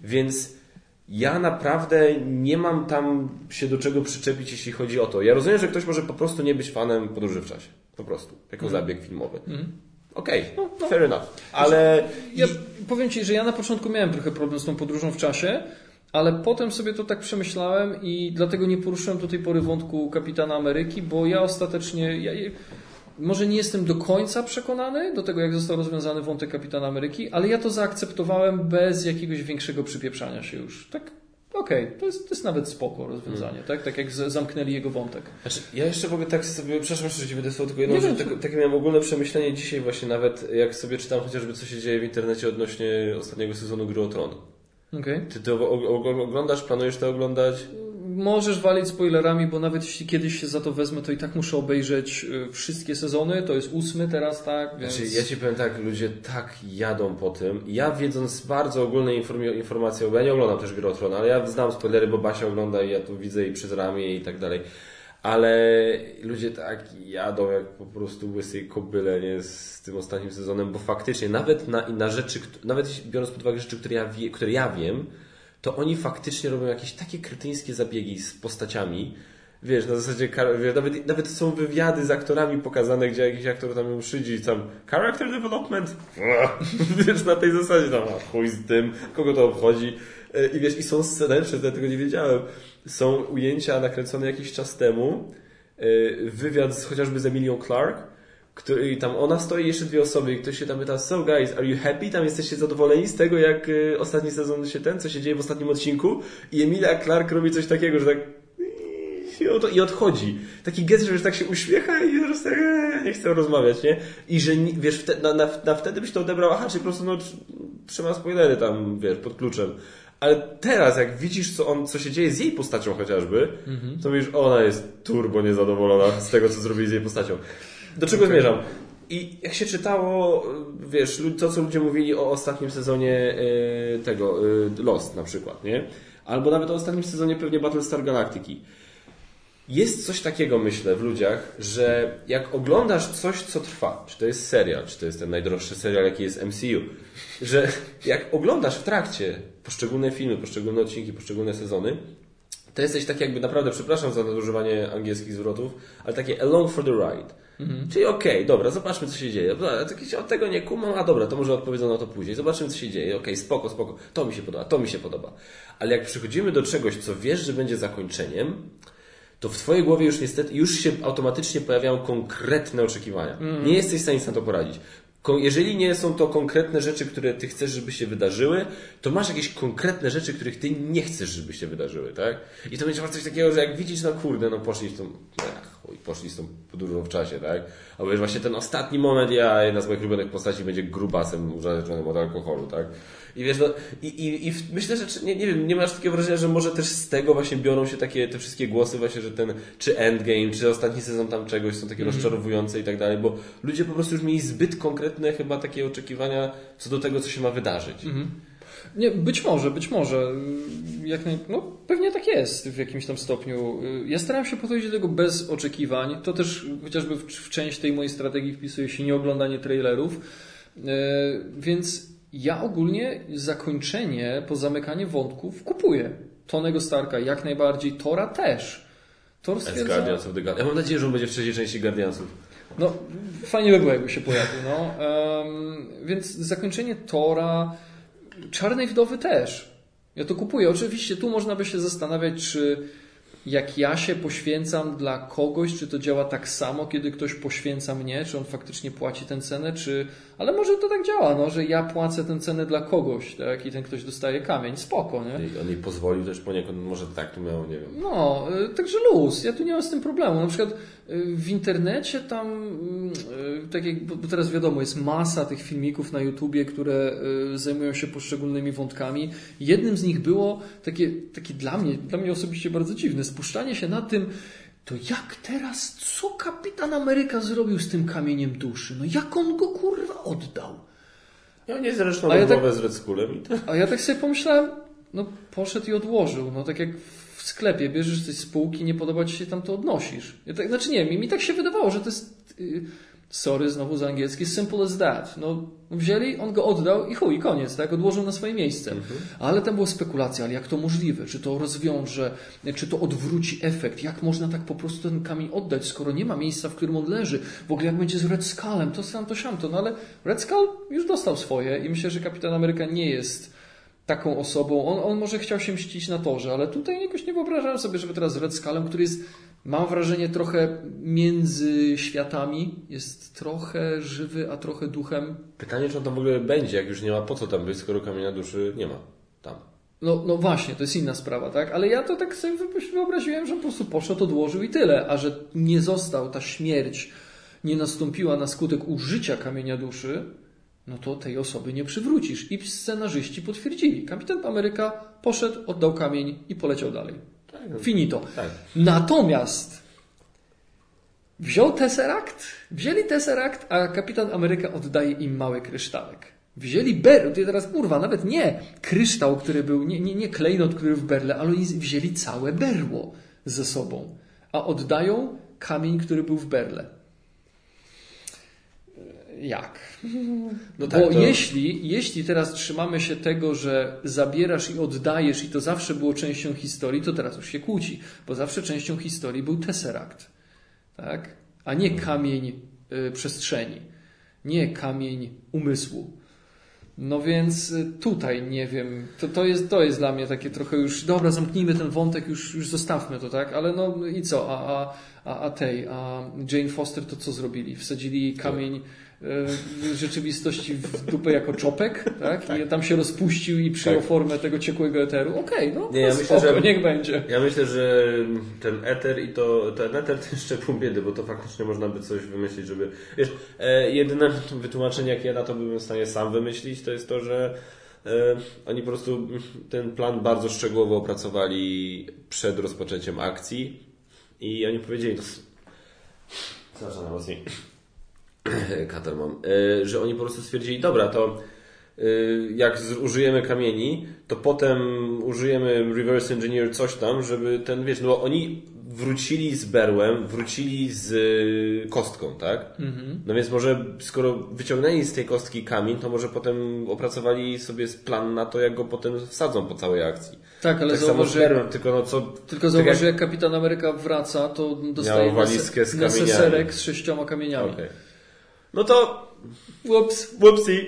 Speaker 1: Więc ja naprawdę nie mam tam się do czego przyczepić, jeśli chodzi o to. Ja rozumiem, że ktoś może po prostu nie być fanem podróży w czasie. Po prostu. Jako zabieg filmowy. Okej, fair enough. Ale
Speaker 2: Ja powiem Ci, że ja na początku miałem trochę problem z tą podróżą w czasie, ale potem sobie to tak przemyślałem i dlatego nie poruszyłem do tej pory wątku Kapitana Ameryki, bo ja ostatecznie. Ja, może nie jestem do końca przekonany do tego, jak został rozwiązany wątek Kapitana Ameryki, ale ja to zaakceptowałem bez jakiegoś większego przypieprzania się już. Tak, okej, to, jest, to jest nawet spoko rozwiązanie, tak? Tak jak zamknęli jego wątek.
Speaker 1: Znaczy, ja jeszcze mogę tak sobie, przepraszam, że ci będę słowo, tylko jedną rzecz, tak, takie miałem ogólne przemyślenie dzisiaj właśnie nawet, jak sobie czytam chociażby co się dzieje w internecie odnośnie ostatniego sezonu Gry o Tron.
Speaker 2: Okej.
Speaker 1: Ty to oglądasz, planujesz to oglądać?
Speaker 2: Możesz walić spoilerami, bo nawet jeśli kiedyś się za to wezmę, to i tak muszę obejrzeć y, wszystkie sezony. To jest ósmy teraz, tak? Więc...
Speaker 1: Znaczy, ja ci powiem tak, ludzie tak jadą po tym. Ja wiedząc bardzo ogólne informacje, bo ja nie oglądam też Gry ale ja znam spoilery, bo Basia ogląda i ja tu widzę jej przez ramię i tak dalej. Ale ludzie tak jadą jak po prostu łysej kobyle nie, z tym ostatnim sezonem, bo faktycznie nawet na, na rzeczy, nawet biorąc pod uwagę rzeczy, które ja, wie, które ja wiem, to oni faktycznie robią jakieś takie kretyńskie zabiegi z postaciami, Wiesz, na zasadzie, wiesz, nawet, nawet są wywiady z aktorami pokazane, gdzie jakiś aktor tam ją szydzi, tam character development, wiesz, na tej zasadzie tam, a chuj z tym, kogo to obchodzi. E, I wiesz, i są sceny, przez tego nie wiedziałem, są ujęcia nakręcone jakiś czas temu, e, wywiad z, chociażby z Emilią Clark, który, tam ona stoi, jeszcze dwie osoby i ktoś się tam pyta, so guys, are you happy? Tam jesteście zadowoleni z tego, jak e, ostatni sezon się ten, co się dzieje w ostatnim odcinku? I Emilia Clark robi coś takiego, że tak i od- i odchodzi. Taki gest, że już tak się uśmiecha i zaraz tak, eee, nie chcę rozmawiać, nie? I że, wiesz, na, na, na wtedy byś to odebrał, aha, czy po prostu, no, tr- trzyma spoilery tam, wiesz, pod kluczem. Ale teraz, jak widzisz, co, on, co się dzieje z jej postacią chociażby, to mówisz, ona jest turbo niezadowolona z tego, co zrobili z jej postacią. Do czego zmierzam? I jak się czytało, wiesz, to co ludzie mówili o ostatnim sezonie e, tego, e, Lost na przykład, nie? Albo nawet o ostatnim sezonie pewnie Battlestar Galactiki. Jest coś takiego, myślę, w ludziach, że jak oglądasz coś, co trwa, czy to jest serial, czy to jest ten najdroższy serial, jaki jest MCU, że jak oglądasz w trakcie poszczególne filmy, poszczególne odcinki, poszczególne sezony, to jesteś tak jakby, naprawdę, przepraszam za nadużywanie angielskich zwrotów, ale takie along for the ride. Czyli okej, dobra, zobaczmy co się dzieje. Od tego nie kumam, a dobra, to może odpowiedzą na to później. Zobaczymy co się dzieje. Okej, spoko, spoko. To mi się podoba, to mi się podoba. Ale jak przychodzimy do czegoś, co wiesz, że będzie zakończeniem, to w Twojej głowie już niestety, już się automatycznie pojawiają konkretne oczekiwania. Nie jesteś w stanie na to poradzić. jeżeli nie są to konkretne rzeczy, które ty chcesz, żeby się wydarzyły, to masz jakieś konkretne rzeczy, których ty nie chcesz, żeby się wydarzyły, tak? I to będzie coś takiego, że jak widzisz, no kurde, no poszli z tą, ach, poszli z tą podróżą w czasie, tak? Albo wiesz, właśnie ten ostatni moment, ja, jedna z moich ulubionych postaci będzie grubasem uzależnionym od alkoholu, tak? I wiesz, no, i, i, i myślę, że nie, nie wiem, nie masz takiego wrażenia, że może też z tego właśnie biorą się takie te wszystkie głosy właśnie, że ten czy Endgame, czy ostatni sezon tam czegoś są takie mm. rozczarowujące i tak dalej, bo ludzie po prostu już mieli zbyt konkretne chyba takie oczekiwania co do tego, co się ma wydarzyć. Mm.
Speaker 2: Nie, być może, być może. Jak naj... no, pewnie tak jest w jakimś tam stopniu. Ja starałem się podchodzić do tego bez oczekiwań. To też chociażby w, w część tej mojej strategii wpisuje się nieoglądanie trailerów. Yy, więc ja ogólnie zakończenie, pozamykanie wątków kupuję. Tonego Starka jak najbardziej, Tora też.
Speaker 1: Thor stwierdza... Guardians of the Ja mam nadzieję, że on będzie w trzeciej części Guardiansów.
Speaker 2: No, fajnie by było, jakby się pojawił. No. Um, więc zakończenie Tora, Czarnej Wdowy też. Ja to kupuję. Oczywiście tu można by się zastanawiać, czy jak ja się poświęcam dla kogoś, czy to działa tak samo, kiedy ktoś poświęca mnie, czy on faktycznie płaci tę cenę, czy... Ale może to tak działa, no, że ja płacę tę cenę dla kogoś, tak, i ten ktoś dostaje kamień, spoko, nie?
Speaker 1: I on jej pozwolił też poniekąd, może tak to miało, nie wiem.
Speaker 2: No, y, także luz, ja tu nie mam z tym problemu. Na przykład y, w internecie tam, y, tak jak, bo teraz wiadomo, jest masa tych filmików na YouTubie, które zajmują się poszczególnymi wątkami. Jednym z nich było takie, takie dla mnie, dla mnie osobiście bardzo dziwne, spuszczanie się na tym, to jak teraz, co kapitan Ameryka zrobił z tym kamieniem duszy? No jak on go kurwa oddał?
Speaker 1: Ja nie zresztą a ja tak, z Red Skullem.
Speaker 2: A ja tak sobie pomyślałem, no poszedł i odłożył. No tak jak w sklepie bierzesz coś z półki, nie podoba ci się tam, to odnosisz. Ja tak, znaczy nie, mi, mi tak się wydawało, że to jest... Yy, sorry, znowu za angielski, simple as that. No, wzięli, on go oddał i chuj, koniec, tak? Odłożył na swoje miejsce. Mhm. Ale tam była spekulacja, ale jak to możliwe? Czy to rozwiąże? Czy to odwróci efekt? Jak można tak po prostu ten kamień oddać, skoro nie ma miejsca, w którym on leży? W ogóle jak będzie z Red Skullem, to sam to siamto. No ale Red Skull już dostał swoje i myślę, że Kapitan Ameryka nie jest taką osobą. On, on może chciał się mścić na torze, ale tutaj jakoś nie wyobrażałem sobie, żeby teraz Red Skullem, który jest Mam wrażenie trochę między światami, jest trochę żywy, a trochę duchem.
Speaker 1: Pytanie, czy on tam w ogóle będzie, jak już nie ma po co tam być, skoro kamienia duszy nie ma tam.
Speaker 2: No, no właśnie, to jest inna sprawa, tak? Ale ja to tak sobie wyobraziłem, że po prostu poszedł, odłożył i tyle. A że nie został, ta śmierć nie nastąpiła na skutek użycia kamienia duszy, no to tej osoby nie przywrócisz. I scenarzyści potwierdzili. Kapitan Ameryka poszedł, oddał kamień i poleciał dalej. Finito. Tak. Natomiast wziął Tesseract, wzięli Tesseract, a kapitan Ameryka oddaje im mały kryształek. Wzięli berł, to teraz kurwa, nawet nie kryształ, który był, nie, nie, nie klejnot, który w berle, ale oni wzięli całe berło ze sobą, a oddają kamień, który był w berle jak? No tak, Bo to... jeśli, jeśli teraz trzymamy się tego, że zabierasz i oddajesz i to zawsze było częścią historii, to teraz już się kłóci, bo zawsze częścią historii był Tesseract, tak? a nie kamień y, przestrzeni, nie kamień umysłu. No więc y, tutaj nie wiem, to, to, jest, to jest dla mnie takie trochę już, dobra, zamknijmy ten wątek, już, już zostawmy to, tak? Ale no i co? A, a, a, a tej, a Jane Foster to co zrobili? Wsadzili kamień w rzeczywistości w dupę jako czopek, tak? tak. I tam się rozpuścił i przyjął tak. formę tego ciekłego eteru. Okej, okay, no Nie, ja myślę, że, niech będzie.
Speaker 1: Ja myślę, że ten eter i to, ten eter to jeszcze pół biedy, bo to faktycznie można by coś wymyślić, żeby... Wiesz, e, jedyne wytłumaczenie, jakie ja na to bym w stanie sam wymyślić, to jest to, że e, oni po prostu ten plan bardzo szczegółowo opracowali przed rozpoczęciem akcji i oni powiedzieli, to... Przepraszam najmocniej katar mam, e, że oni po prostu stwierdzili, dobra, to e, jak użyjemy kamieni, to potem użyjemy reverse engineer coś tam, żeby ten, wiesz, no bo oni wrócili z berłem, wrócili z e, kostką, tak? Mhm. No więc może skoro wyciągnęli z tej kostki kamień, to może potem opracowali sobie plan na to, jak go potem wsadzą po całej akcji.
Speaker 2: Tak, ale tak zauważ, że... berłem, tylko no co... Tylko zauważ, jak... jak Kapitan Ameryka wraca, to dostaje walizkę z neseserek z sześcioma kamieniami. Okay.
Speaker 1: No to Whoops. Whoopsie.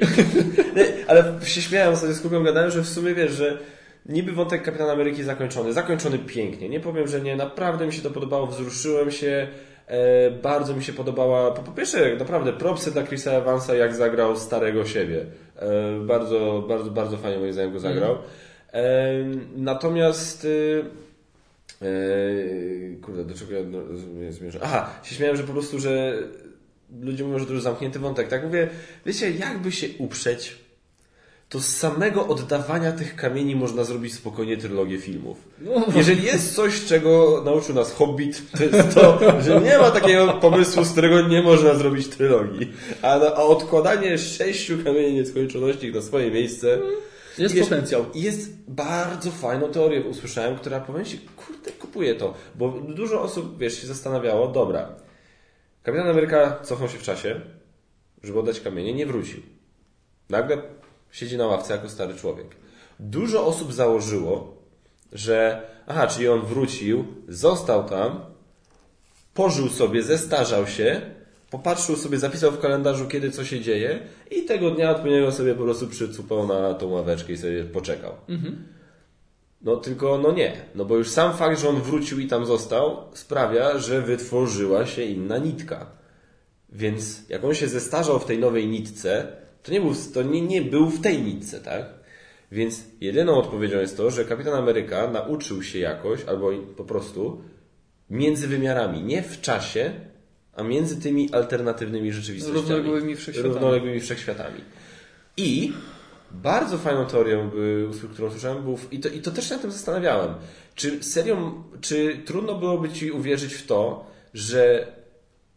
Speaker 1: Ale się śmiałem sobie z Kubą, gadałem, że w sumie wiesz, że niby wątek Kapitana Ameryki zakończony. Zakończony pięknie. Nie powiem, że nie. Naprawdę mi się to podobało, wzruszyłem się. E, bardzo mi się podobała, po, po pierwsze naprawdę propsy dla Chrisa Evansa jak zagrał starego siebie. E, bardzo, bardzo, bardzo fajnie moim zdaniem go zagrał. E, natomiast e, e, kurde, do czego ja no, zmierzam? Aha, się śmiałem, że po prostu, że ludzie mówią, że to już zamknięty wątek. Tak mówię, wiecie, jakby się uprzeć, to z samego oddawania tych kamieni można zrobić spokojnie trylogię filmów. Jeżeli jest coś, czego nauczył nas Hobbit, to jest to, że nie ma takiego pomysłu, z którego nie można zrobić trylogii. A, a odkładanie sześciu kamieni nieskończoności na swoje miejsce...
Speaker 2: Jest
Speaker 1: wiesz,
Speaker 2: potencjał.
Speaker 1: Jest bardzo fajną teorię usłyszałem, która powiem Ci, kurde, kupuję to. Bo dużo osób, wiesz, się zastanawiało, dobra, Kapitan Ameryka cofnął się w czasie, żeby oddać kamienie, nie wrócił. Nagle siedzi na ławce jako stary człowiek. Dużo osób założyło, że aha, czyli on wrócił, został tam, pożył sobie, zestarzał się, popatrzył sobie, zapisał w kalendarzu, kiedy co się dzieje i tego dnia odpowiedniego sobie po prostu przycupał na tą ławeczkę i sobie poczekał. No tylko, no nie. No bo już sam fakt, że on wrócił i tam został, sprawia, że wytworzyła się inna nitka. Więc jak on się zestarzał w tej nowej nitce, to nie był, to nie, nie był w tej nitce, tak? Więc jedyną odpowiedzią jest to, że Kapitan Ameryka nauczył się jakoś, albo po prostu między wymiarami, nie w czasie, a między tymi alternatywnymi rzeczywistościami.
Speaker 2: Równoległymi wszechświatami.
Speaker 1: Równoległymi wszechświatami. I bardzo fajną teorią, y, którą słyszałem, był, i, to, i to też się na tym zastanawiałem. Czy serio, czy trudno byłoby Ci uwierzyć w to, że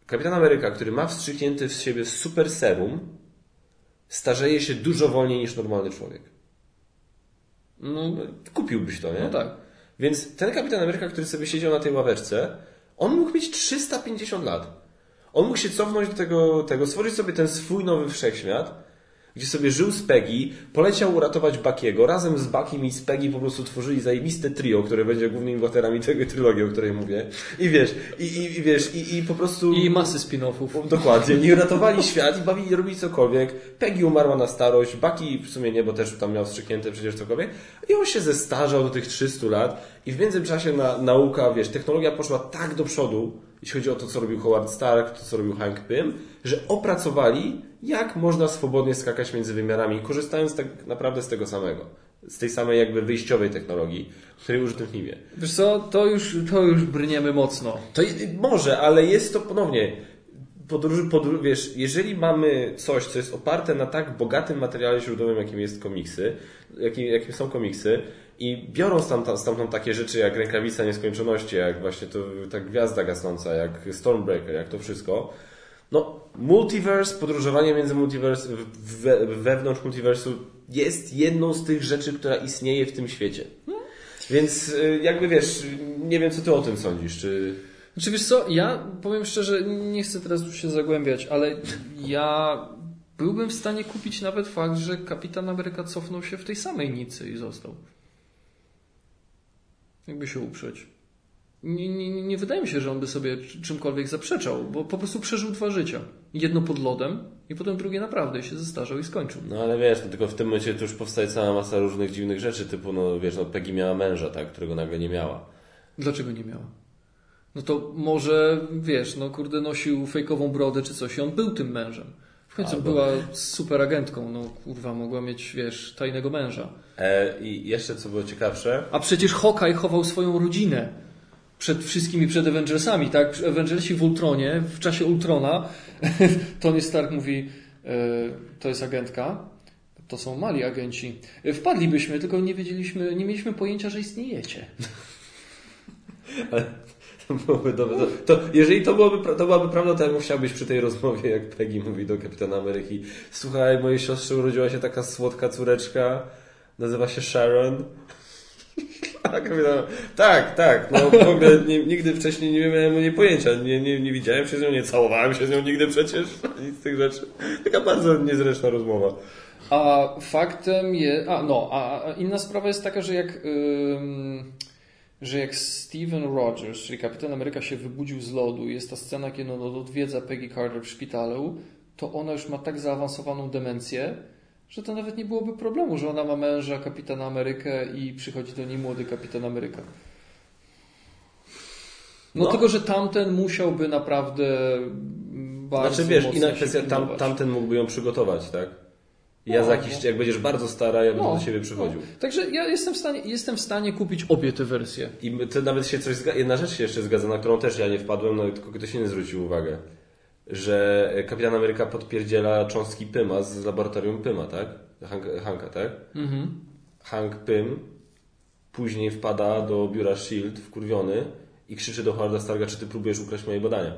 Speaker 1: Kapitan Ameryka, który ma wstrzyknięty w siebie super serum, starzeje się dużo wolniej niż normalny człowiek?
Speaker 2: No,
Speaker 1: Kupiłbyś to, nie?
Speaker 2: no tak.
Speaker 1: Więc ten Kapitan Ameryka, który sobie siedział na tej ławeczce, on mógł mieć 350 lat. On mógł się cofnąć do tego, tego stworzyć sobie ten swój nowy wszechświat, gdzie sobie żył z Peggy, poleciał uratować Bakiego. Razem z Bakim i z Peggy po prostu tworzyli zajebiste trio, które będzie głównymi bohaterami tego trylogii, o której mówię. I wiesz, i, i, i wiesz, i, i po prostu...
Speaker 2: I masy spin-offów.
Speaker 1: Dokładnie. I ratowali świat i bawili, robili cokolwiek. Peggy umarła na starość, Baki w sumie nie, bo też tam miał wstrzyknięte przecież cokolwiek. I on się zestarzał do tych 300 lat i w międzyczasie na, nauka, wiesz, technologia poszła tak do przodu, jeśli chodzi o to, co robił Howard Stark, to, co robił Hank Pym, że opracowali, jak można swobodnie skakać między wymiarami, korzystając tak naprawdę z tego samego. Z tej samej jakby wyjściowej technologii, której filmie.
Speaker 2: Wiesz co, to już, to już brniemy mocno.
Speaker 1: To może, ale jest to ponownie. Podróży, podróż, wiesz, jeżeli mamy coś, co jest oparte na tak bogatym materiale źródłowym, jakim jest komiksy, jakim, jakim są komiksy, i biorą stamtąd, stamtąd takie rzeczy jak rękawica nieskończoności, jak właśnie to, ta gwiazda gasnąca, jak Stormbreaker, jak to wszystko, no, multiverse, podróżowanie między multiverse, we, wewnątrz multiversu jest jedną z tych rzeczy, która istnieje w tym świecie. Więc y, jakby wiesz, nie wiem co ty o tym sądzisz, czy...
Speaker 2: Znaczy wiesz co, ja powiem szczerze, nie chcę teraz tu się zagłębiać, ale ja byłbym w stanie kupić nawet fakt, że Kapitan Ameryka cofnął się w tej samej nicy i został. Jakby się uprzeć. Nie, nie, nie wydaje mi się, że on by sobie czymkolwiek zaprzeczał, bo po prostu przeżył dwa życia. Jedno pod lodem i potem drugie naprawdę się zestarzał i skończył.
Speaker 1: No ale wiesz, no, tylko w tym momencie to już powstaje cała masa różnych dziwnych rzeczy, typu, no wiesz, no Peggy miała męża, tak, którego nagle nie miała.
Speaker 2: Dlaczego nie miała? No to może, wiesz, no kurde, nosił fejkową brodę czy coś i on był tym mężem. W końcu
Speaker 1: Albo-
Speaker 2: była super agentką, no kurwa, mogła mieć, wiesz, tajnego męża.
Speaker 1: E, I jeszcze co było ciekawsze,
Speaker 2: A przecież Hawkeye chował swoją rodzinę przed wszystkimi, przed Avengersami, tak? Avengersi w Ultronie, w czasie Ultrona, Tony Stark mówi, e, to jest agentka, to są mali agenci. E, Wpadlibyśmy, tylko nie wiedzieliśmy, nie mieliśmy pojęcia, że istniejecie.
Speaker 1: to byłoby dobre. To, to, jeżeli to, byłoby, to byłaby prawda, to ja przy tej rozmowie, jak Peggy mówi do Kapitana Ameryki, słuchaj, mojej siostrze urodziła się taka słodka córeczka, nazywa się Sharon. A kapitan, tak, tak, no w ogóle nie, nigdy wcześniej nie miałem o pojęcia, nie, nie, nie widziałem się z nią, nie całowałem się z nią nigdy przecież, nic z tych rzeczy. Taka bardzo niezręczna rozmowa.
Speaker 2: A faktem jest. A no, a inna sprawa jest taka, że jak. że jak Steven Rogers, czyli kapitan Ameryka, się wybudził z lodu, jest ta scena, kiedy on odwiedza Peggy Carter w szpitalu, to ona już ma tak zaawansowaną demencję, że to nawet nie byłoby problemu, że ona ma męża, kapitana Amerykę i przychodzi do niej młody kapitan Ameryka. No,
Speaker 1: No.
Speaker 2: tylko, że tamten musiałby naprawdę bardzo
Speaker 1: Znaczy wiesz, inna kwestia, tam, tamten mógłby ją przygotować, tak? Ja
Speaker 2: No,
Speaker 1: za jakiś,
Speaker 2: no.
Speaker 1: jak będziesz bardzo stara, ja będę
Speaker 2: No,
Speaker 1: do ciebie przychodził.
Speaker 2: no. Także ja jestem w, stanie, jestem w stanie kupić obie te wersje.
Speaker 1: I to nawet się coś zgadza, jedna rzecz się jeszcze zgadza, na którą też ja nie wpadłem, no tylko ktoś inny zwrócił uwagę. Że Kapitan Ameryka podpierdziela cząstki Pyma z laboratorium Pyma, tak? Hank, Hanka, tak?
Speaker 2: Mhm.
Speaker 1: Hank Pym później wpada do biura SHIELD wkurwiony i krzyczy do Howarda Starga, czy ty próbujesz ukraść moje badania.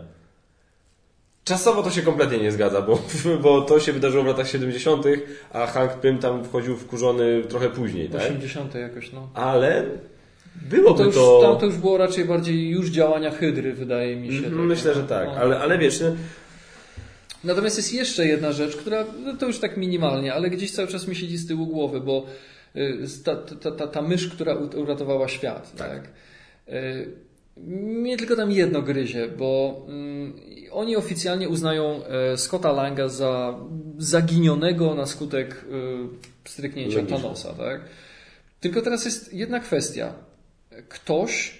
Speaker 1: Czasowo to się kompletnie nie zgadza, bo, bo to się wydarzyło w latach 70., a Hank Pym tam wchodził wkurzony trochę później, tak?
Speaker 2: 80 jakoś, no.
Speaker 1: Ale
Speaker 2: No
Speaker 1: byłoby
Speaker 2: to już,
Speaker 1: to...
Speaker 2: Tam to już było raczej bardziej już działania hydry, wydaje mi się. Tak.
Speaker 1: Myślę, że tak,
Speaker 2: No.
Speaker 1: ale, ale wiesz?
Speaker 2: Natomiast jest jeszcze jedna rzecz, która no to już tak minimalnie, ale gdzieś cały czas mi siedzi z tyłu głowy, bo y, ta, ta, ta, ta mysz, która uratowała świat, tak. Y, Mnie tylko tam jedno gryzie, bo mm, oni oficjalnie uznają e, Scotta Langa za zaginionego na skutek y, stryknięcia
Speaker 1: Logicznie.
Speaker 2: Thanosa, tak? Tylko teraz jest jedna kwestia. Ktoś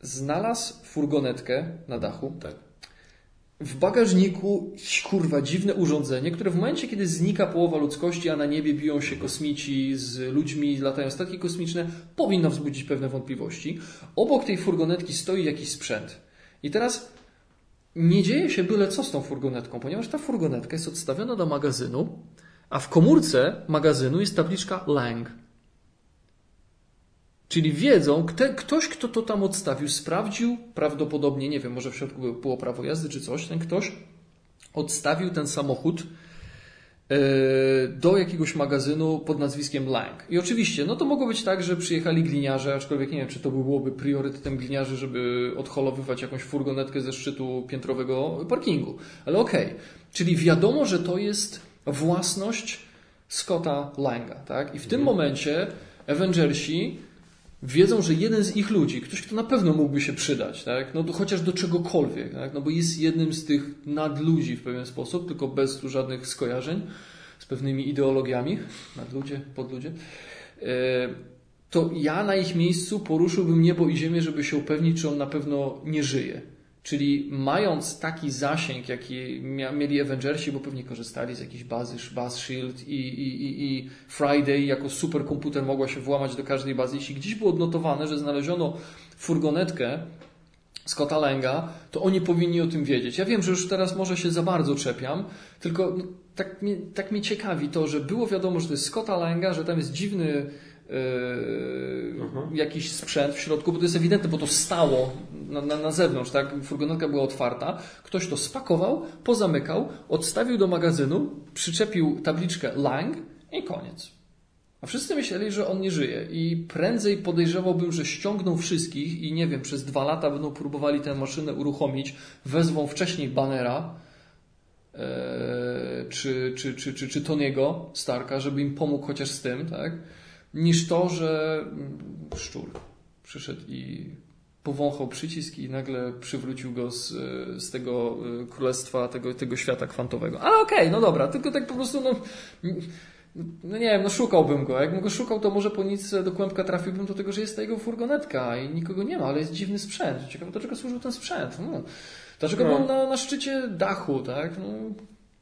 Speaker 2: znalazł furgonetkę na dachu,
Speaker 1: Tak.
Speaker 2: W bagażniku kurwa dziwne urządzenie, które w momencie, kiedy znika połowa ludzkości, a na niebie biją się kosmici z ludźmi, latają statki kosmiczne, powinno wzbudzić pewne wątpliwości. Obok tej furgonetki stoi jakiś sprzęt. I teraz nie dzieje się byle co z tą furgonetką, ponieważ ta furgonetka jest odstawiona do magazynu, a w komórce magazynu jest tabliczka Lang. Czyli wiedzą, kto, ktoś, kto to tam odstawił, sprawdził, prawdopodobnie, nie wiem, może w środku było- prawo jazdy czy coś, ten ktoś odstawił ten samochód e, do jakiegoś magazynu pod nazwiskiem Lang. I oczywiście, no to mogło być tak, że przyjechali gliniarze, aczkolwiek nie wiem, czy to byłoby priorytetem gliniarzy, żeby odholowywać jakąś furgonetkę ze szczytu piętrowego parkingu. Ale okej, czyli wiadomo, że to jest własność Scotta Langa, tak? I w tym momencie Avengersi wiedzą, że jeden z ich ludzi, ktoś, kto na pewno mógłby się przydać, tak? no chociaż do czegokolwiek, tak? no bo jest jednym z tych nadludzi w pewien sposób, tylko bez tu żadnych skojarzeń z pewnymi ideologiami, nadludzie, podludzie, e, to ja na ich miejscu poruszyłbym niebo i ziemię, żeby się upewnić, czy on na pewno nie żyje. Czyli mając taki zasięg, jaki mieli Avengersi, bo pewnie korzystali z jakiejś bazy, Buzz Shield i, i, i, i Friday jako superkomputer mogła się włamać do każdej bazy. Jeśli gdzieś było odnotowane, że znaleziono furgonetkę Scotta Langa, to oni powinni o tym wiedzieć. Ja wiem, że już teraz może się za bardzo czepiam, tylko no, tak, mnie, tak mnie ciekawi to, że było wiadomo, że to jest Scotta Langa, że tam jest dziwny yy, jakiś sprzęt w środku, bo to jest ewidentne, bo to stało na, na, na zewnątrz, tak? Furgonetka była otwarta, ktoś to spakował, pozamykał, odstawił do magazynu, przyczepił tabliczkę Lang i koniec. A wszyscy myśleli, że on nie żyje i prędzej podejrzewałbym, że ściągną wszystkich i nie wiem, przez dwa lata będą próbowali tę maszynę uruchomić, wezwą wcześniej Bannera e, czy, czy, czy, czy, czy Tony'ego Starka, żeby im pomógł chociaż z tym, tak? Niż to, że mm, szczur przyszedł i powąchał przycisk i nagle przywrócił go z, z tego e, królestwa, tego, tego świata kwantowego. Ale okej, no dobra, tylko tak po prostu no, no nie wiem, no szukałbym go. Jakbym go szukał, to może po nic do kłębka trafiłbym do tego, że jest ta jego furgonetka i nikogo nie ma, ale jest dziwny sprzęt. Ciekawe, do czego służył ten sprzęt. No. Dlaczego
Speaker 1: No.
Speaker 2: był na, na szczycie dachu, tak? No,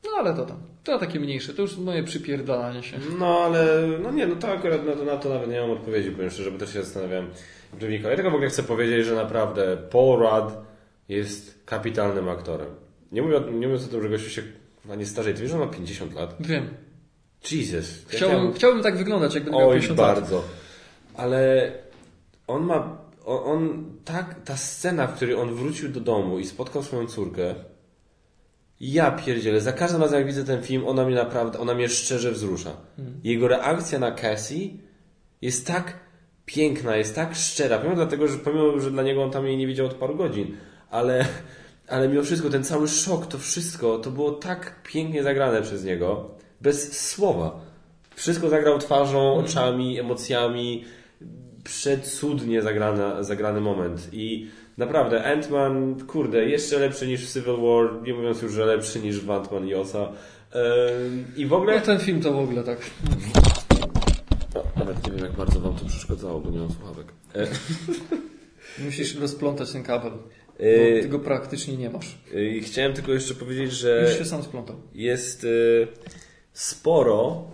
Speaker 2: no ale to tam. To takie mniejsze, to już moje przypierdalanie się.
Speaker 1: No ale, no nie, no to akurat na to, na to nawet nie mam odpowiedzi, powiem szczerze, bo też się zastanawiałem. Ja tylko w ogóle chcę powiedzieć, że naprawdę Paul Rudd jest kapitalnym aktorem. Nie mówiąc, nie mówiąc o tym, że gościu się nie starzeje. Ty wiesz, że on ma 50 lat?
Speaker 2: Wiem.
Speaker 1: Jesus.
Speaker 2: Chciałbym,
Speaker 1: ja-
Speaker 2: chciałbym tak wyglądać, jakby miał
Speaker 1: Oj,
Speaker 2: 50 lat.
Speaker 1: bardzo. Ale on ma. On, on tak, ta scena, w której on wrócił do domu i spotkał swoją córkę. Ja pierdzielę, za każdym razem jak widzę ten film, ona mnie naprawdę, ona mnie szczerze wzrusza. Jego reakcja na Cassie jest tak piękna, jest tak szczera. Pomimo dlatego, że pomimo, że dla niego on tam jej nie widział od paru godzin, ale, ale mimo wszystko ten cały szok, to wszystko, to było tak pięknie zagrane przez niego, bez słowa. Wszystko zagrał twarzą, oczami, emocjami. Przecudnie zagrana, zagrany moment. I naprawdę, Ant-Man, kurde, jeszcze lepszy niż w Civil War, nie mówiąc już, że lepszy niż w Ant-Man i Osa. Ym, I w ogóle...
Speaker 2: No ten film to w ogóle tak.
Speaker 1: Nawet nie wiem, jak bardzo wam to przeszkadzało, bo nie mam słuchawek. E,
Speaker 2: Musisz rozplątać ten kabel.
Speaker 1: Y,
Speaker 2: Tego praktycznie nie masz.
Speaker 1: y, chciałem tylko jeszcze powiedzieć, że
Speaker 2: Już się sam splątał.
Speaker 1: jest sporo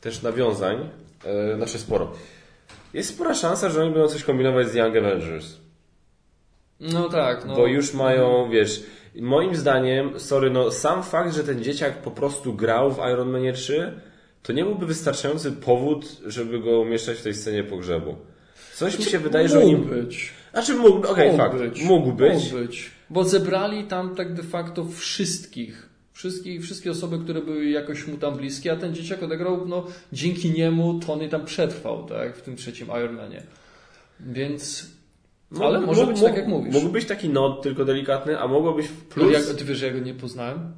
Speaker 1: też nawiązań, znaczy sporo. Jest spora szansa, że oni będą coś kombinować z Young Avengers.
Speaker 2: No tak, no.
Speaker 1: Bo już mają, wiesz, moim zdaniem, sorry, no sam fakt, że ten dzieciak po prostu grał w Iron Manie 3, to nie byłby wystarczający powód, żeby go umieszczać w tej scenie pogrzebu. Coś mi się wydaje, że
Speaker 2: Mógł
Speaker 1: oni...
Speaker 2: być.
Speaker 1: Znaczy mógł, okej,
Speaker 2: Mógł
Speaker 1: fakt,
Speaker 2: być.
Speaker 1: mógł być.
Speaker 2: Mógł być. Bo zebrali tam tak de facto wszystkich. Wszystkich, wszystkie osoby, które były jakoś mu tam bliskie, a ten dzieciak odegrał, no dzięki niemu Tony tam przetrwał, tak, w tym trzecim Ironmanie. Więc...
Speaker 1: Mógł-
Speaker 2: ale może
Speaker 1: mógł-
Speaker 2: być tak, jak mówisz.
Speaker 1: Mógł być taki not, tylko delikatny, a mogło być w
Speaker 2: Plus...
Speaker 1: plus.
Speaker 2: Jak, ty wiesz, że ja go nie poznałem?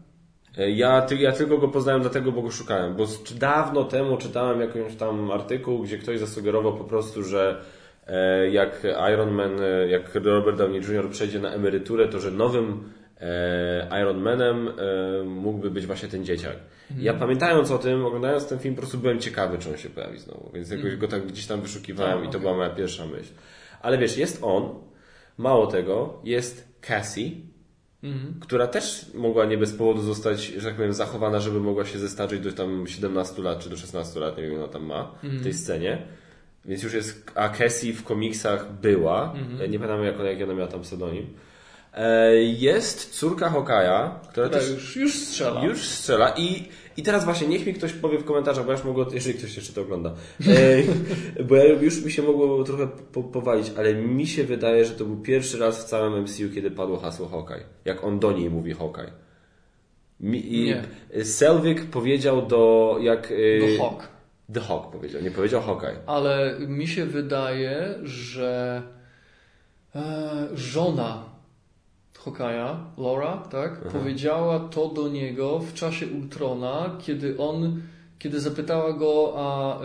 Speaker 1: Ja, ty, ja tylko go poznałem dlatego, bo go szukałem. Bo z- dawno temu czytałem jakąś tam artykuł, gdzie ktoś zasugerował po prostu, że e, jak Iron Man, e, jak Robert Downey Jr. przejdzie na emeryturę, to że nowym e, Iron Manem e, mógłby być właśnie ten dzieciak. Ja pamiętając o tym, oglądając ten film, po prostu byłem ciekawy, czy on się pojawi znowu. Więc jakoś go tak gdzieś tam wyszukiwałem i to
Speaker 2: okej.
Speaker 1: była moja pierwsza myśl. Ale wiesz, jest on, mało tego, jest Cassie,
Speaker 2: Mhm.
Speaker 1: która też mogła nie bez powodu zostać, że tak powiem, zachowana, żeby mogła się zestarzyć do tam 17 lat czy do 16 lat, nie wiem, ona tam ma w tej scenie. Więc już jest, a Cassie w komiksach była, E, nie pamiętam jak ona, jak ona miała tam pseudonim. E, Jest córka Hokaja, która
Speaker 2: Która
Speaker 1: też
Speaker 2: już, już strzela.
Speaker 1: już strzela i, i teraz właśnie niech mi ktoś powie w komentarzach, bo ja już mogło, jeżeli ktoś jeszcze to ogląda, e, bo ja już mi się mogło trochę po, powalić, ale mi się wydaje, że to był pierwszy raz w całym MCU, kiedy padło hasło Hawkeye. Jak on do niej mówi Hawkeye. Mi, i
Speaker 2: Nie.
Speaker 1: Selvig powiedział do, jak... e,
Speaker 2: Do Hawk.
Speaker 1: The Hawk powiedział, nie powiedział Hawkeye.
Speaker 2: Ale mi się wydaje, że e, żona Hokaja, Laura, tak, powiedziała to do niego w czasie Ultrona, kiedy on, kiedy zapytała go a e,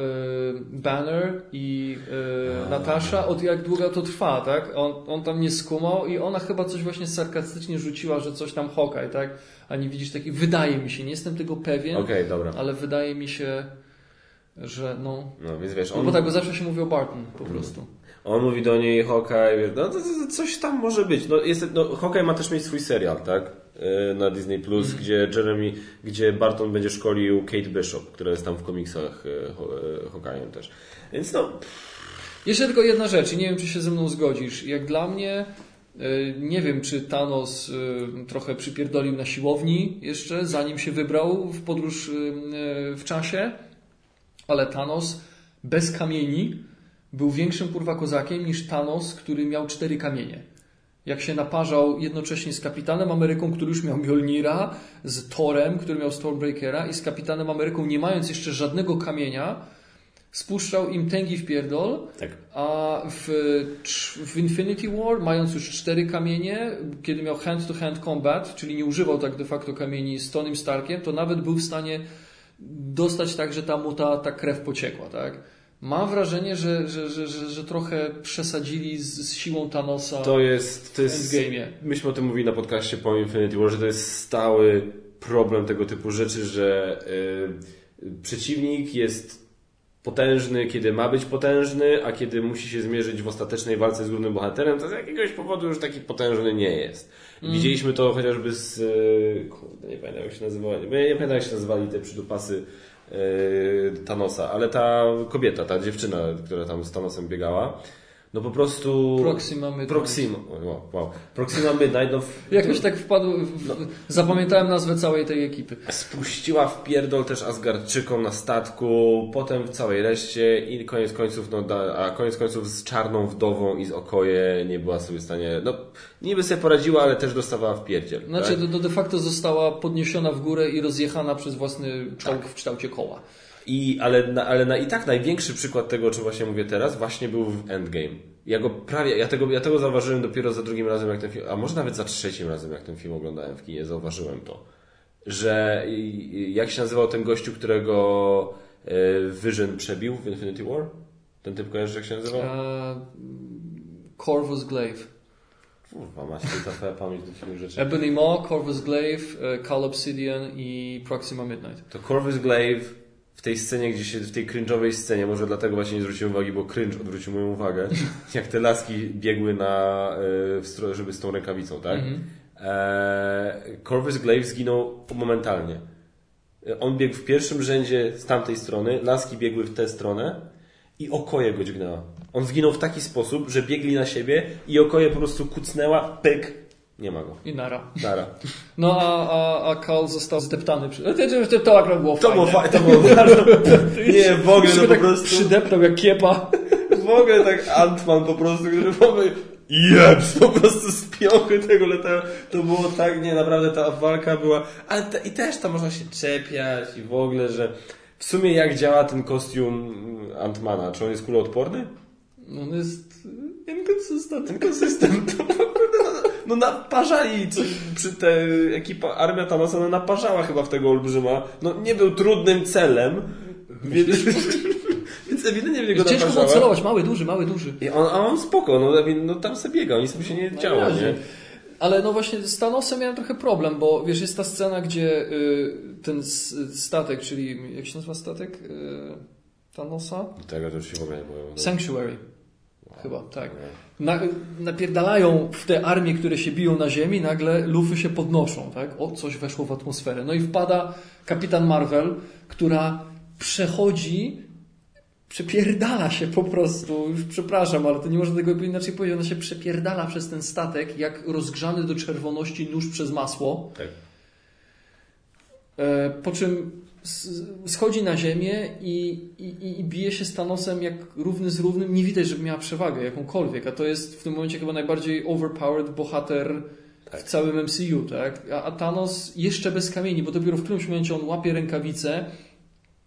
Speaker 2: Banner i e, Natasza, od jak długo to trwa, tak? On, on tam nie skumał i ona chyba coś właśnie sarkastycznie rzuciła, że coś tam Hawkeye, tak? A nie widzisz taki, wydaje mi się, nie jestem tego pewien,
Speaker 1: Okej, dobra.
Speaker 2: ale wydaje mi się, że no,
Speaker 1: No więc wiesz,
Speaker 2: no
Speaker 1: on,
Speaker 2: bo tak, bo zawsze się mówi o Barton po prostu.
Speaker 1: On mówi do niej Hawkeye, no to, to, coś tam może być. No, jest, no, Hawkeye ma też mieć swój serial, tak? E, Na Disney Plus,
Speaker 2: Mhm.
Speaker 1: gdzie Jeremy, gdzie Barton będzie szkolił Kate Bishop, która jest tam w komiksach e, Hawkeye'em też. Więc no,
Speaker 2: Jeszcze tylko jedna rzecz, i nie wiem, czy się ze mną zgodzisz. Jak dla mnie, y, nie wiem, czy Thanos y, trochę przypierdolił na siłowni jeszcze, zanim się wybrał w podróż y, y, w czasie, ale Thanos bez kamieni był większym kurwa kozakiem niż Thanos, który miał cztery kamienie. Jak się naparzał jednocześnie z Kapitanem Ameryką, który już miał Mjolnira, z Thorem, który miał Stormbreakera i z Kapitanem Ameryką, nie mając jeszcze żadnego kamienia, spuszczał im tęgi w pierdol,
Speaker 1: tak.
Speaker 2: a w, w Infinity War, mając już cztery kamienie, kiedy miał hand-to-hand combat, czyli nie używał tak de facto kamieni z Tonym Starkiem, to nawet był w stanie dostać tak, że tam mu ta, ta krew pociekła, tak? Mam wrażenie, że, że, że, że, trochę przesadzili z, siłą Thanosa
Speaker 1: To jest, to
Speaker 2: w
Speaker 1: jest,
Speaker 2: Endgame'ie.
Speaker 1: myśmy o tym mówili na podcaście po Infinity War, że to jest stały problem tego typu rzeczy, że y, przeciwnik jest potężny, kiedy ma być potężny, a kiedy musi się zmierzyć w ostatecznej walce z głównym bohaterem, to z jakiegoś powodu już taki potężny nie jest. Widzieliśmy to chociażby z... y, Kurde, nie pamiętam jak się nazywali. Nie, pamiętam jak się nazywali te przydupasy Thanosa, ale ta kobieta, ta dziewczyna, która tam z Thanosem biegała, no po prostu...
Speaker 2: Proxima Midnight.
Speaker 1: Proxima, wow, wow. Proxima Midnight, no, w-
Speaker 2: Jakoś tak wpadł, w, zapamiętałem nazwę całej tej ekipy.
Speaker 1: spuściła w pierdol też Asgardczykom na statku, potem w całej reszcie i koniec końców, no, a koniec końców z czarną wdową i z okoje nie była sobie w stanie, no, niby sobie poradziła, ale też dostawała w pierdziel.
Speaker 2: Znaczy,
Speaker 1: tak?
Speaker 2: de facto została podniesiona w górę i rozjechana przez własny czołg
Speaker 1: Tak.
Speaker 2: w kształcie koła.
Speaker 1: I, ale, na, ale na, i tak największy przykład tego, o czym właśnie mówię teraz, właśnie był w Endgame. Ja go prawie, ja tego, ja tego zauważyłem dopiero za drugim razem, jak ten film, a może nawet za trzecim razem, jak ten film oglądałem w kinie, zauważyłem to. Że jak się nazywał ten gościu, którego e, Vision przebił w Infinity War? Ten typ kojarzysz, jak się nazywał?
Speaker 2: E, Corvus Glaive.
Speaker 1: Kurwa, masz ta twoja pamięć do takich rzeczy.
Speaker 2: Ebony Maw, Corvus Glaive, e, Cal Obsidian i Proxima Midnight.
Speaker 1: To Corvus Glaive w tej scenie, gdzie się, w tej cringe'owej scenie, może dlatego właśnie nie zwróciłem uwagi, bo cringe odwrócił moją uwagę, jak te laski biegły na, e, żeby z tą rękawicą, tak?
Speaker 2: Mhm.
Speaker 1: Eee, Corvus Glaive zginął momentalnie. On biegł w pierwszym rzędzie z tamtej strony, laski biegły w tę stronę i Okoje go dźgnęła. On zginął w taki sposób, że biegli na siebie i Okoje po prostu kucnęła, pyk, nie ma go.
Speaker 2: I nara.
Speaker 1: Dara.
Speaker 2: No a, a, a Karl został zdeptany. Przy... To, to akurat było
Speaker 1: To było
Speaker 2: fajne.
Speaker 1: fajne, to było. Nie, w ogóle, no po
Speaker 2: tak
Speaker 1: prostu...
Speaker 2: przydeptał jak kiepa.
Speaker 1: W ogóle tak Antman po prostu, który w ogóle jeps, po prostu z piochy tego latał. To było tak, nie, naprawdę ta walka była, ale te, i też tam można się czepiać i w ogóle, że w sumie jak działa ten kostium Antmana? Czy on jest kuloodporny?
Speaker 2: No on jest inconsistent.
Speaker 1: Inconsistent. No naparzali coś przy te ekipa, armia Thanosa no, naparzała chyba w tego olbrzyma. No nie był trudnym celem, więc, więc ewidentnie w niego
Speaker 2: Ciężko było
Speaker 1: naparzała.
Speaker 2: celować. Mały, duży, mały, duży.
Speaker 1: I on, a on spoko, no, no tam sobie biega, nic mu się nie działo,
Speaker 2: razie.
Speaker 1: nie?
Speaker 2: Ale no właśnie z Thanosem miałem trochę problem, bo wiesz, jest ta scena, gdzie y, ten statek, czyli jak się nazywa statek y, Thanosa?
Speaker 1: Tego to już się w ogóle nie powiem.
Speaker 2: Sanctuary. Chyba, tak. Na, napierdalają w te armie, które się biją na ziemi, nagle lufy się podnoszą, tak? O, coś weszło w atmosferę. No i wpada kapitan Marvel, która przechodzi, przepierdala się po prostu, już przepraszam, ale to nie można tego inaczej powiedzieć, ona się przepierdala przez ten statek, jak rozgrzany do czerwoności nóż przez masło.
Speaker 1: Tak.
Speaker 2: E, Po czym schodzi na ziemię i, i, i bije się z Thanosem jak równy z równym. Nie widać, żeby miała przewagę jakąkolwiek, a to jest w tym momencie chyba najbardziej overpowered bohater w całym MCU, tak? A, a Thanos jeszcze bez kamieni, bo dopiero w którymś momencie on łapie rękawicę,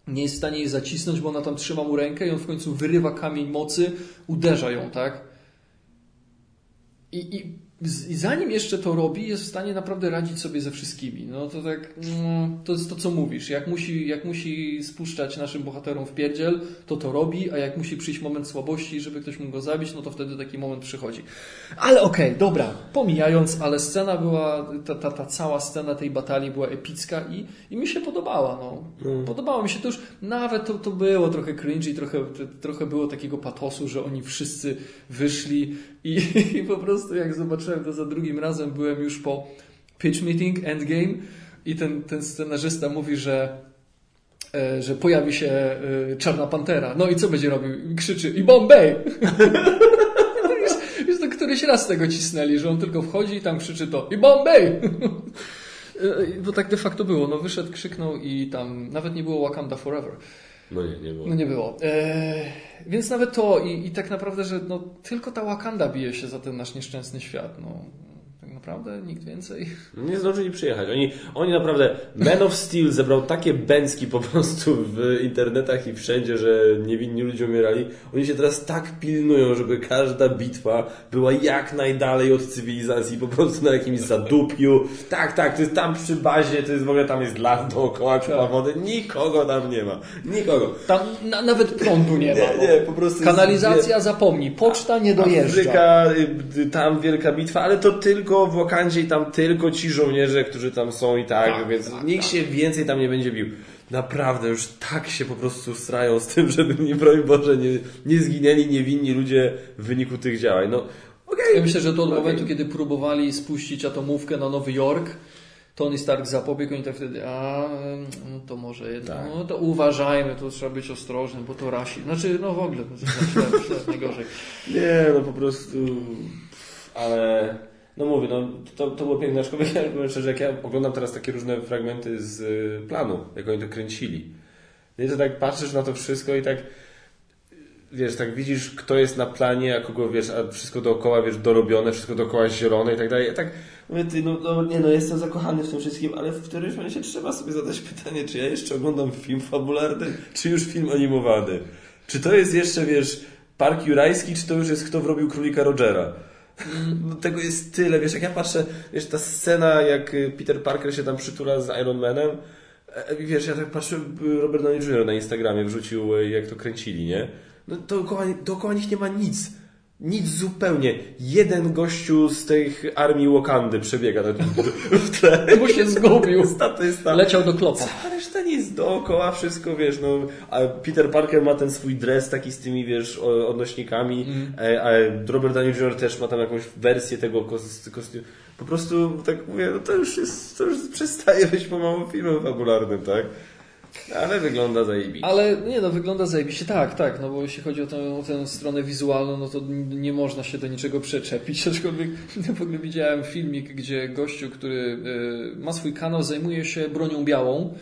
Speaker 2: nie jest w stanie jej zacisnąć, bo ona tam trzyma mu rękę i on w końcu wyrywa kamień mocy, uderza ją, tak? I, i, I zanim jeszcze to robi, jest w stanie naprawdę radzić sobie ze wszystkimi. No to tak, no, to jest to, co mówisz. Jak musi, jak musi spuszczać naszym bohaterom w pierdziel, to to robi, a jak musi przyjść moment słabości, żeby ktoś mógł go zabić, no to wtedy taki moment przychodzi. Ale okej, dobra, pomijając, ale scena była, ta, ta, ta cała scena tej batalii była epicka i, i mi się podobała. No. Podobało mi się to już, nawet to, to było trochę cringe i trochę, trochę było takiego patosu, że oni wszyscy wyszli i, i po prostu jak zobaczyłem to za drugim razem, byłem już po pitch meeting, endgame i ten, ten scenarzysta mówi, że e, że pojawi się e, Czarna Pantera. No i co będzie robił? Krzyczy i Bombay! już, już to któryś raz tego cisnęli, że on tylko wchodzi i tam krzyczy to i Bombay! E, Bo tak de facto było. No wyszedł, krzyknął i tam nawet nie było Wakanda Forever.
Speaker 1: No nie, nie było.
Speaker 2: No nie było. E, więc nawet to i, i tak naprawdę, że no, tylko ta Wakanda bije się za ten nasz nieszczęsny świat. No, naprawdę nikt więcej.
Speaker 1: Nie zdążyli przyjechać. Oni, oni naprawdę, Man of Steel zebrał takie bęcki po prostu w internetach i wszędzie, że niewinni ludzie umierali. Oni się teraz tak pilnują, żeby każda bitwa była jak najdalej od cywilizacji, po prostu na jakimś zadupiu. Tak, tak, to jest tam przy bazie, to jest w ogóle tam jest las dookoła, czuła wody. Nikogo tam nie ma. Nikogo.
Speaker 2: Tam na, nawet prądu nie ma.
Speaker 1: Nie, nie, po prostu... jest-
Speaker 2: Kanalizacja zapomnij, poczta nie dojeżdża.
Speaker 1: Afryka, y, y, tam wielka bitwa, ale to tylko w Wakandzie i tam tylko ci żołnierze, którzy tam są i tak,
Speaker 2: Tak,
Speaker 1: więc
Speaker 2: tak,
Speaker 1: nikt się więcej tam nie będzie bił. Naprawdę, już tak się po prostu strają z tym, żeby nie, broń Boże, nie, nie zginęli niewinni ludzie w wyniku tych działań. No, okej.
Speaker 2: Ja myślę, że to od
Speaker 1: Okej.
Speaker 2: momentu, kiedy próbowali spuścić atomówkę na Nowy Jork, Tony Stark zapobiegł, oni tak wtedy, a no to może jednak,
Speaker 1: Tak.
Speaker 2: no to uważajmy, to trzeba być ostrożnym, bo to rasi. Znaczy, no w ogóle, to źle, najgorzej.
Speaker 1: Nie, no po prostu, ale no mówię, no to, to było piękne, aczkolwiek ja powiem szczerze, jak ja oglądam teraz takie różne fragmenty z y, planu, jak oni to kręcili. I to tak patrzysz na to wszystko i tak wiesz, tak widzisz, kto jest na planie, a kogo, wiesz, a wszystko dookoła, wiesz, dorobione, wszystko dookoła zielone i tak dalej. Ja tak mówię, ty, no, no nie no, jestem zakochany w tym wszystkim, ale w którymś momencie trzeba sobie zadać pytanie, czy ja jeszcze oglądam film fabularny, czy już film animowany? Czy to jest jeszcze, wiesz, Park Jurajski, czy to już jest Kto wrobił Królika Rogera? No, tego jest tyle, wiesz, jak ja patrzę, wiesz, ta scena, jak y, Peter Parker się tam przytula z Iron Manem, e, wiesz, ja tak patrzę, Robert Downey Jr. na Instagramie wrzucił, y, jak to kręcili, nie? No dookoła, dookoła nich nie ma nic. Nic zupełnie. Jeden gościu z tych armii Wakandy przebiega na- w tle.
Speaker 2: Bo się zgubił.
Speaker 1: Statysta.
Speaker 2: Leciał do klopa.
Speaker 1: A reszta nic dookoła, wszystko wiesz, no. A Peter Parker ma ten swój dres taki z tymi, wiesz, odnośnikami, a, a Robert Downey Jr. też ma tam jakąś wersję tego kostiumu. Po prostu tak mówię, no to już jest, to już przestaje być pomału filmem fabularnym, tak? Ale wygląda zajebiście.
Speaker 2: Ale nie no, wygląda zajebiście. Tak, tak, no bo jeśli chodzi o tę, o tę stronę wizualną, no to nie można się do niczego przeczepić. Aczkolwiek w ogóle widziałem filmik, gdzie gościu, który y, ma swój kanał, zajmuje się bronią białą,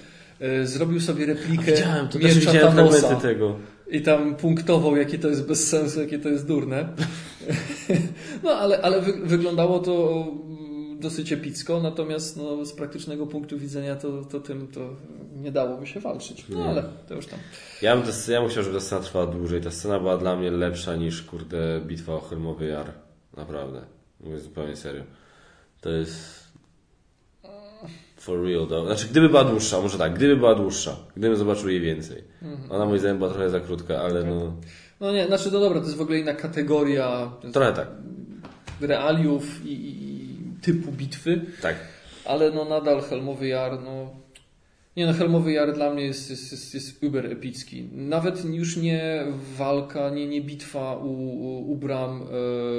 Speaker 2: y, zrobił sobie replikę
Speaker 1: Widziałem, to też
Speaker 2: miecza
Speaker 1: widziałem
Speaker 2: Thanosa.
Speaker 1: tego.
Speaker 2: I tam punktował, jakie to jest bez sensu, jakie to jest durne. No ale, ale wy, wyglądało to dosyć epicko, natomiast no, z praktycznego punktu widzenia to, to tym to nie dałoby się walczyć. No ale to już tam.
Speaker 1: Ja bym, ja bym chciał, żeby ta scena trwała dłużej. Ta scena była dla mnie lepsza niż, kurde, bitwa o Helmowy Jar. Naprawdę. Mówię zupełnie serio. To jest... For real, to, znaczy gdyby była dłuższa, może tak, gdyby była dłuższa, gdybym zobaczył jej więcej. Ona moim zdaniem była trochę za krótka, ale no,
Speaker 2: No nie, znaczy no dobra, to jest w ogóle inna kategoria
Speaker 1: trochę tak,
Speaker 2: realiów i, i typu bitwy,
Speaker 1: tak.
Speaker 2: ale no nadal Helmowy Jar, no nie no, Helmowy Jar dla mnie jest, jest, jest, jest uber epicki. Nawet już nie walka, nie, nie bitwa u, u, u bram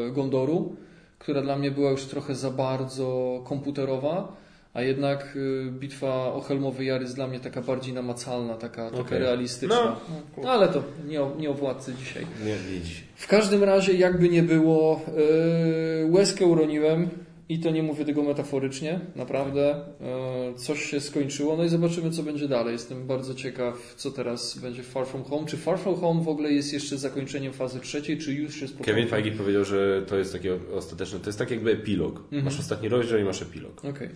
Speaker 2: e, Gondoru, która dla mnie była już trochę za bardzo komputerowa, a jednak e, bitwa o Helmowy Jar jest dla mnie taka bardziej namacalna, taka, taka
Speaker 1: Okej.
Speaker 2: realistyczna. No, ale to nie o, nie o władcy dzisiaj.
Speaker 1: Nie widzi.
Speaker 2: W każdym razie, jakby nie było, yy, łezkę uroniłem i to nie mówię tego metaforycznie, naprawdę. Yy, coś się skończyło, no i zobaczymy, co będzie dalej. Jestem bardzo ciekaw, co teraz będzie w Far From Home. Czy Far From Home w ogóle jest jeszcze zakończeniem fazy trzeciej, czy już jest
Speaker 1: Kevin? Feige powiedział, że to jest takie ostateczne, to jest tak jakby epilog. Masz ostatni rozdział i masz epilog.
Speaker 2: Okej.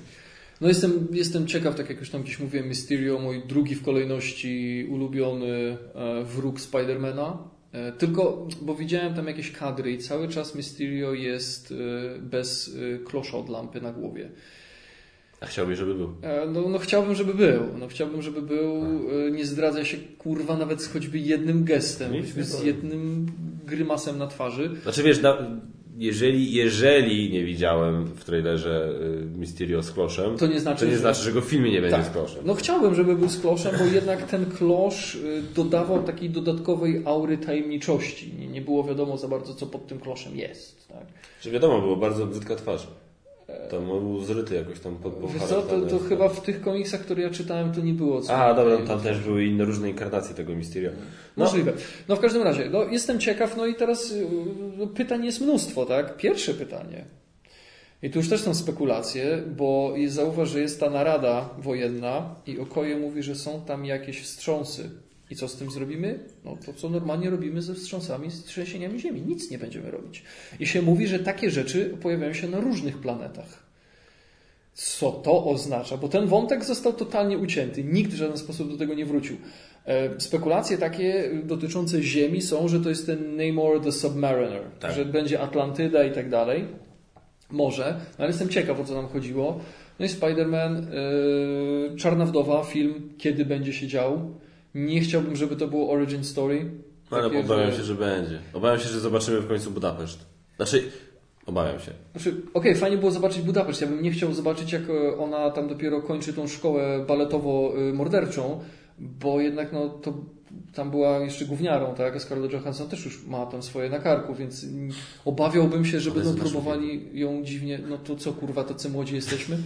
Speaker 2: No jestem, jestem ciekaw, tak jak już tam gdzieś mówiłem, Mysterio, mój drugi w kolejności ulubiony e, wróg Spidermana. E, Tylko, bo widziałem tam jakieś kadry i cały czas Mysterio jest e, bez e, klosza od lampy na głowie.
Speaker 1: A chciałbyś, żeby był.
Speaker 2: No, no chciałbym, żeby był. No chciałbym, żeby był. E, Nie zdradza się kurwa nawet z choćby jednym gestem,
Speaker 1: Nic
Speaker 2: z jednym grymasem na twarzy.
Speaker 1: Znaczy wiesz, na, jeżeli, jeżeli nie widziałem w trailerze y, Mysterio z kloszem,
Speaker 2: To nie znaczy,
Speaker 1: to nie
Speaker 2: że-
Speaker 1: znaczy, że go w filmie nie będzie
Speaker 2: Tak.
Speaker 1: z kloszem.
Speaker 2: No chciałbym, żeby był z kloszem, bo jednak ten klosz y, dodawał takiej dodatkowej aury tajemniczości. Nie, nie było wiadomo za bardzo, co pod tym kloszem jest. Tak?
Speaker 1: Że wiadomo, było bardzo brzydka twarz. On był zryty jakoś tam pod
Speaker 2: Wiesz co, to, to chyba w tych komiksach, które ja czytałem, to nie było co.
Speaker 1: A, dobra, tam też były inne różne inkarnacje tego Mysterio. No,
Speaker 2: Możliwe. No w każdym razie, no, jestem ciekaw, no i teraz y, y, pytań jest mnóstwo, tak? Pierwsze pytanie. I tu już też są spekulacje, bo zauważ, że jest ta narada wojenna i Okoje mówi, że są tam jakieś wstrząsy. I co z tym zrobimy? No to, co normalnie robimy ze wstrząsami, z trzęsieniami Ziemi. Nic nie będziemy robić. I się mówi, że takie rzeczy pojawiają się na różnych planetach. Co to oznacza? Bo ten wątek został totalnie ucięty. Nikt w żaden sposób do tego nie wrócił. E, Spekulacje takie dotyczące Ziemi są, że to jest ten Namor the Submariner,
Speaker 1: Tak.
Speaker 2: że będzie Atlantyda i tak dalej. Może, no ale jestem ciekaw, o co nam chodziło. No i Spider-Man, yy, Czarna Wdowa, film, kiedy będzie się dział. Nie chciałbym, żeby to było origin story.
Speaker 1: ale
Speaker 2: Takie,
Speaker 1: obawiam
Speaker 2: że-
Speaker 1: się, że będzie. Obawiam się, że zobaczymy w końcu Budapeszt. Znaczy, obawiam się.
Speaker 2: Znaczy, okej, fajnie było zobaczyć Budapeszt. Ja bym nie chciał zobaczyć, jak e, ona tam dopiero kończy tą szkołę baletowo-morderczą, bo jednak no, to tam była jeszcze gówniarą, tak? A Scarlett Johansson też już ma tam swoje na karku, więc obawiałbym się, że będą próbowali ją dziwnie, no to co kurwa, tacy młodzi jesteśmy.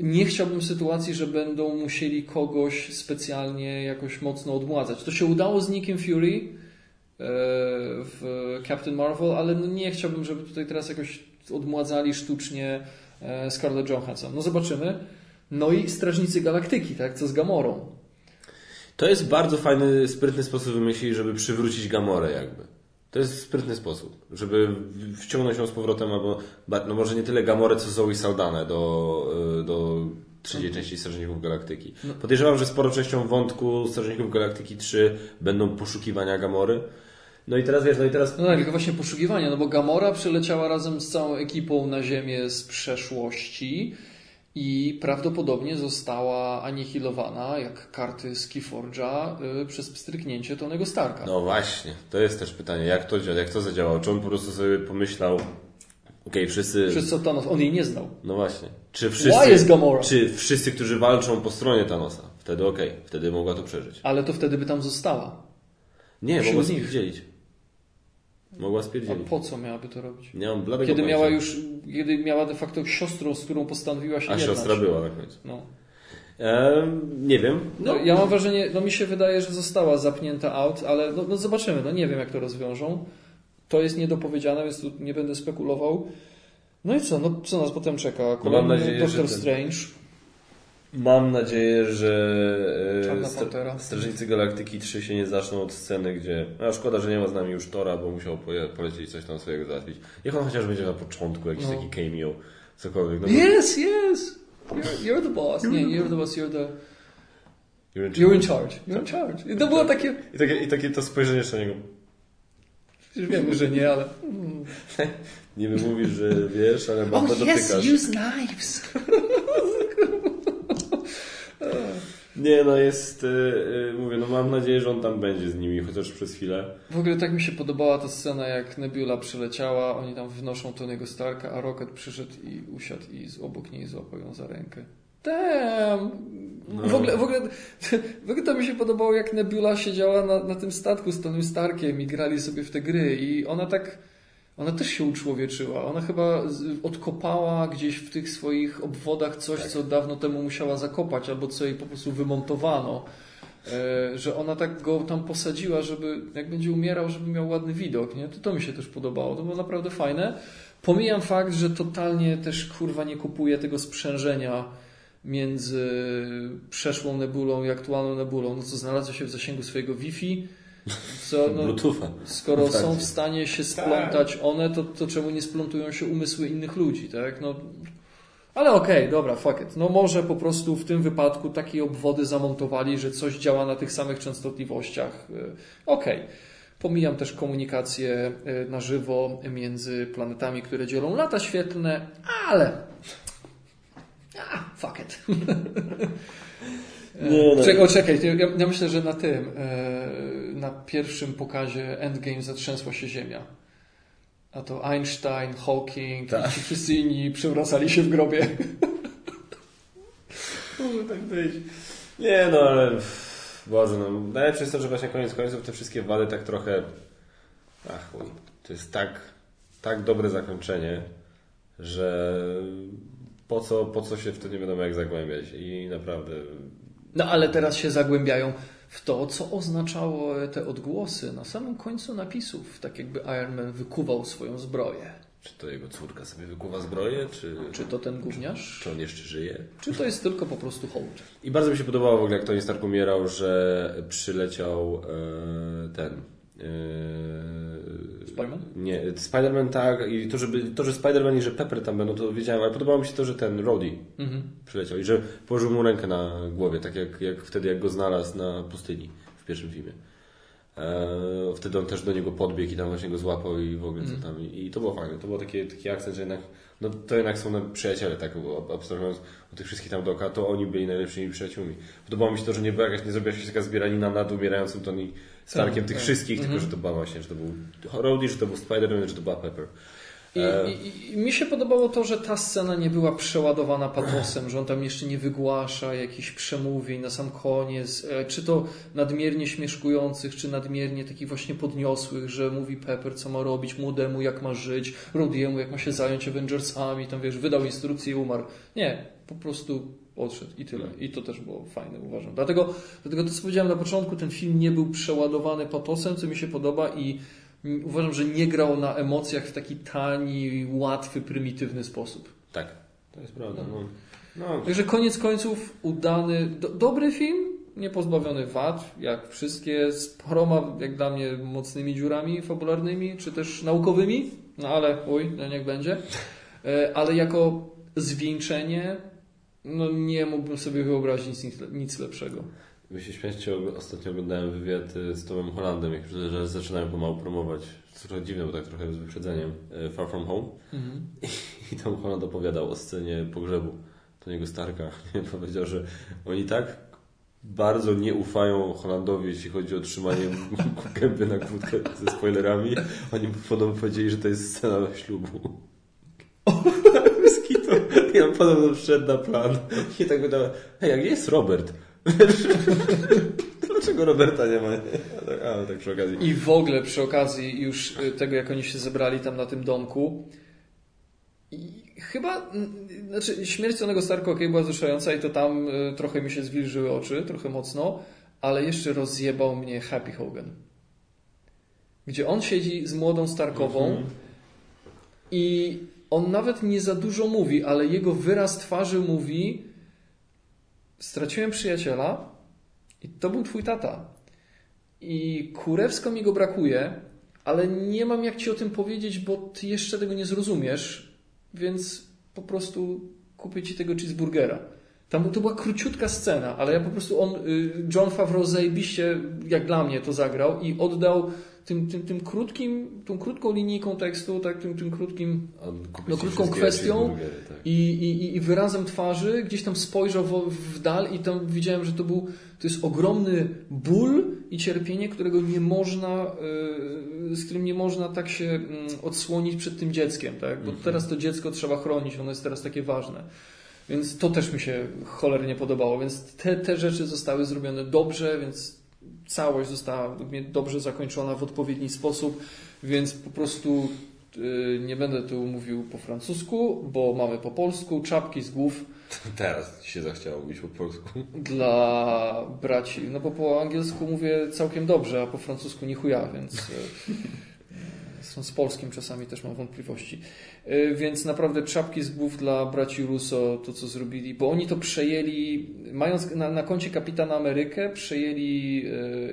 Speaker 2: Nie chciałbym sytuacji, że będą musieli kogoś specjalnie jakoś mocno odmładzać. To się udało z Nickiem Fury e, w Captain Marvel, ale no nie chciałbym, żeby tutaj teraz jakoś odmładzali sztucznie e, Scarlett Johansson. No zobaczymy. No i Strażnicy Galaktyki, tak? Co z Gamorą?
Speaker 1: To jest bardzo fajny, sprytny sposób wymyślili, żeby przywrócić Gamorę jakby. To jest sprytny sposób, żeby wciągnąć ją z powrotem, albo no może nie tyle Gamorę, co Zoe Saldanę do, y, do trzeciej części Strażników Galaktyki. Podejrzewam, że sporo częścią wątku Strażników Galaktyki 3 będą poszukiwania Gamory. No i teraz wiesz, no i teraz
Speaker 2: No tak, tylko właśnie poszukiwania, no bo Gamora przyleciała razem z całą ekipą na Ziemię z przeszłości i prawdopodobnie została anihilowana, jak karty z Keyforge'a, y, przez pstryknięcie Tonego Starka.
Speaker 1: No właśnie, to jest też pytanie, jak to, jak to zadziałało? Czy on po prostu sobie pomyślał, okej, wszyscy...
Speaker 2: Przez co Thanos, on jej nie znał.
Speaker 1: No właśnie. Czy wszyscy,
Speaker 2: Why is Gamora?
Speaker 1: czy wszyscy, którzy walczą po stronie Thanosa, wtedy okej, wtedy mogła to przeżyć.
Speaker 2: Ale to wtedy by tam została.
Speaker 1: Nie, mogła
Speaker 2: nich.
Speaker 1: spierdzielić. Mogła
Speaker 2: A
Speaker 1: spierdzielić.
Speaker 2: po co miałaby to robić?
Speaker 1: Nie mam bladego
Speaker 2: Kiedy
Speaker 1: pojęcia.
Speaker 2: miała już, kiedy miała de facto siostrą, z którą postanowiła się
Speaker 1: A
Speaker 2: jednać.
Speaker 1: siostra była na końcu.
Speaker 2: No.
Speaker 1: Nie wiem.
Speaker 2: No, ja mam wrażenie, no mi się wydaje, że została zapnięta out, ale no, no zobaczymy, no nie wiem jak to rozwiążą. To jest niedopowiedziane, więc tu nie będę spekulował. No i co, no co nas potem czeka? Kolejny
Speaker 1: nadzieję,
Speaker 2: Doctor
Speaker 1: ten-
Speaker 2: Strange.
Speaker 1: Mam nadzieję, że e, Stra-. Strażnicy Galaktyki 3 się nie zaczną od sceny, gdzie... A szkoda, że nie ma z nami już Tora, bo musiał polecieć coś tam swojego załatwić. Niech on chociaż będzie na początku, jakiś
Speaker 2: No.
Speaker 1: taki cameo, cokolwiek. No, bo-
Speaker 2: Yes, yes! You're, you're the boss. Nie, you're the boss, you're the...
Speaker 1: You're in
Speaker 2: You're in charge. You're in charge. I to było takie...
Speaker 1: I takie, I takie to spojrzenie jeszcze na niego.
Speaker 2: Już wiemy, że nie, ale...
Speaker 1: Nie mówisz, że wiesz, ale bardzo
Speaker 2: Oh yes,
Speaker 1: dotykasz.
Speaker 2: use knives!
Speaker 1: Nie, no jest, y, y, mówię, no mam nadzieję, że on tam będzie z nimi, chociaż przez chwilę.
Speaker 2: W ogóle tak mi się podobała ta scena, jak Nebula przyleciała, oni tam wnoszą Tony'ego Starka, a Rocket przyszedł i usiadł i z obok niej złapał ją za rękę. Damn!
Speaker 1: No.
Speaker 2: W, ogóle, w, ogóle, w ogóle to mi się podobało, jak Nebula siedziała na, na tym statku z Tonym Starkiem i grali sobie w te gry i ona tak, ona też się uczłowieczyła. Ona chyba odkopała gdzieś w tych swoich obwodach coś,
Speaker 1: Tak.
Speaker 2: co dawno temu musiała zakopać, albo co jej po prostu wymontowano. E, że ona tak go tam posadziła, żeby jak będzie umierał, żeby miał ładny widok, nie? To, to mi się też podobało, to było naprawdę fajne. Pomijam fakt, że totalnie też kurwa nie kupuję tego sprzężenia między przeszłą nebulą i aktualną nebulą, no co znalazło się w zasięgu swojego Wi-Fi, co, no,
Speaker 1: Bluetootha.
Speaker 2: skoro są w stanie się splątać one, to, to czemu nie splątują się umysły innych ludzi, tak? No, ale okej, dobra, fuck it. No może po prostu w tym wypadku takie obwody zamontowali, że coś działa na tych samych częstotliwościach. Y, Okej. Pomijam też komunikację y, na żywo między planetami, które dzielą lata świetlne, ale... A, fuck it.
Speaker 1: Nie, no.
Speaker 2: Czekaj, czekaj, ja, ja myślę, że na tym, e, na pierwszym pokazie Endgame zatrzęsła się Ziemia. A to Einstein, Hawking
Speaker 1: Tak.
Speaker 2: ci wszyscy inni przewracali się w grobie.
Speaker 1: Może tak być. Nie no, ale Boże, no. Najlepsze jest to, że właśnie koniec końców te wszystkie wady tak trochę... Ach chuj. To jest tak, tak dobre zakończenie, że po co, po co się w to nie wiadomo jak zagłębiać i naprawdę...
Speaker 2: No ale teraz się zagłębiają w to, co oznaczało te odgłosy na samym końcu napisów. Tak jakby Iron Man wykuwał swoją zbroję.
Speaker 1: Czy to jego córka sobie wykuwa zbroję, czy,
Speaker 2: Czy to ten gówniarz?
Speaker 1: czy on jeszcze żyje?
Speaker 2: Czy to jest tylko po prostu hołd?
Speaker 1: I bardzo mi się podobało w ogóle, jak Tony Stark umierał, że przyleciał e, ten... E,
Speaker 2: Spiderman?
Speaker 1: Nie, Spider-Man tak i to, żeby, to, że Spider-Man i że Pepper tam będą, to wiedziałem, ale podobało mi się to, że ten Rhodey
Speaker 2: Mhm.
Speaker 1: przyleciał i że położył mu rękę na głowie, tak jak, jak wtedy, jak go znalazł na pustyni w pierwszym filmie. E, wtedy on też do niego podbiegł i tam właśnie go złapał i w ogóle co tam. I, i to było fajne. To był taki, taki akcent, że jednak, no to jednak są przyjaciele, tak abstrahując od tych wszystkich tam dookoła, to oni byli najlepszymi przyjaciółmi. Podobało mi się to, że nie była jakaś, nie zrobiła się taka zbieranina nad umierającym Tony Starkiem
Speaker 2: Tak,
Speaker 1: tych
Speaker 2: tak.
Speaker 1: wszystkich,
Speaker 2: Mhm.
Speaker 1: tylko że to była właśnie, że to był Rhodey, że to był Spider-Man, że to była Pepper.
Speaker 2: I,
Speaker 1: E.
Speaker 2: i, I mi się podobało to, że ta scena nie była przeładowana patosem, że on tam jeszcze nie wygłasza jakichś przemówień na sam koniec, e, czy to nadmiernie śmieszkujących, czy nadmiernie takich właśnie podniosłych, że mówi Pepper, co ma robić, młodemu jak ma żyć, Rodiemu jak ma się zająć Avengersami, tam wiesz, wydał instrukcję i umarł. Nie, po prostu odszedł i tyle. I to też było fajne, uważam. Dlatego, dlatego to, co powiedziałem na początku, ten film nie był przeładowany patosem, co mi się podoba i uważam, że nie grał na emocjach w taki tani, łatwy, prymitywny sposób.
Speaker 1: Tak, to jest prawda. No. No,
Speaker 2: Także koniec końców udany, do, dobry film, nie pozbawiony wad, jak wszystkie, z paroma, jak dla mnie, mocnymi dziurami fabularnymi, czy też naukowymi, no ale uj, no niech będzie. E, Ale jako zwieńczenie, no nie mógłbym sobie wyobrazić nic, nic lepszego.
Speaker 1: Wy się ostatnio oglądałem wywiad y, z Tomem Hollandem, jak już że zaczynają pomału promować. Trochę dziwne, bo tak trochę z wyprzedzeniem. y, Far From Home. I Tom Holland opowiadał o scenie pogrzebu Tony'ego Starka powiedział, że oni tak bardzo nie ufają Holandowi, jeśli chodzi o trzymanie gęby na kłódkę ze spoilerami. Oni podobno powiedzieli, że to jest scena ślubu. I on podobno wszedł na plan i tak wydał, hej, jak jest Robert? Dlaczego Roberta nie ma? No tak przy okazji.
Speaker 2: I w ogóle przy okazji już y, tego, jak oni się zebrali tam na tym domku, i chyba, znaczy śmierć Tonego Starka okay, była wzruszająca i to tam y, trochę mi się zwilżyły oczy, trochę mocno, ale jeszcze rozjebał mnie Happy Hogan. Gdzie on siedzi z młodą Starkową -hmm. i on nawet nie za dużo mówi, ale jego wyraz twarzy mówi straciłem przyjaciela i to był twój tata. I kurewsko mi go brakuje, ale nie mam jak ci o tym powiedzieć, bo ty jeszcze tego nie zrozumiesz, więc po prostu kupię ci tego cheeseburgera. Tam to była króciutka scena, ale ja po prostu on, y, John Favreau zajebiście, jak dla mnie to zagrał i oddał tym, tym, tym krótkim, tą krótką linijką tekstu, tak, tym, tym krótkim, no, krótką kwestią tak. i, i, i wyrazem twarzy gdzieś tam spojrzał w, w dal i tam widziałem, że to był, to jest ogromny ból i cierpienie, którego nie można, yy, z którym nie można tak się yy, odsłonić przed tym dzieckiem, tak, bo mhm. teraz to dziecko trzeba chronić, ono jest teraz takie ważne. Więc to też mi się cholernie podobało, więc te, te rzeczy zostały zrobione dobrze, więc całość została dobrze zakończona w odpowiedni sposób, więc po prostu y, nie będę tu mówił po francusku, bo mamy po polsku czapki z głów.
Speaker 1: Teraz się zachciało mówić po polsku.
Speaker 2: Dla braci. No bo po angielsku mówię całkiem dobrze, a po francusku nie chuja, więc y, są z polskim czasami też mam wątpliwości. Y, więc naprawdę czapki z głów dla braci Russo, to co zrobili, bo oni to przejęli, mając na, na koncie Kapitana Amerykę, przejęli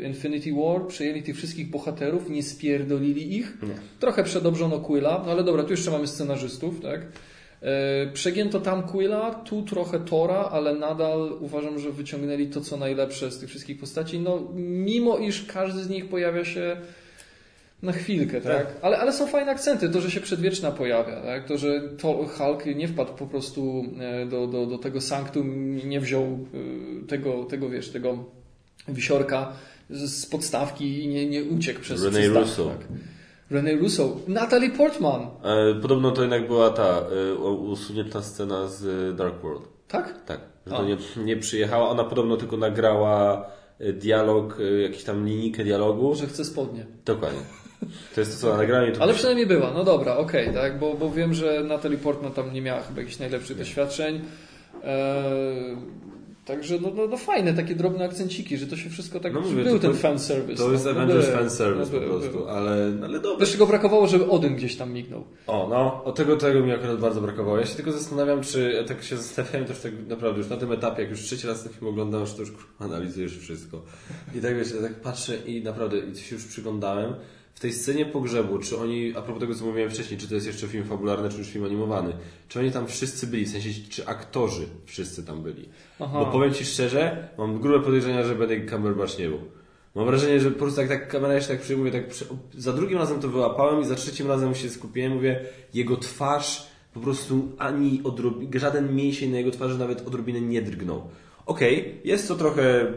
Speaker 2: y, Infinity War, przejęli tych wszystkich bohaterów, nie spierdolili ich. Nie. Trochę przedobrzono Quilla, no ale dobra, tu jeszcze mamy scenarzystów, tak? Y, przegięto tam Quilla, tu trochę Tora, ale nadal uważam, że wyciągnęli to, co najlepsze z tych wszystkich postaci. No, mimo iż każdy z nich pojawia się na chwilkę, tak? tak? Ale, ale są fajne akcenty, to, że się przedwieczna pojawia, tak? To, że to Hulk nie wpadł po prostu e, do, do, do tego sanktum, nie wziął e, tego, tego, wiesz, tego wisiorka z podstawki i nie, nie uciekł przez
Speaker 1: René Russo. Tak?
Speaker 2: René Russo. Natalie Portman.
Speaker 1: E, podobno to jednak była ta e, usunięta scena z Dark World.
Speaker 2: Tak?
Speaker 1: Tak. Że to nie, nie przyjechała. Ona podobno tylko nagrała dialog, jakiś tam linijkę dialogu.
Speaker 2: Że chce spodnie.
Speaker 1: Dokładnie. To jest to, co na nagraniu.
Speaker 2: Ale przynajmniej była, no dobra, okej, okay, tak, bo, bo wiem, że Natalie Portman tam nie miała chyba jakichś najlepszych doświadczeń. Eee, także no, no, no, fajne takie drobne akcenciki, że to się wszystko tak... No mówię, był to, ten fan service.
Speaker 1: To jest no, Avengers fan service no, po prostu, ale, ale dobra.
Speaker 2: Też go brakowało, żeby Odyn gdzieś tam mignął.
Speaker 1: O, no, o tego, tego mi akurat bardzo brakowało. Ja się tylko zastanawiam, czy, ja tak się zastanawiałem też tak naprawdę już na tym etapie, jak już trzeci raz ten film oglądam, że to już analizujesz wszystko. I tak wiesz, ja tak patrzę i naprawdę, i się już przyglądałem, w tej scenie pogrzebu, czy oni, a propos tego, co mówiłem wcześniej, czy to jest jeszcze film fabularny, czy już film animowany, czy oni tam wszyscy byli, w sensie, czy aktorzy wszyscy tam byli. Aha. Bo powiem Ci szczerze, mam grube podejrzenia, że Benedict Cumberbatch nie był. Mam wrażenie, że po prostu tak, tak kamera jeszcze tak przyjmuje, tak przy... za drugim razem to wyłapałem i za trzecim razem się skupiłem, mówię, jego twarz po prostu ani odrobi... żaden mięsień na jego twarzy nawet odrobinę nie drgnął. Okej, okay, jest to trochę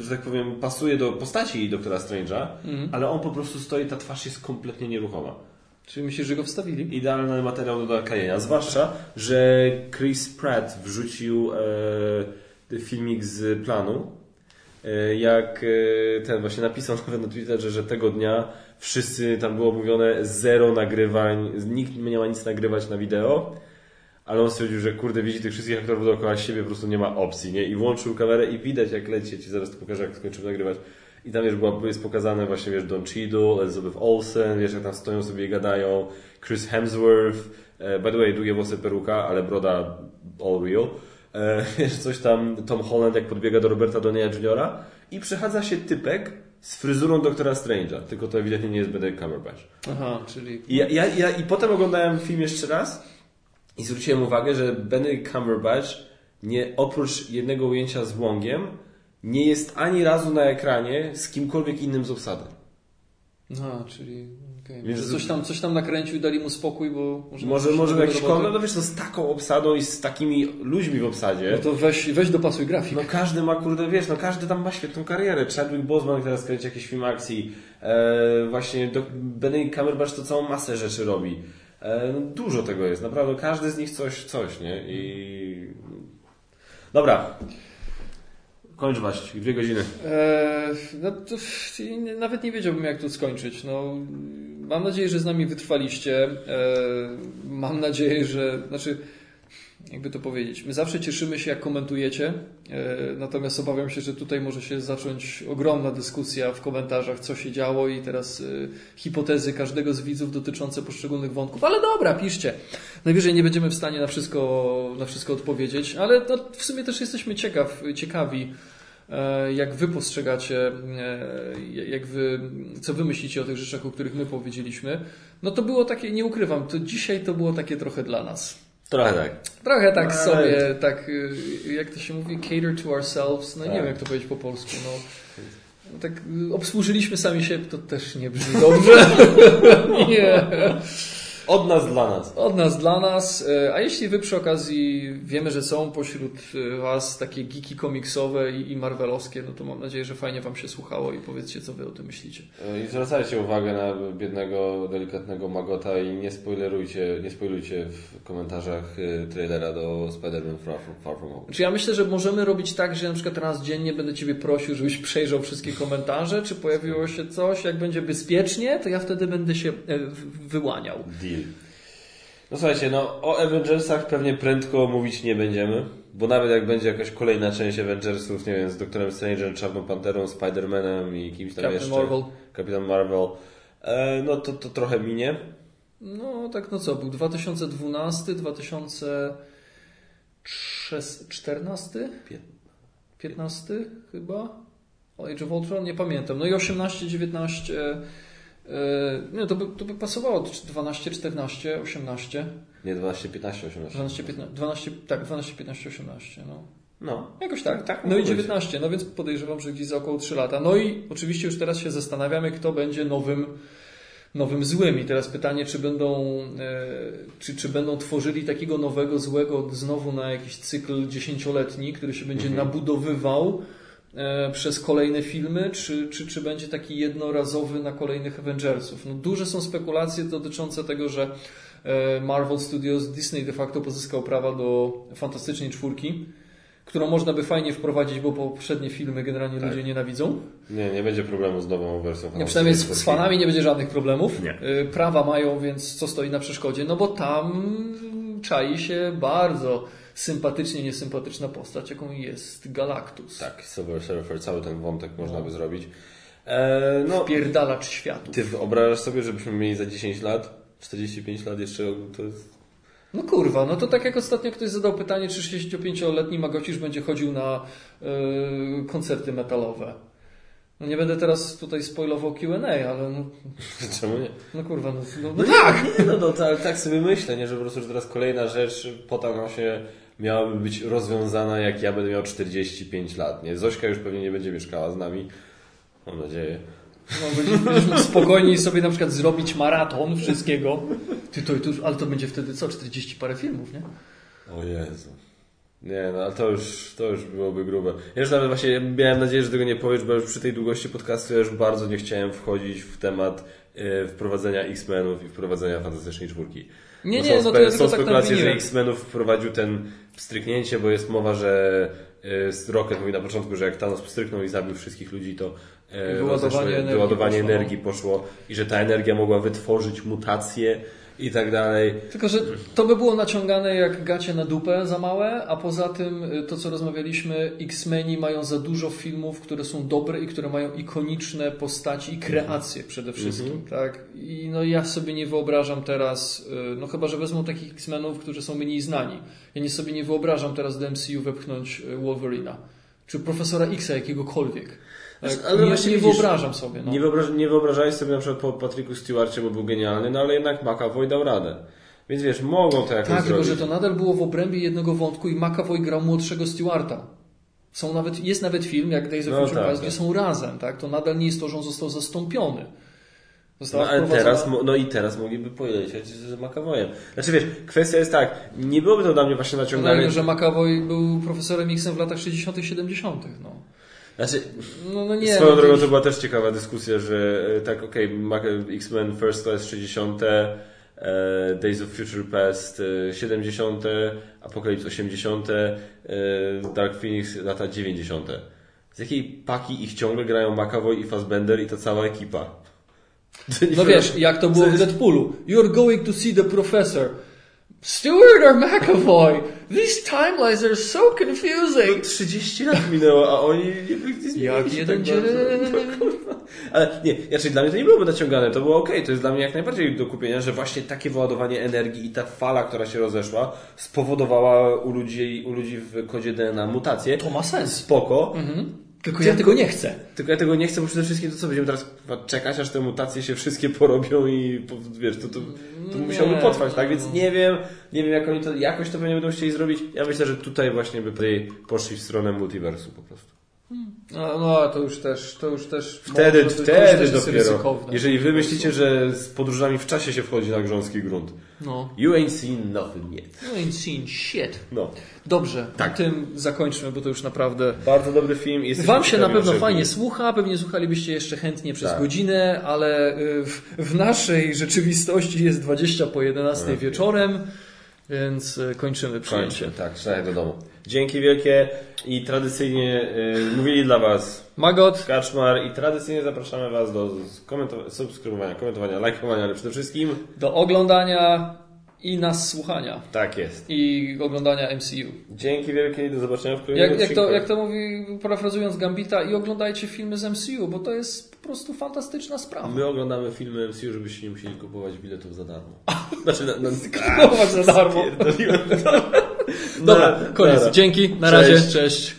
Speaker 1: że tak powiem, pasuje do postaci doktora Strange'a, mhm. ale on po prostu stoi, ta twarz jest kompletnie nieruchoma.
Speaker 2: Czyli myślisz, że go wstawili?
Speaker 1: Idealny materiał do nakajenia. Zwłaszcza, że Chris Pratt wrzucił e, filmik z planu. E, jak e, ten właśnie napisał nawet na Twitterze, że tego dnia wszyscy tam było mówione zero nagrywań, nikt nie ma nic nagrywać na wideo ale on stwierdził, że kurde, widzi tych wszystkich aktorów dookoła siebie, po prostu nie ma opcji, nie? I włączył kamerę i widać jak leci, ci zaraz to pokażę, jak skończymy nagrywać. I tam, wiesz, była, jest pokazane właśnie, wiesz, Don Cheadle, Elizabeth Olsen, wiesz, jak tam stoją sobie i gadają, Chris Hemsworth, e, by the way, długie włosy peruka, ale broda all real. E, wiesz, coś tam, Tom Holland, jak podbiega do Roberta Downey'a Jr. i przechadza się typek z fryzurą doktora Strange'a, tylko to ewidentnie nie jest Benedict Cumberbatch.
Speaker 2: Aha, czyli...
Speaker 1: I, ja, ja, ja, I potem oglądałem film jeszcze raz i zwróciłem uwagę, że Benedict Cumberbatch nie, oprócz jednego ujęcia z Wongiem nie jest ani razu na ekranie z kimkolwiek innym z obsady.
Speaker 2: No, czyli okay.
Speaker 1: Więc-
Speaker 2: Może coś, tam, coś tam nakręcił i dali mu spokój, bo może...
Speaker 1: Może, może jakiś kon, no wiesz, no z taką obsadą i z takimi ludźmi w obsadzie.
Speaker 2: No to weź, weź dopasuj grafik.
Speaker 1: No każdy ma, kurde, wiesz, no każdy tam ma świetną karierę. Chadwick Boseman teraz kręci jakiś film akcji. E, właśnie do, Benedict Cumberbatch to całą masę rzeczy robi. E, no dużo tego jest, naprawdę. Każdy z nich coś, coś, nie? I... Dobra. Kończ właśnie, dwie godziny.
Speaker 2: Eee, no to, nawet nie wiedziałbym, jak to skończyć. No, mam nadzieję, że z nami wytrwaliście. Eee, mam nadzieję, że. Znaczy, jakby to powiedzieć. My zawsze cieszymy się, jak komentujecie. Eee, natomiast obawiam się, że tutaj może się zacząć ogromna dyskusja w komentarzach, co się działo, i teraz e, hipotezy każdego z widzów dotyczące poszczególnych wątków. Ale dobra, piszcie. Najwyżej nie będziemy w stanie na wszystko, na wszystko odpowiedzieć, ale no, w sumie też jesteśmy ciekaw, ciekawi, e, jak wy postrzegacie, e, jak wy, co wy myślicie o tych rzeczach, o których my powiedzieliśmy. No to było takie, nie ukrywam, to dzisiaj to było takie trochę dla nas.
Speaker 1: Trochę tak.
Speaker 2: Trochę tak
Speaker 1: Ale-
Speaker 2: sobie, tak, y, jak to się mówi, cater to ourselves, no nie
Speaker 1: Tak.
Speaker 2: wiem jak to powiedzieć po polsku, no. No Tak y, obsłużyliśmy sami siebie, to też nie brzmi dobrze. nie.
Speaker 1: Od nas dla nas.
Speaker 2: Od nas dla nas. E, A jeśli wy przy okazji wiemy, że są pośród e, was takie geeki komiksowe i marvelowskie, no to mam nadzieję, że fajnie wam się słuchało i powiedzcie, co wy o tym myślicie.
Speaker 1: E, I zwracajcie uwagę na biednego, delikatnego Magota i nie spoilerujcie, nie spoilujcie w komentarzach trailera do Spider-Man Far From, Far From Home.
Speaker 2: Czy ja myślę, że możemy robić tak, że na przykład raz dziennie będę ciebie prosił, żebyś przejrzał wszystkie komentarze, czy pojawiło się coś, jak będzie bezpiecznie, to ja wtedy będę się wyłaniał.
Speaker 1: Deal. No słuchajcie, no o Avengersach pewnie prędko mówić nie będziemy, bo nawet jak będzie jakaś kolejna część Avengersów, nie wiem, z Doktorem Strange'em, Czarną Panterą, Spider-Manem i kimś tam
Speaker 2: Captain
Speaker 1: jeszcze.
Speaker 2: Marvel.
Speaker 1: Kapitan Marvel. E, no to, to trochę minie.
Speaker 2: No tak, no co, był 2012, 2014? 15 chyba? Age of Ultron? Nie pamiętam. No i 18, 19. Nie, to by, to by pasowało. 12, 14, 18.
Speaker 1: Nie 12, 15, 18.
Speaker 2: 12, 15, 12, tak, 12, 15, 18. No.
Speaker 1: No.
Speaker 2: Jakoś tak.
Speaker 1: Tak
Speaker 2: no i
Speaker 1: być.
Speaker 2: 19, no więc podejrzewam, że gdzieś za około 3 lata. No i oczywiście już teraz się zastanawiamy, kto będzie nowym, nowym złym. I teraz pytanie, czy będą, e, czy, czy będą tworzyli takiego nowego złego znowu na jakiś cykl dziesięcioletni, który się będzie
Speaker 1: Mhm.
Speaker 2: nabudowywał przez kolejne filmy, czy, czy, czy będzie taki jednorazowy na kolejnych Avengersów. No, duże są spekulacje dotyczące tego, że e, Marvel Studios, Disney de facto pozyskał prawa do Fantastycznej Czwórki, którą można by fajnie wprowadzić, bo poprzednie filmy generalnie
Speaker 1: Tak.
Speaker 2: ludzie nienawidzą.
Speaker 1: Nie, nie będzie problemu z nową wersją.
Speaker 2: Nie, przynajmniej z, z fanami nie będzie żadnych problemów.
Speaker 1: Nie.
Speaker 2: Y, Prawa mają, więc co stoi na przeszkodzie? No bo tam czai się bardzo sympatycznie niesympatyczna postać, jaką jest Galactus.
Speaker 1: Tak, Silver Surfer, cały ten wątek można by zrobić. E, no,
Speaker 2: Pierdalacz światu.
Speaker 1: ty wyobrażasz sobie, żebyśmy mieli za 10 lat, 45 lat jeszcze, to jest...
Speaker 2: No kurwa, no to tak jak ostatnio ktoś zadał pytanie, czy 65-letni Magocisz będzie chodził na y, koncerty metalowe. No nie będę teraz tutaj spoilował Q&A, ale no,
Speaker 1: Czemu nie?
Speaker 2: no kurwa, no, no, no tak.
Speaker 1: Nie, no, no tak, tak sobie myślę, nie, że po prostu że teraz kolejna rzecz po Thanosie miałaby być rozwiązana, jak ja będę miał 45 lat, nie? Zośka już pewnie nie będzie mieszkała z nami, mam nadzieję.
Speaker 2: No, spokojniej sobie na przykład zrobić maraton wszystkiego. Ty, to, to, ale to będzie wtedy co? 40 parę filmów, nie?
Speaker 1: O Jezu. Nie, no ale to już, to już byłoby grube. Ja już nawet właśnie miałem nadzieję, że tego nie powiesz, bo już przy tej długości podcastu ja już bardzo nie chciałem wchodzić w temat e, wprowadzenia X-Menów i wprowadzenia Fantastycznej Czwórki.
Speaker 2: Nie,
Speaker 1: Bo
Speaker 2: nie,
Speaker 1: są,
Speaker 2: no to ja
Speaker 1: są
Speaker 2: tak
Speaker 1: spekulacje, że
Speaker 2: nadmieniłem.
Speaker 1: X-Menów wprowadził ten pstryknięcie, bo jest mowa, że e, Rocket mówi na początku, że jak Thanos pstryknął i zabił wszystkich ludzi, to e,
Speaker 2: wyładowanie energii
Speaker 1: wyładowanie
Speaker 2: poszło.
Speaker 1: energii poszło i że ta energia mogła wytworzyć mutacje i tak dalej.
Speaker 2: Tylko, że to by było naciągane jak gacie na dupę za małe, a poza tym y, to, co rozmawialiśmy, X-Meni mają za dużo filmów, które są dobre i które mają ikoniczne postaci i kreacje przede wszystkim, tak? I no ja sobie nie wyobrażam teraz, y, no chyba, że wezmą takich X-Menów, którzy są mniej znani. Ja nie sobie nie wyobrażam teraz do MCU wepchnąć y, Wolverina, czy Profesora Xa jakiegokolwiek. Tak?
Speaker 1: ale
Speaker 2: nie,
Speaker 1: właśnie
Speaker 2: nie
Speaker 1: widzisz,
Speaker 2: wyobrażam sobie. No.
Speaker 1: Nie, wyobraż, nie wyobrażałeś sobie na przykład po Patricku Stewarcie, bo był genialny, no ale jednak McAvoy dał radę. Więc wiesz, mogą to jakoś
Speaker 2: Tak, tylko
Speaker 1: zrobić.
Speaker 2: że to nadal było w obrębie jednego wątku i McAvoy grał młodszego Stewarta. Są nawet, jest nawet film, jak Days of
Speaker 1: No
Speaker 2: Future
Speaker 1: tak,
Speaker 2: Past,
Speaker 1: tak.
Speaker 2: gdzie są razem, tak? To nadal nie jest to, że on został zastąpiony. Została
Speaker 1: No, ale
Speaker 2: wprowadzona-
Speaker 1: teraz, no i teraz mogliby polecieć z McAvoyem. Znaczy wiesz, kwestia jest tak, nie byłoby to dla mnie właśnie naciągane.
Speaker 2: Dlatego, że McAvoy był profesorem X w latach 60 70 no.
Speaker 1: Znaczy,
Speaker 2: No, no nie.
Speaker 1: Swoją
Speaker 2: no,
Speaker 1: drogą
Speaker 2: to-
Speaker 1: była też ciekawa dyskusja, że e, tak, okej, Mac- X-Men First Class 60, e, Days of Future Past e, 70, Apocalypse 80, e, Dark Phoenix lata 90. Z jakiej paki ich ciągle grają McAvoy i Fassbender i ta cała ekipa?
Speaker 2: No wiesz, jak to było w Deadpoolu. You're going to see the professor. Stewart or McAvoy? These timelines are so
Speaker 1: No,
Speaker 2: confusing.
Speaker 1: 30 lat minęło, a oni nie
Speaker 2: Jak jeden
Speaker 1: tak bardzo. Ale nie, znaczy dla mnie to nie byłoby naciągane, to było ok, to jest dla mnie jak najbardziej do kupienia, że właśnie takie wyładowanie energii i ta fala, która się rozeszła, spowodowała u ludzi, u ludzi w kodzie DNA mutację.
Speaker 2: To ma sens.
Speaker 1: Spoko,
Speaker 2: Tylko ja tego nie chcę.
Speaker 1: tylko ja tego nie chcę, bo przede wszystkim to co, będziemy teraz czekać, aż te mutacje się wszystkie porobią i po- wiesz, to, to, to
Speaker 2: Nie.
Speaker 1: musiałoby potrwać, tak? Więc nie wiem, nie wiem jak oni to, jakoś to będą chcieli zrobić. Ja myślę, że tutaj właśnie by poszli w stronę multiversu po prostu.
Speaker 2: No, no to już też, to już też.
Speaker 1: Wtedy,
Speaker 2: może,
Speaker 1: wtedy dopiero.
Speaker 2: ryzykowne.
Speaker 1: Jeżeli wy myślicie, że z podróżami w czasie się wchodzi na grząski grunt.
Speaker 2: No.
Speaker 1: You ain't seen nothing yet.
Speaker 2: You ain't seen shit.
Speaker 1: No.
Speaker 2: Dobrze,
Speaker 1: Tak.
Speaker 2: tym zakończmy, bo to już naprawdę.
Speaker 1: Bardzo dobry film.
Speaker 2: Wam się na pewno fajnie słucha, pewnie słuchalibyście jeszcze chętnie przez
Speaker 1: Tak.
Speaker 2: godzinę, ale y, w, w naszej rzeczywistości jest 20 po 11
Speaker 1: Okej.
Speaker 2: wieczorem, więc y, kończymy przyjęcie.
Speaker 1: Kończę, tak, trzeba do domu. Dzięki wielkie i tradycyjnie y, mówili dla Was
Speaker 2: Magot,
Speaker 1: Kaczmar i tradycyjnie zapraszamy Was do subskrybowania, komentowania, lajkowania, ale przede wszystkim
Speaker 2: do oglądania i nas słuchania.
Speaker 1: tak jest.
Speaker 2: I oglądania MCU.
Speaker 1: Dzięki wielkie i do zobaczenia w kolejnym
Speaker 2: Jak, jak, to, jak to mówi, parafrazując Gambita, i oglądajcie filmy z MCU, bo to jest po prostu fantastyczna sprawa.
Speaker 1: My oglądamy filmy MCU, żebyście nie musieli kupować biletów za darmo. Znaczy, na, na,
Speaker 2: Kupować za darmo. Dobra, koniec. Dzięki, na razie, cześć.